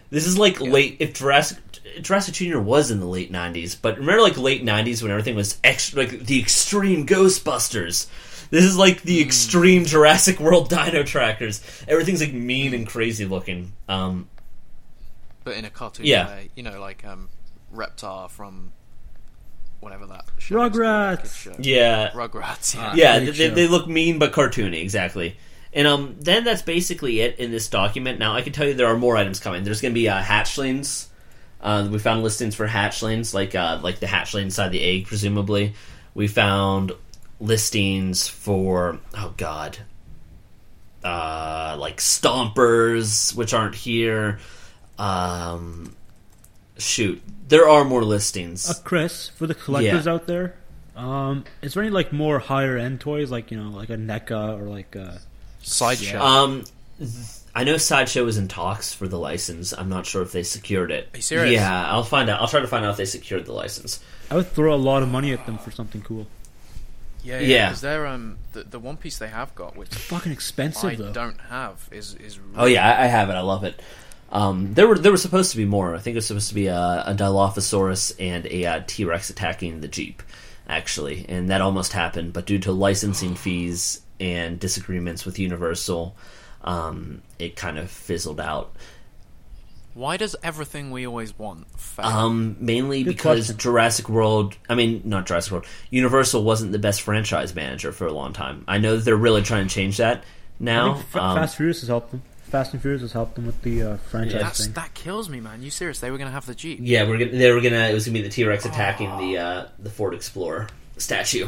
This is like late if Jurassic Jurassic Junior was in the late '90s, but remember like late '90s when everything was extra, like the extreme Ghostbusters. This is like Hmm. the extreme Jurassic World Dino Trackers. Everything's like mean and crazy looking. Um, but in a cartoon Yeah. way. You know, like um, Reptar from whatever that show Rugrats. kid show. yeah, Rugrats. Yeah. yeah, Great they, they look mean but cartoony, exactly. And um, then that's basically it in this document. Now I can tell you there are more items coming. There's going to be uh, hatchlings. Uh, we found listings for hatchlings, like uh, like the hatchling inside the egg, presumably. We found listings for oh god, uh, like stompers, which aren't here. Um, shoot, there are more listings. Uh, Chris, for the collectors Yeah. out there, um, is there any like more higher end toys, like you know, like a NECA or like a Sideshow. Um, I know Sideshow is in talks for the license. I'm not sure if they secured it. Are you serious? Yeah, I'll find out. I'll try to find out if they secured the license. I would throw a lot of money at them for something cool. Yeah, yeah. yeah. Because they're um the, the one piece they have got, which Fucking I expensive though. don't have, is is. Oh yeah, I, I have it. I love it. Um, there were there were supposed to be more. I think it was supposed to be a, a Dilophosaurus and a uh, T Rex attacking the Jeep, actually, and that almost happened. But due to licensing fees and disagreements with Universal, um, it kind of fizzled out. Why does everything we always want fail? Um, mainly Good because question. Jurassic World. I mean, not Jurassic World. Universal wasn't the best franchise manager for a long time. I know that they're really trying to change that I now. think Fa- Um, Fast Furious has helped them. Fast and Furious has helped them with the uh, franchise That's, thing. that kills me, man. You serious? They were gonna have the Jeep. yeah, we're gonna. They were gonna. It was gonna be the T Rex attacking the uh, the Ford Explorer statue.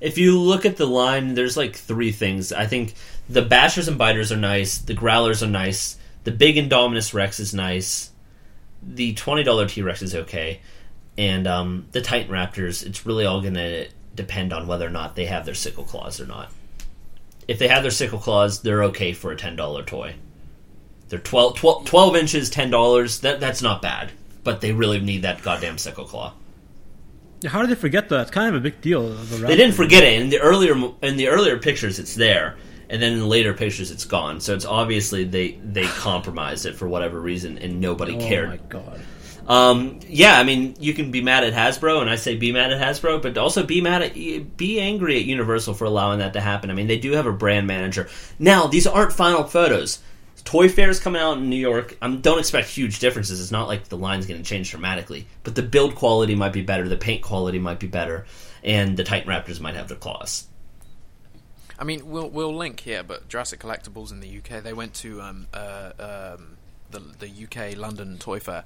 If you look at the line, there's like three things. I think the Bashers and Biters are nice. The Growlers are nice. The Big Indominus Rex is nice. The twenty dollar T Rex is okay, and um, the Titan Raptors. It's really all gonna depend on whether or not they have their sickle claws or not. If they have their sickle claws, they're okay for a ten dollar toy. They're 12, 12, 12 inches, ten dollars. That that's not bad, but they really need that goddamn sickle claw. Yeah, How did they forget that? It's kind of a big deal. a They didn't forget it in the earlier in the earlier pictures. It's there, and then in later pictures, it's gone. So it's obviously they they compromised it for whatever reason, and nobody cared. Oh my god. Um, yeah, I mean, you can be mad at Hasbro, and I say be mad at Hasbro, but also be mad at be angry at Universal for allowing that to happen. I mean, they do have a brand manager now. These aren't final photos. Toy Fair is coming out in New York. I don't expect huge differences. It's not like the line's going to change dramatically, but the build quality might be better, the paint quality might be better, and the Titan Raptors might have their claws. I mean, we'll we'll link here, but Jurassic Collectibles in the UK, they went to um, uh, um, the the UK London Toy Fair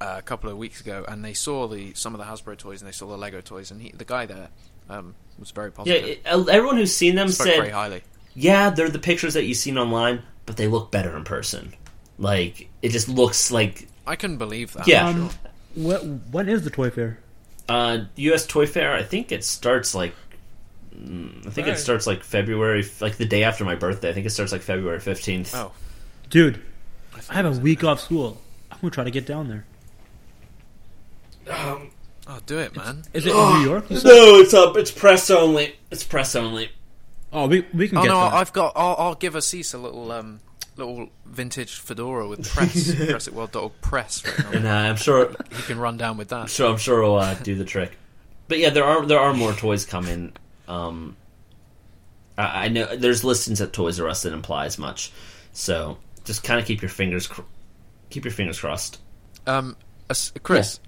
uh, a couple of weeks ago, and they saw the some of the Hasbro toys and they saw the Lego toys, and he, the guy there um, was very Yeah, positive. it- everyone who's seen them Spoke said very highly. yeah, they're the pictures that you've seen online, but they look better in person. Like it just looks like I couldn't believe that. Yeah. Um, wh- when is the toy fair? uh, U.S. Toy Fair. I think it starts like I think it Right. starts like February, like the day after my birthday. I think it starts like February fifteenth. Oh, Dude, I, I have a week off school. I'm gonna try to get down there. Oh, do it, man. Is it in New York? No, it's up. It's press only. It's press only. Oh, we we can Oh get no, that. I've got. I'll, I'll give Aziz a little um little vintage fedora with press pressitworld.org press. Right And now. uh, I'm sure, you can run down with that. sure, I'm sure it'll uh, do the trick. But yeah, there are there are more toys coming. Um, I, I know there's listings at Toys R Us that imply as much. So just kind of keep your fingers cr- keep your fingers crossed. Um, As- Chris,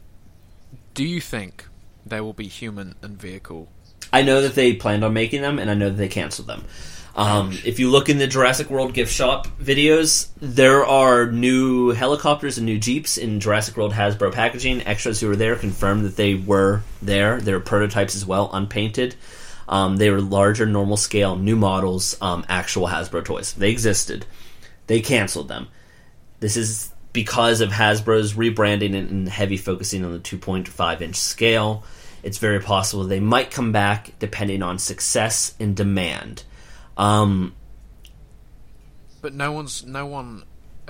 do you think there will be human and vehicle? I know that they planned on making them, and I know that they canceled them. Um, if you look in the Jurassic World gift shop videos, there are new helicopters and new jeeps in Jurassic World Hasbro packaging. Extras who were there confirmed that they were there. There are prototypes as well, unpainted. Um, they were larger, normal scale, new models, um, actual Hasbro toys. They existed. They canceled them. This is because of Hasbro's rebranding and- heavy focusing on the 2.5 inch scale. It's very possible they might come back depending on success and demand. Um, But no one's no one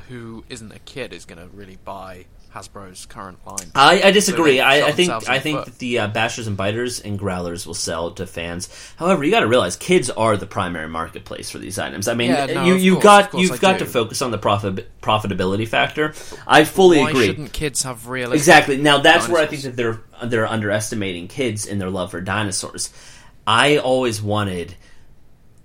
who isn't a kid is going to really buy Hasbro's current line. I, I disagree. they I, I think I the think foot. that the uh, bashers and biters and growlers will sell to fans. However, you got to realize kids are the primary marketplace for these items. I mean, Yeah, no, you you course, got you've I got do. to focus on the profit profitability factor. I fully Why agree. shouldn't kids have realistic? Exactly. Now that's where I think that they're they're underestimating kids in their love for dinosaurs. I always wanted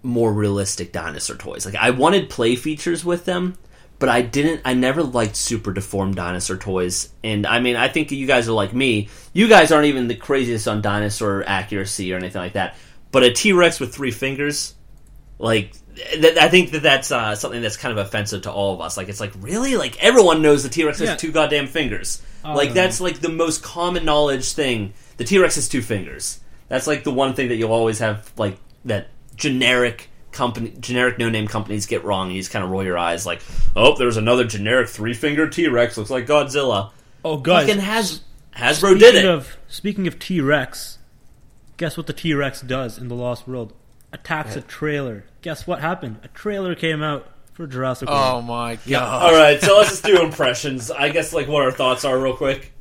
more realistic dinosaur toys. Like I wanted play features with them, but I didn't I never liked super deformed dinosaur toys. And I mean, I think you guys are like me. You guys aren't even the craziest on dinosaur accuracy or anything like that. But a T-Rex with three fingers like th- I think that that's uh, something that's kind of offensive to all of us. Like it's like really like everyone knows the T Rex has Yeah. two goddamn fingers. Oh, like no. that's like the most common knowledge thing. The T Rex has two fingers. That's like the one thing that you'll always have like that generic company, generic no name companies get wrong. And you just kind of roll your eyes like, oh, there's another generic three fingered T Rex. Looks like Godzilla. oh, guys, Fucking has Hasbro did speaking it. of speaking of T Rex, guess what the T Rex does in the Lost World? Attacks a trailer. Guess what happened? A trailer came out for Jurassic World. Oh my god! All right, so let's just do impressions. I guess like what our thoughts are real quick.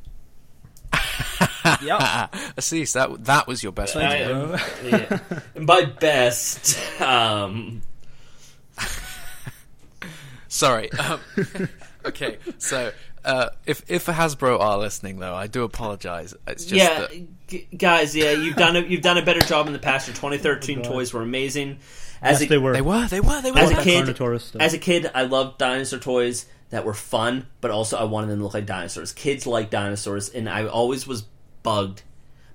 Yeah. Aziz, that that was your best. I video. yeah. And by best, um, Sorry. Um, okay, so uh, if if Hasbro are listening, though, I do apologize. It's just yeah, that g- guys, yeah, you've done a, you've done a better job in the past. Your 2013 Oh, toys were amazing. As Yes, a, they were. they were, they were, they were. as a kid, as a kid, I loved dinosaur toys that were fun, but also I wanted them to look like dinosaurs. Kids like dinosaurs, and I always was bugged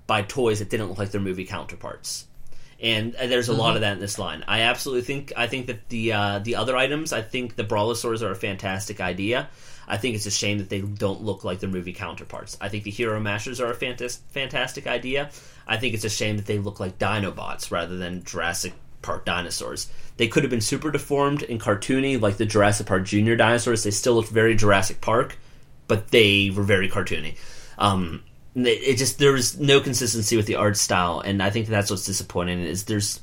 by toys that didn't look like their movie counterparts. And uh, there's a lot of that in this line. I absolutely think I think that the uh, the other items, I think the Brawlosaurs are a fantastic idea. I think it's a shame that they don't look like their movie counterparts. I think the Hero Mashers are a fantas- fantastic idea. I think it's a shame that they look like Dinobots rather than Jurassic Park dinosaurs. They could have been super deformed and cartoony, like the Jurassic Park Junior dinosaurs. They still looked very Jurassic Park, but they were very cartoony. Um, it it just there was no consistency with the art style, and I think that's what's disappointing. Is there's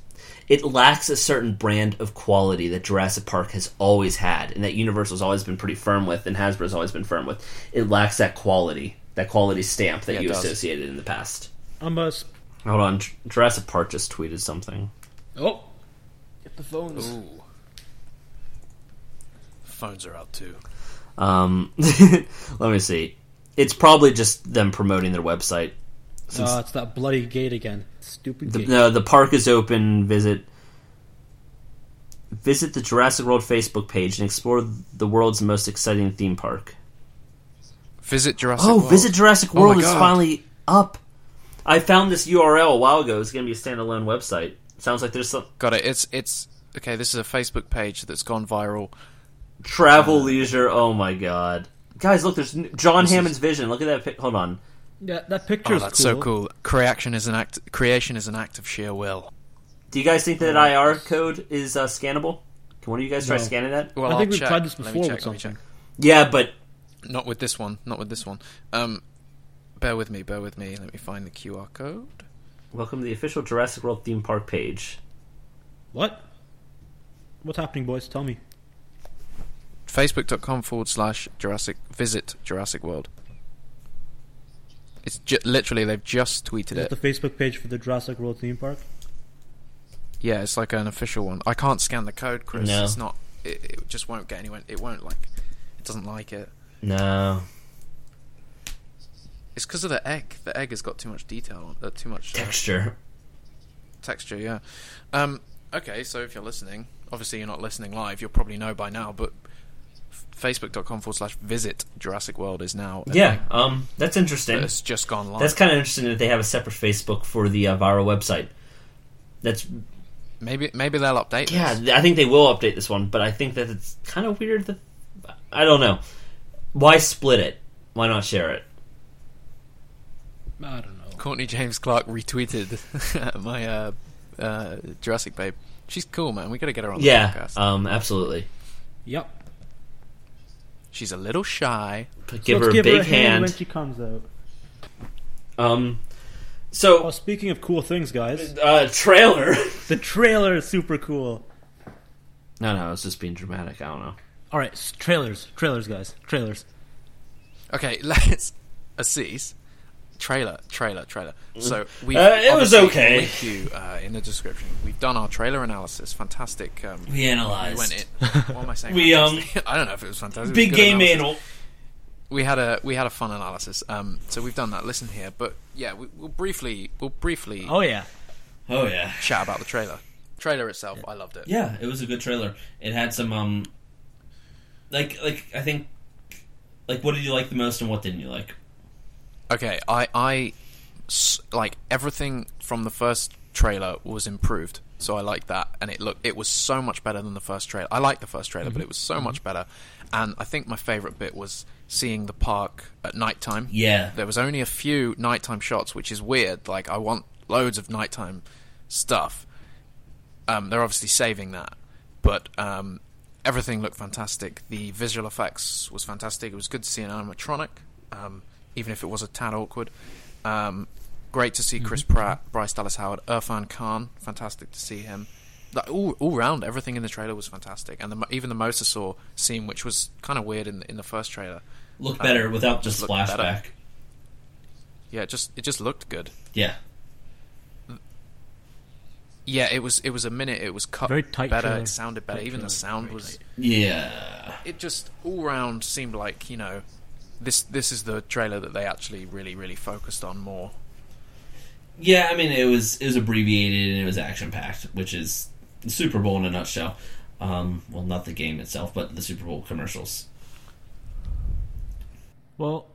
it lacks a certain brand of quality that Jurassic Park has always had, and that Universal's always been pretty firm with, and Hasbro's always been firm with. It lacks that quality, that quality stamp that Yeah, you does. associated in the past. I'm Hold on, Jurassic Park just tweeted something. oh, get the phones. Ooh. Phones are out too. Um, let me see. It's probably just them promoting their website. Since Uh, it's that bloody gate again. Stupid the, gate. no, the park is open. Visit visit the Jurassic World Facebook page and explore the world's most exciting theme park. Visit Jurassic. World Oh, World. Visit Jurassic Oh World is finally up. I found this URL a while ago. It's going to be a standalone website. Sounds like there's some Got it. It's it's okay. This is a Facebook page that's gone viral. travel leisure. Oh my god, guys! Look, there's John This is- Hammond's vision. Look at that. Pic- Hold on. Yeah, that picture Oh, is that's cool. so cool. Creation is an act. Creation is an act of sheer will. Do you guys think that IR code is uh, scannable? Can one of you guys try No. scanning that? Well, I I'll think we've check. tried this Let me before check, with let me something. check. Yeah, but Not with this one. Not with this one. Um, bear with me. Bear with me. Let me find the QR code. welcome to the official Jurassic World theme park page. What? What's happening, boys? Tell me. Facebook.com forward slash Jurassic. Visit Jurassic World. It's ju- literally they've just tweeted Is it it. the Facebook page for the Jurassic World theme park? Yeah, it's like an official one. I can't scan the code, Chris. No. It's not. It, it just won't get anywhere. It won't like. It doesn't like it. No It's because of the egg. The egg has got too much detail on. Uh, too much uh, texture. texture. Yeah. Um. Okay, so if you're listening, obviously you're not listening live. You'll probably know by now, but f- facebook.com forward slash visit Jurassic World is now. Yeah, thing. um, that's interesting. It's just gone live. That's kind of interesting that they have a separate Facebook for the uh, viral website. That's maybe maybe they'll update. yeah. this. I think they will update this one, but I think that it's kind of weird that I don't know why split it. Why not share it? I don't know. Courtney James Clark retweeted my uh, uh, Jurassic babe. She's cool, man. We got to get her on the Yeah, podcast. um, absolutely. Yep. She's a little shy. Give So her let's a give big her a hand hand. when she comes out. Um, so Oh, speaking of cool things, guys, uh, trailer. the trailer is super cool. no, no, it's just being dramatic. I don't know. All right, s- trailers, trailers, guys, trailers. Okay, let's Aziz. Trailer, trailer, trailer. So we Uh, it was okay. Link you uh, in the description. We've done our trailer analysis. Fantastic. Um, We analyzed. We went in. What am I saying? We, um. I don't know if it was fantastic. It was Big game analysis. anal. we had a we had a fun analysis. Um, so we've done that. Listen here, but yeah, we, we'll briefly we'll briefly Oh yeah, Oh yeah. chat about the trailer. Trailer itself, I loved it. Yeah, it was a good trailer. It had some um like like I think like what did you like the most and what didn't you like? Okay, I I like everything from the first trailer was improved, so I like that, and it looked it was so much better than the first trailer. I liked the first trailer, Mm-hmm. but it was so much better, and I think my favorite bit was seeing the park at nighttime. Yeah. there was only a few nighttime shots, which is weird. Like I want loads of nighttime stuff. Um, they're obviously saving that, but um, everything looked fantastic. The visual effects was fantastic. It was good to see an animatronic, um, even if it was a tad awkward. Um, great to see Chris Pratt, Bryce Dallas Howard, Irfan Khan. Fantastic to see him. Like, all all round, everything in the trailer was fantastic, and the, even the mosasaur scene, which was kind of weird in the, in the first trailer. Looked Uh, better without just just looked better. flashback. Yeah, it just it just looked good. Yeah. Yeah, it was it was a minute. It was cut Very tight better. trailer. It sounded better. Tight Even the sound very was. tight. Yeah. It just all round seemed like you know, this this is the trailer that they actually really really focused on more. Yeah, I mean it was it was abbreviated and it was action packed, which is the Super Bowl in a nutshell. Um, well, not the game itself, but the Super Bowl commercials. well,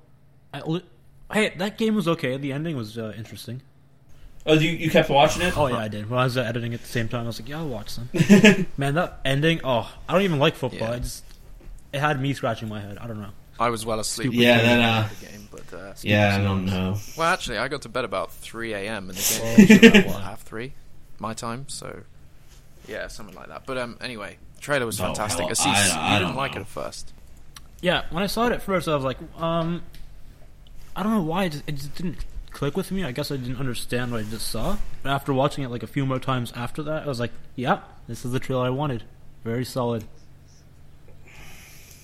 I, li- hey, that game was okay. The ending was uh, interesting. Oh, you you kept watching it? Oh yeah, I did. When I was uh, editing at the same time, I was like, yeah, I'll watch some. Man, that ending. Oh, I don't even like football. Yeah. I just it had me scratching my head. I don't know. I was well asleep. Stupid Yeah, when that, I uh, played the game, but uh, Yeah, I don't know. well, actually, I got to bed about three a.m. and the game finished about what, half three, my time. So yeah, something like that. But um, anyway, trailer was Oh, fantastic. hell, Aziz, I- I you didn't don't like know. it at first. Yeah, when I saw it at first, I was like, um, I don't know why it just, it just didn't click with me. I guess I didn't understand what I just saw. But after watching it like a few more times after that, I was like, yeah, this is the trailer I wanted. Very solid.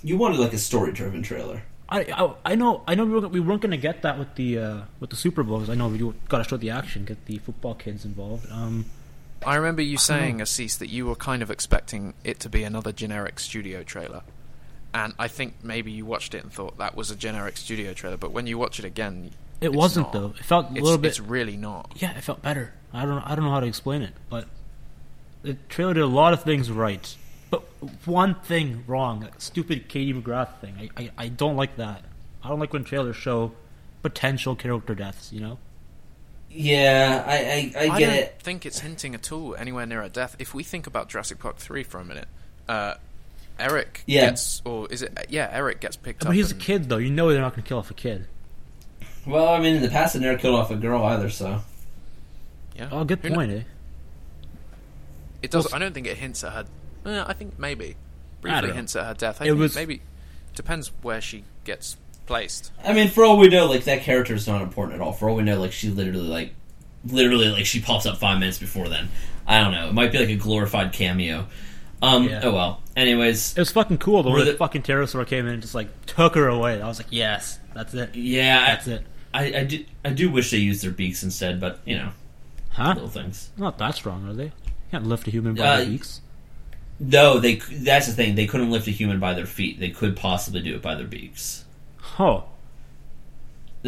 You wanted like a story driven trailer. I, I I know I know we weren't, we weren't gonna get that with the uh, with the Super Bowl 'cause I know we got to show the action, get the football kids involved. Um, I remember you don't saying, know. Aziz, that you were kind of expecting it to be another generic studio trailer. And I think maybe you watched it and thought that was a generic studio trailer, but when you watch it again, it it's wasn't not. though. It felt a It's, little bit. it's really not. yeah, it felt better. I don't I don't know how to explain it, but the trailer did a lot of things right, but one thing wrong. That stupid Katie McGrath thing. I, I I don't like that. I don't like when trailers show potential character deaths. You know. Yeah, I I, I I don't it. think it's hinting at all anywhere near a death. If we think about Jurassic Park 3 for a minute, uh, Eric Yeah. gets, or is it, yeah, Eric gets picked But up. he's a kid though. You know they're not going to kill off a kid. Well, I mean, in the past, they never killed off a girl either, so Yeah. Oh, good Who kn- point, eh? It does. Well, I don't think it hints at her. Eh, I think maybe briefly hints at her death. I It think was- maybe depends where she gets placed. I mean, for all we know, like that character is not important at all. For all we know, like she literally, like, literally, like she pops up five minutes before then. I don't know. It might be like a glorified cameo. Um. Yeah. Oh well. Anyways, It was fucking cool The way When the the- fucking pterosaur came in and just like took her away. I was like, yes, that's it. yeah. That's it. I, I do I do wish they used their beaks instead, but you know, Huh? little things. Not that strong, are they? Can't lift a human by Uh, their beaks. No, they that's the thing. They couldn't lift a human by their feet. They could possibly do it by their beaks. Oh,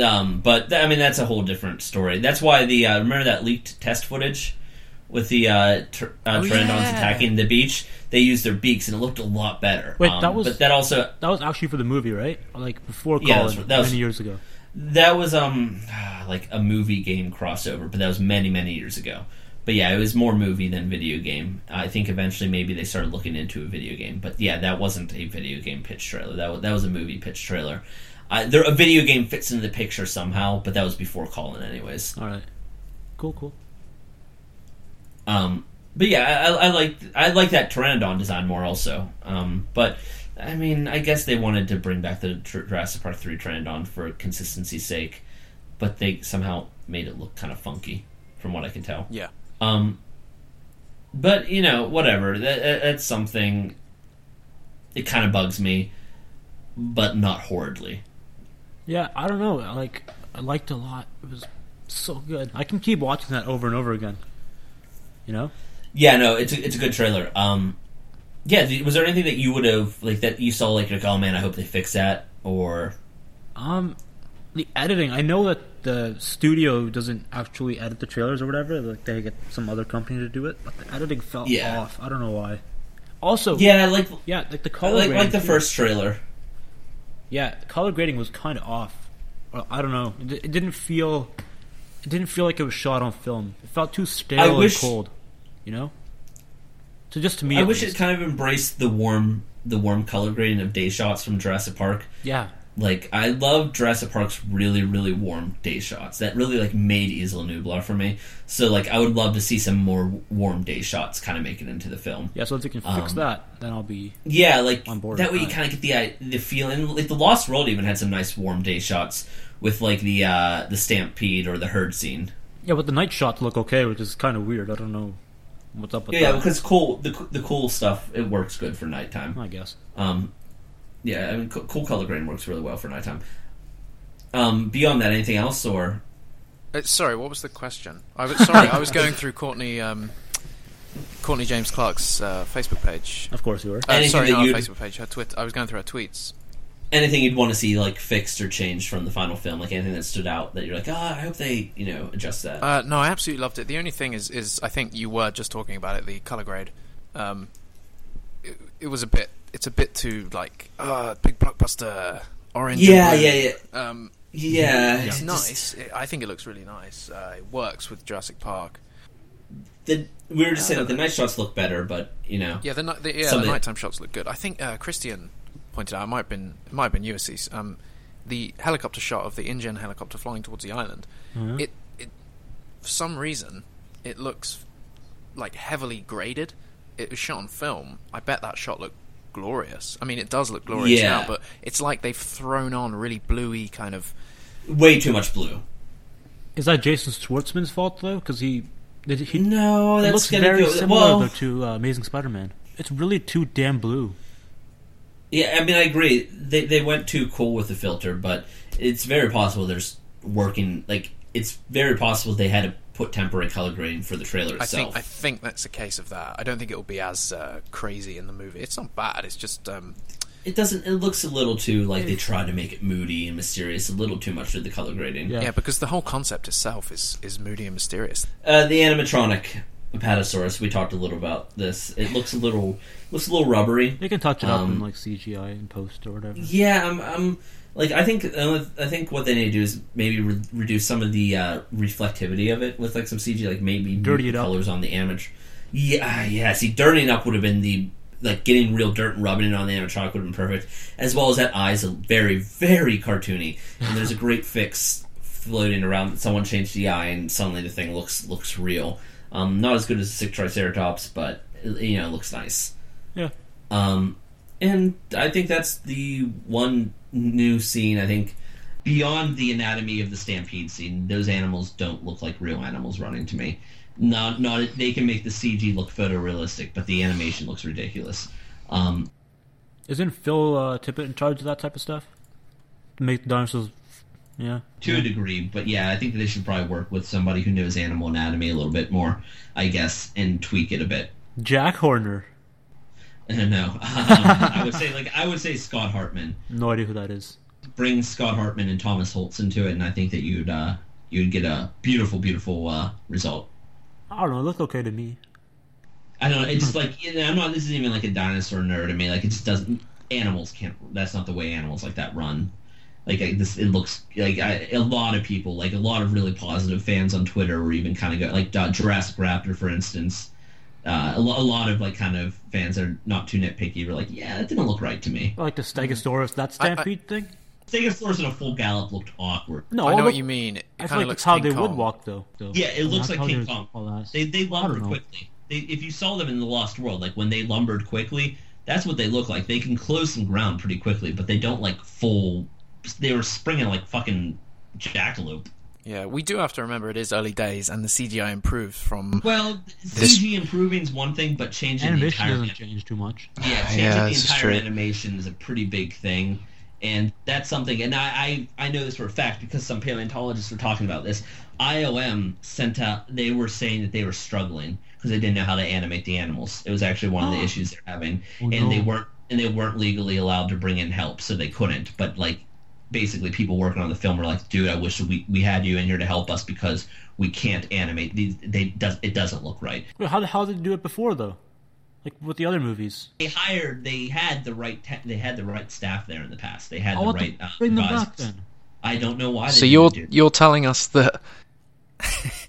Um, but th- I mean, that's a whole different story. That's why the uh, remember that leaked test footage with the uh, tr- uh, Oh, pteranodons yeah. attacking the beach. They used their beaks and it looked a lot better. Wait, Um, that was- but that also that was actually for the movie, right? Like before Yeah, that was- that was- many years ago. that was um like a movie game crossover, but that was many many years ago. But yeah, it was more movie than video game. I think eventually maybe they started looking into a video game. But yeah, that wasn't a video game pitch trailer. That was, that was a movie pitch trailer. Uh, there, a video game fits into the picture somehow, but that was before Colin, anyways. All right, cool, cool. Um, but yeah, I, I like I like that Pteranodon design more also. Um, but I mean, I guess they wanted to bring back the Tr- Jurassic Park three Pteranodon for consistency's sake, but they somehow made it look kind of funky, from what I can tell. Yeah. Um, but you know, whatever. That, that- that's something. It kind of bugs me, but not horridly. Yeah, I don't know. Like, I liked a lot. It was so good. I can keep watching that over and over again. You know? Yeah, no, it's a, it's a good trailer. Um, yeah, was there anything that you would have like that you saw like, like oh man, I hope they fix that or Um, the editing. I know that the studio doesn't actually edit the trailers or whatever. Like they get some other company to do it, but the editing felt Yeah. off. I don't know why. Also, yeah, like yeah, like the color like, grading. like the first trailer. Yeah, the color grading was kind of off. Well, I don't know. It, it didn't feel. It didn't feel like it was shot on film. It felt too stale wish- and cold. You know. So just to me, I wish least. it kind of embraced the warm the warm color grading of day shots from Jurassic Park. yeah, Like I love Jurassic Park's really really warm day shots. That really like made Isla Nublar for me. So like I would love to see some more warm day shots kind of make it into the film. yeah. So if they can fix Um, that, then I'll be. Yeah, like On board that way you kind of get the the feeling. Like the Lost World even had some nice warm day shots with like the uh the stampede or the herd scene. Yeah, but the night shots look okay, which is kind of weird. I don't know what's up with Yeah, yeah, because cool the the cool stuff it works good for nighttime. I guess. Um, yeah, I mean co- cool color grading works really well for nighttime. Um, beyond that, anything else or Uh, sorry, what was the question? I was sorry. I was going through Courtney, um, Courtney James Clark's uh, Facebook page. Of course you were. Uh, sorry, not her you'd- Facebook page. Her Twitter. I was going through her tweets. anything you'd want to see like fixed or changed from the final film? Like anything that stood out that you're like, ah, I hope they you know adjust that. Uh, no, I absolutely loved it. The only thing is, is I think you were just talking about it. The color grade. Um, it, it was a bit. It's a bit too like uh, big blockbuster orange. yeah, yeah, yeah, Um, yeah. it's just- nice. It, I think it looks really nice. Uh, it works with Jurassic Park. The, we were just saying that the night shots look better, but you know, Yeah, the, the yeah Something- the nighttime shots look good. I think uh, Christian pointed out. It might have been it might have been USC. Um, the helicopter shot of the InGen helicopter flying towards the island. Mhm. It it for some reason it looks like heavily graded. It was shot on film. I bet that shot looked glorious. I mean, it does look glorious Yeah. now, but it's like they've thrown on really bluey kind of. way too much blue. Is that Jason Schwartzman's fault though? Because he did he. No, it that's looks very go, similar well, though, to uh, Amazing Spider-Man. It's really too damn blue. Yeah, I mean, I agree. They they went too cool with the filter, but it's very possible there's working. Like, it's very possible they had to put temporary color grading for the trailer itself. I think I think that's a case of that. I don't think it will be as uh, crazy in the movie. It's not bad. It's just um, it doesn't. It looks a little too like they tried to make it moody and mysterious. A little too much with the color grading. Yeah. Yeah, because the whole concept itself is is moody and mysterious. Uh, the animatronic Apatosaurus. We talked a little about this. It looks a little looks a little rubbery. They can touch it up in Um, like CGI and post or whatever. Yeah, I'm. I'm like I think uh, I think what they need to do is maybe re- reduce some of the uh, reflectivity of it with like some CG, like maybe Dirty it the up. colors on the image. Yeah, yeah. See, dirtying up would have been the like getting real dirt and rubbing it on the animatronic would have been perfect. As well as that eye's a very very cartoony, and there's a great fix floating around that someone changed the eye and suddenly the thing looks looks real. Um, not as good as the sick Triceratops, but you know, looks nice. Yeah. Um, and I think that's the one new scene. I think beyond the anatomy of the stampede scene, those animals don't look like real animals running to me. Not, not they can make the CG look photorealistic, but the animation looks ridiculous. Um, Isn't Phil uh, Tippett in charge of that type of stuff? To make the dinosaurs Yeah. to a degree, but yeah, I think they should probably work with somebody who knows animal anatomy a little bit more, I guess, and tweak it a bit. Jack Horner. I. Um, I would say like I would say Scott Hartman. No idea who that is. Bring Scott Hartman and Thomas Holtz into it, and I think that you'd uh, you'd get a beautiful, beautiful uh, result. I don't know. It looked okay to me. I don't know. It's just like you know, I'm not. This isn't even like a dinosaur nerd to me. Like it just doesn't. Animals can't. That's not the way animals like that run. Like I, this, it looks like I, a lot of people, like a lot of really positive fans on Twitter, were even kind of go like uh, Jurassic Raptor, for instance. Uh, a, lo- a lot of like kind of fans are not too nitpicky were like, yeah, that didn't look right to me. Like the Stegosaurus, that stampede thing. Stegosaurus in a full gallop looked awkward. No, I know look- what you mean. It I feel like of looks it's how King they would walk, though. though. Yeah, it looks like King Kong. They they I lumber quickly. They, if you saw them in the Lost World, like when they lumbered quickly, that's what they look like. They can close some ground pretty quickly, but they don't like full. They were springing like fucking jackalope. Yeah, we do have to remember it is early days, and the CGI improves from. Well, This- CG improving is one thing, but changing Animation the entire doesn't change too much. yeah, changing Yeah, the this is entire animation is a pretty big thing, and that's something. And I, I I know this for a fact because some paleontologists were talking about this. IOM sent out. They were saying that they were struggling because they didn't know how to animate the animals. It was actually one of the oh. issues they're having, Oh, and they weren't and they weren't legally allowed to bring in help, so they couldn't. But like. Basically, people working on the film were like, "Dude, I wish we, we had you in here to help us because we can't animate these. They does it doesn't look right." Wait, how, how did they do it before, though? Like with the other movies? they hired they had the right te- they had the right staff there in the past they had I the right to uh, bring them back then. i don't know why they So you're didn't you're telling us that.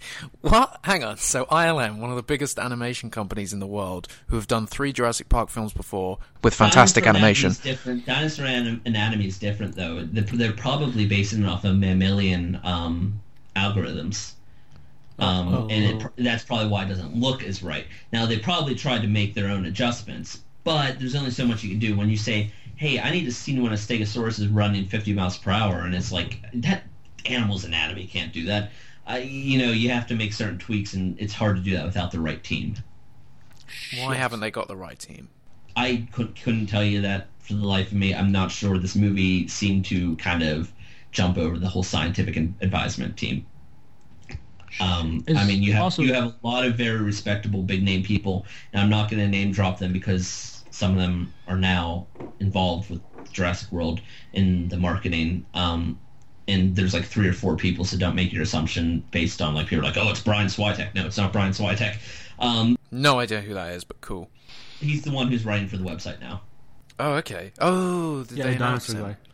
what? Hang on. So ILM, one of the biggest animation companies in the world, who have done three Jurassic Park films before with fantastic Dinosaur animation. different dinosaur anim- anatomy is different though they're, probably basing it off of mammalian um, algorithms um, Oh. and it, that's probably why it doesn't look as right now they probably tried to make their own adjustments but there's only so much you can do when you say hey i need a scene when a stegosaurus is running 50 miles per hour and it's like that animal's anatomy can't do that I, you know you have to make certain tweaks and it's hard to do that without the right team Why haven't they got the right team? I couldn't, couldn't tell you that for the life of me. I'm not sure. This movie seemed to kind of jump over the whole scientific advisement team. Um, I mean, you have also- you have a lot of very respectable big name people, and I'm not going to name drop them because some of them are now involved with Jurassic World in the marketing. Um, and there's like three or four people, so don't make your assumption based on like people are like, oh, it's Brian Switek. No, it's not Brian Switek. Um, No idea who that is, but cool. he's the one who's writing for the website now. Oh, okay. Oh, did Yeah, they the announce dinosaur him? guy.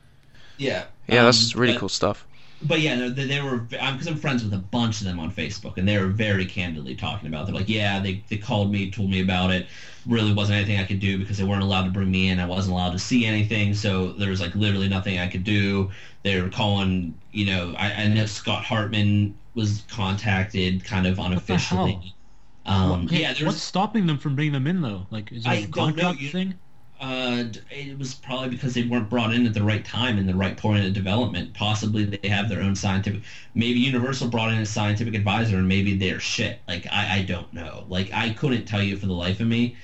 Yeah, Yeah, that's Um, really but- cool stuff. But yeah, no, they, they were because I'm friends with a bunch of them on Facebook, and they were very candidly talking about. it. They're like, yeah, they they called me, told me about it. Really wasn't anything I could do because they weren't allowed to bring me in. I wasn't allowed to see anything, so there was like literally nothing I could do. They were calling, you know, I, I know Scott Hartman was contacted, kind of unofficially. Um, Okay, yeah, what's stopping them from bringing them in though? Like, is it a don't know, contract you- thing? Uh, it was probably because they weren't brought in at the right time in the right point of development. Possibly they have their own scientific. Maybe Universal brought in a scientific advisor, and maybe they're shit. Like I, I don't know. Like I couldn't tell you for the life of me.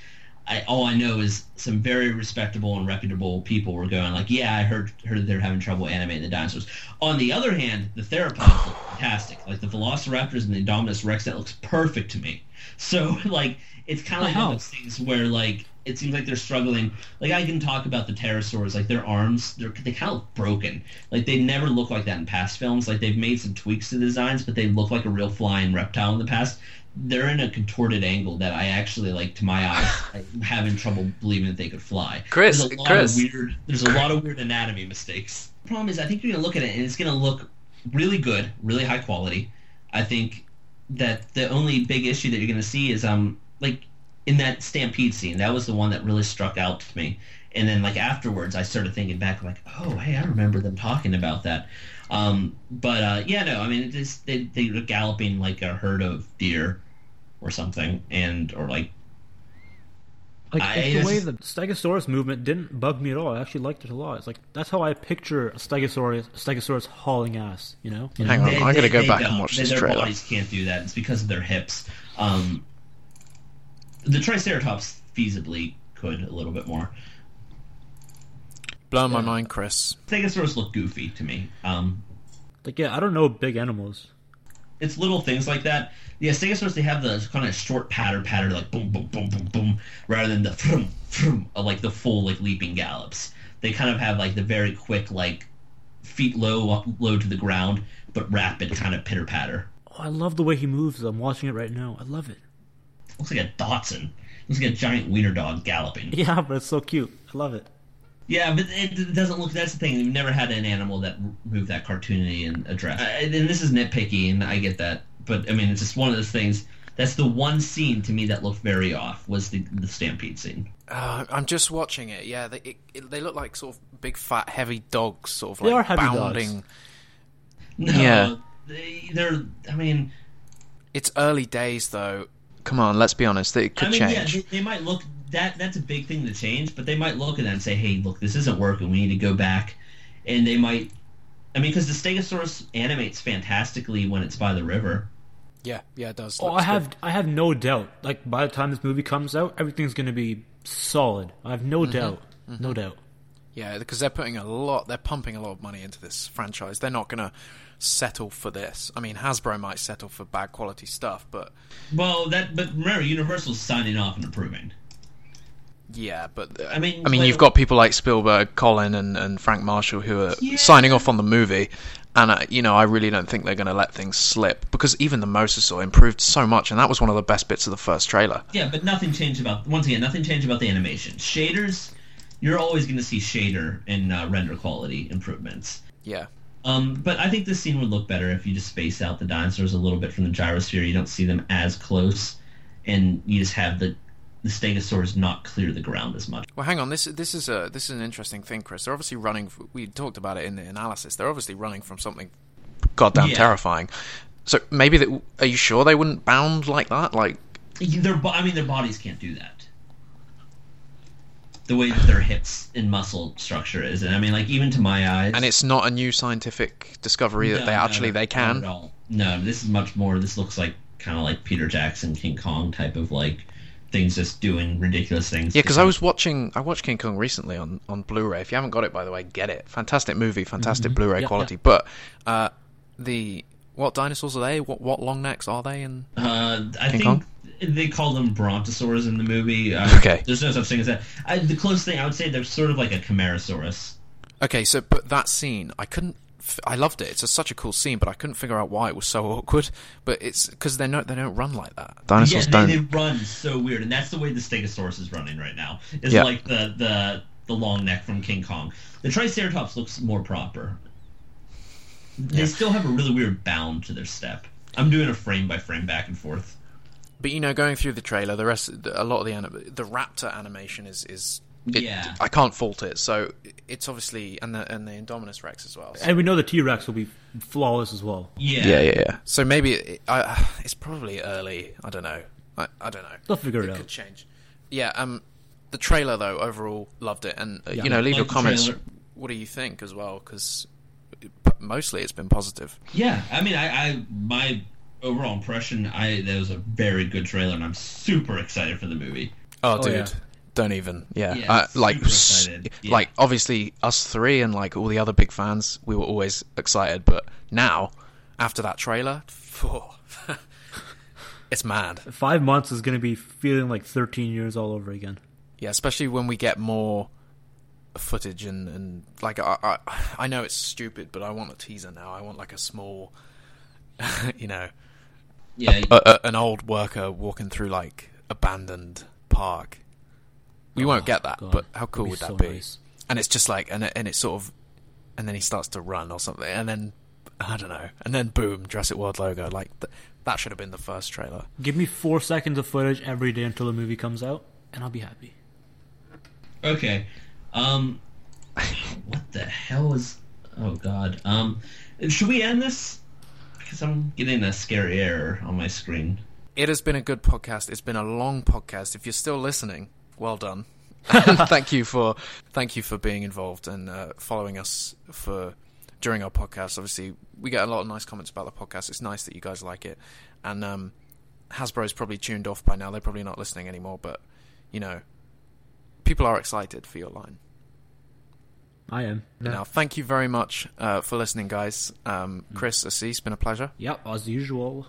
I, all I know is some very respectable and reputable people were going like, yeah, I heard heard they're having trouble animating the dinosaurs. On the other hand, the theropods look fantastic. Like the Velociraptors and the Indominus Rex, that looks perfect to me. So like, it's kind of like one of those things where like it seems like they're struggling. Like I can talk about the pterosaurs, like their arms, they're they kind of look broken. Like they never look like that in past films. Like they've made some tweaks to the designs, but they look like a real flying reptile in the past. They're in a contorted angle that I actually like to my eyes. I'm having trouble believing that they could fly. Chris, there's a lot Chris. of weird. There's a lot of weird anatomy mistakes. The problem is, I think you're gonna look at it and it's gonna look really good, really high quality. I think that the only big issue that you're gonna see is um like in that stampede scene. That was the one that really struck out to me. And then like afterwards, I started thinking back, like, oh hey, I remember them talking about that. Um, but uh, yeah, no, I mean, it is they they were galloping like a herd of deer or something, and or like Like I- it's the way the Stegosaurus movement didn't bug me at all. I actually liked it a lot. It's like that's how I picture a Stegosaurus, Stegosaurus hauling ass. You know? You know? Hang on, They- I'm they- gonna go back don't. and watch They- this their trailer. bodies can't do that. It's because of their hips. Um, the Triceratops feasibly could a little bit more. Blowing my mind, Chris. Stegosaurus look goofy to me. Um, Like, yeah, I don't know big animals. it's little things like that. The Stegosaurus they have the kind of short patter patter like boom boom boom boom boom rather than the frum frum uh, like the full like leaping gallops. They kind of have like the very quick like feet low low to the ground but rapid kind of pitter patter. Oh, I love the way he moves. I'm watching it right now. I love it. Looks like a dachshund. Looks like a giant wiener dog galloping. Yeah, but it's so cute. I love it. Yeah, but it it doesn't look. That's the thing. We've never had an animal that moved that cartoony and address. And this is nitpicky, and I get that. But I mean, it's just one of those things. That's the one scene to me that looked very off. Was the the stampede scene? Uh, I'm just watching it. Yeah, they it, it, they look like sort of big, fat, heavy dogs, sort of They like are heavy dogs. bounding. No, Yeah. they, they're. I mean, It's early days, though. Come on, let's be honest. It could I mean, change. yeah, they, they might look that. That's a big thing to change, but they might look at that and say, "Hey, look, this isn't working. We need to go back." And they might. I mean, because the Stegosaurus animates fantastically when it's by the river. yeah, yeah, it does. Oh, Looks I have, good. I have no doubt. Like by the time this movie comes out, everything's gonna be solid. I have no mm-hmm. doubt. Mm-hmm. No doubt. Yeah, because they're putting a lot. They're pumping a lot of money into this franchise. They're not going to settle for this. I mean, Hasbro might settle for bad quality stuff, but Well, that. But remember, Universal's signing off and approving. yeah, but uh, I mean, I mean, like- you've got people like Spielberg, Colin, and, and Frank Marshall who are Yeah. signing off on the movie, and uh, you know, I really don't think they're going to let things slip because even the Mosasaur improved so much, and that was one of the best bits of the first trailer. Yeah, but nothing changed about. Once again, nothing changed about the animation. Shaders, you're always going to see shader and uh, render quality improvements. Yeah, Um, but I think this scene would look better if you just space out the dinosaurs a little bit from the gyrosphere. You don't see them as close, and you just have the the stegosaurs not clear the ground as much. Well, hang on. This this is a this is an interesting thing, Chris. They're obviously running. We talked about it in the analysis. They're obviously running from something goddamn Yeah. terrifying. So maybe that. Are you sure they wouldn't bound like that? Like, Their, I mean, their bodies can't do that. The way that their hips and muscle structure is, and I mean, like even to my eyes, and it's not a new scientific discovery that No, they no, actually no, they not can. at all. No, this is much more. This looks like kind of like Peter Jackson, King Kong type of like things, just doing ridiculous things. Yeah, because I was watching. I watched King Kong recently on, on Blu-ray. If you haven't got it, by the way, get it. Fantastic movie, fantastic Blu-ray Yeah, quality. But uh, the what dinosaurs are they? What what long necks are they? And Uh, I King think Kong? They call them brontosaurs in the movie. Uh, Okay. There's no such thing as that. I, the closest thing I would say they're sort of like a Camarasaurus. okay, so but that scene, I couldn't. f- I loved it. It's a, such a cool scene, but I couldn't figure out why it was so awkward. But it's because they don't they don't run like that. Dinosaurs yeah, don't. they, they run so weird, and that's the way the Stegosaurus is running right now. It's Yeah. like the the the long neck from King Kong. The Triceratops looks more proper. They Yeah. still have a really weird bound to their step. I'm doing a frame by frame back and forth. But you know, going through the trailer, the rest, a lot of the anim- the raptor animation is is. It, Yeah. I can't fault it. So it's obviously and the and the Indominus Rex as well. So. And we know the T Rex will be flawless as well. Yeah. yeah, yeah, yeah. So maybe it, I, it's probably early. I don't know. I, I don't know. They'll figure it it out. could change. Yeah. Um, the trailer though overall loved it, and uh, Yeah. you know, leave Like your comments. trailer. What do you think as well? Because mostly it's been positive. Yeah, I mean, I, I my overall impression, I that was a very good trailer, and I'm super excited for the movie. Oh, Oh, dude. yeah. Don't even, yeah. Yeah, uh, like, super s- excited. Yeah. like obviously us three and like all the other big fans, we were always excited. But now, after that trailer, phew, it's mad. Five months is going to be feeling like 13 years all over again. Yeah, especially when we get more footage and, and like I, I I know it's stupid, but I want a teaser now. I want like a small, you know, Yeah, a, a, an old worker walking through like abandoned park. We won't get that, God, but how that'd cool be would so that be? nice. And it's just like, and and it's sort of, and then he starts to run or something, and then I don't know, and then boom, Jurassic World logo. Like th- that should have been the first trailer. Give me four seconds of footage every day until the movie comes out, and I'll be happy. Okay. Um, what the hell is? Oh God. Um, should we end this? Because I'm getting a scary error on my screen. It has been a good podcast. It's been a long podcast. If you're still listening, well done. thank you for thank you for being involved and uh, following us for during our podcast. Obviously, we get a lot of nice comments about the podcast. It's nice that you guys like it. And um, Hasbro's probably tuned off by now. They're probably not listening anymore. But you know, people are excited for your line. I am. Now, thank you very much uh, for listening, guys. Um, Chris, Aziz, it's been a pleasure. Yep, as usual.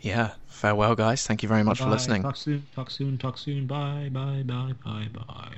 Yeah, farewell, guys. Thank you very much for Bye. listening. Talk soon. Talk soon. Talk soon. Bye. Bye. Bye. Bye. Bye.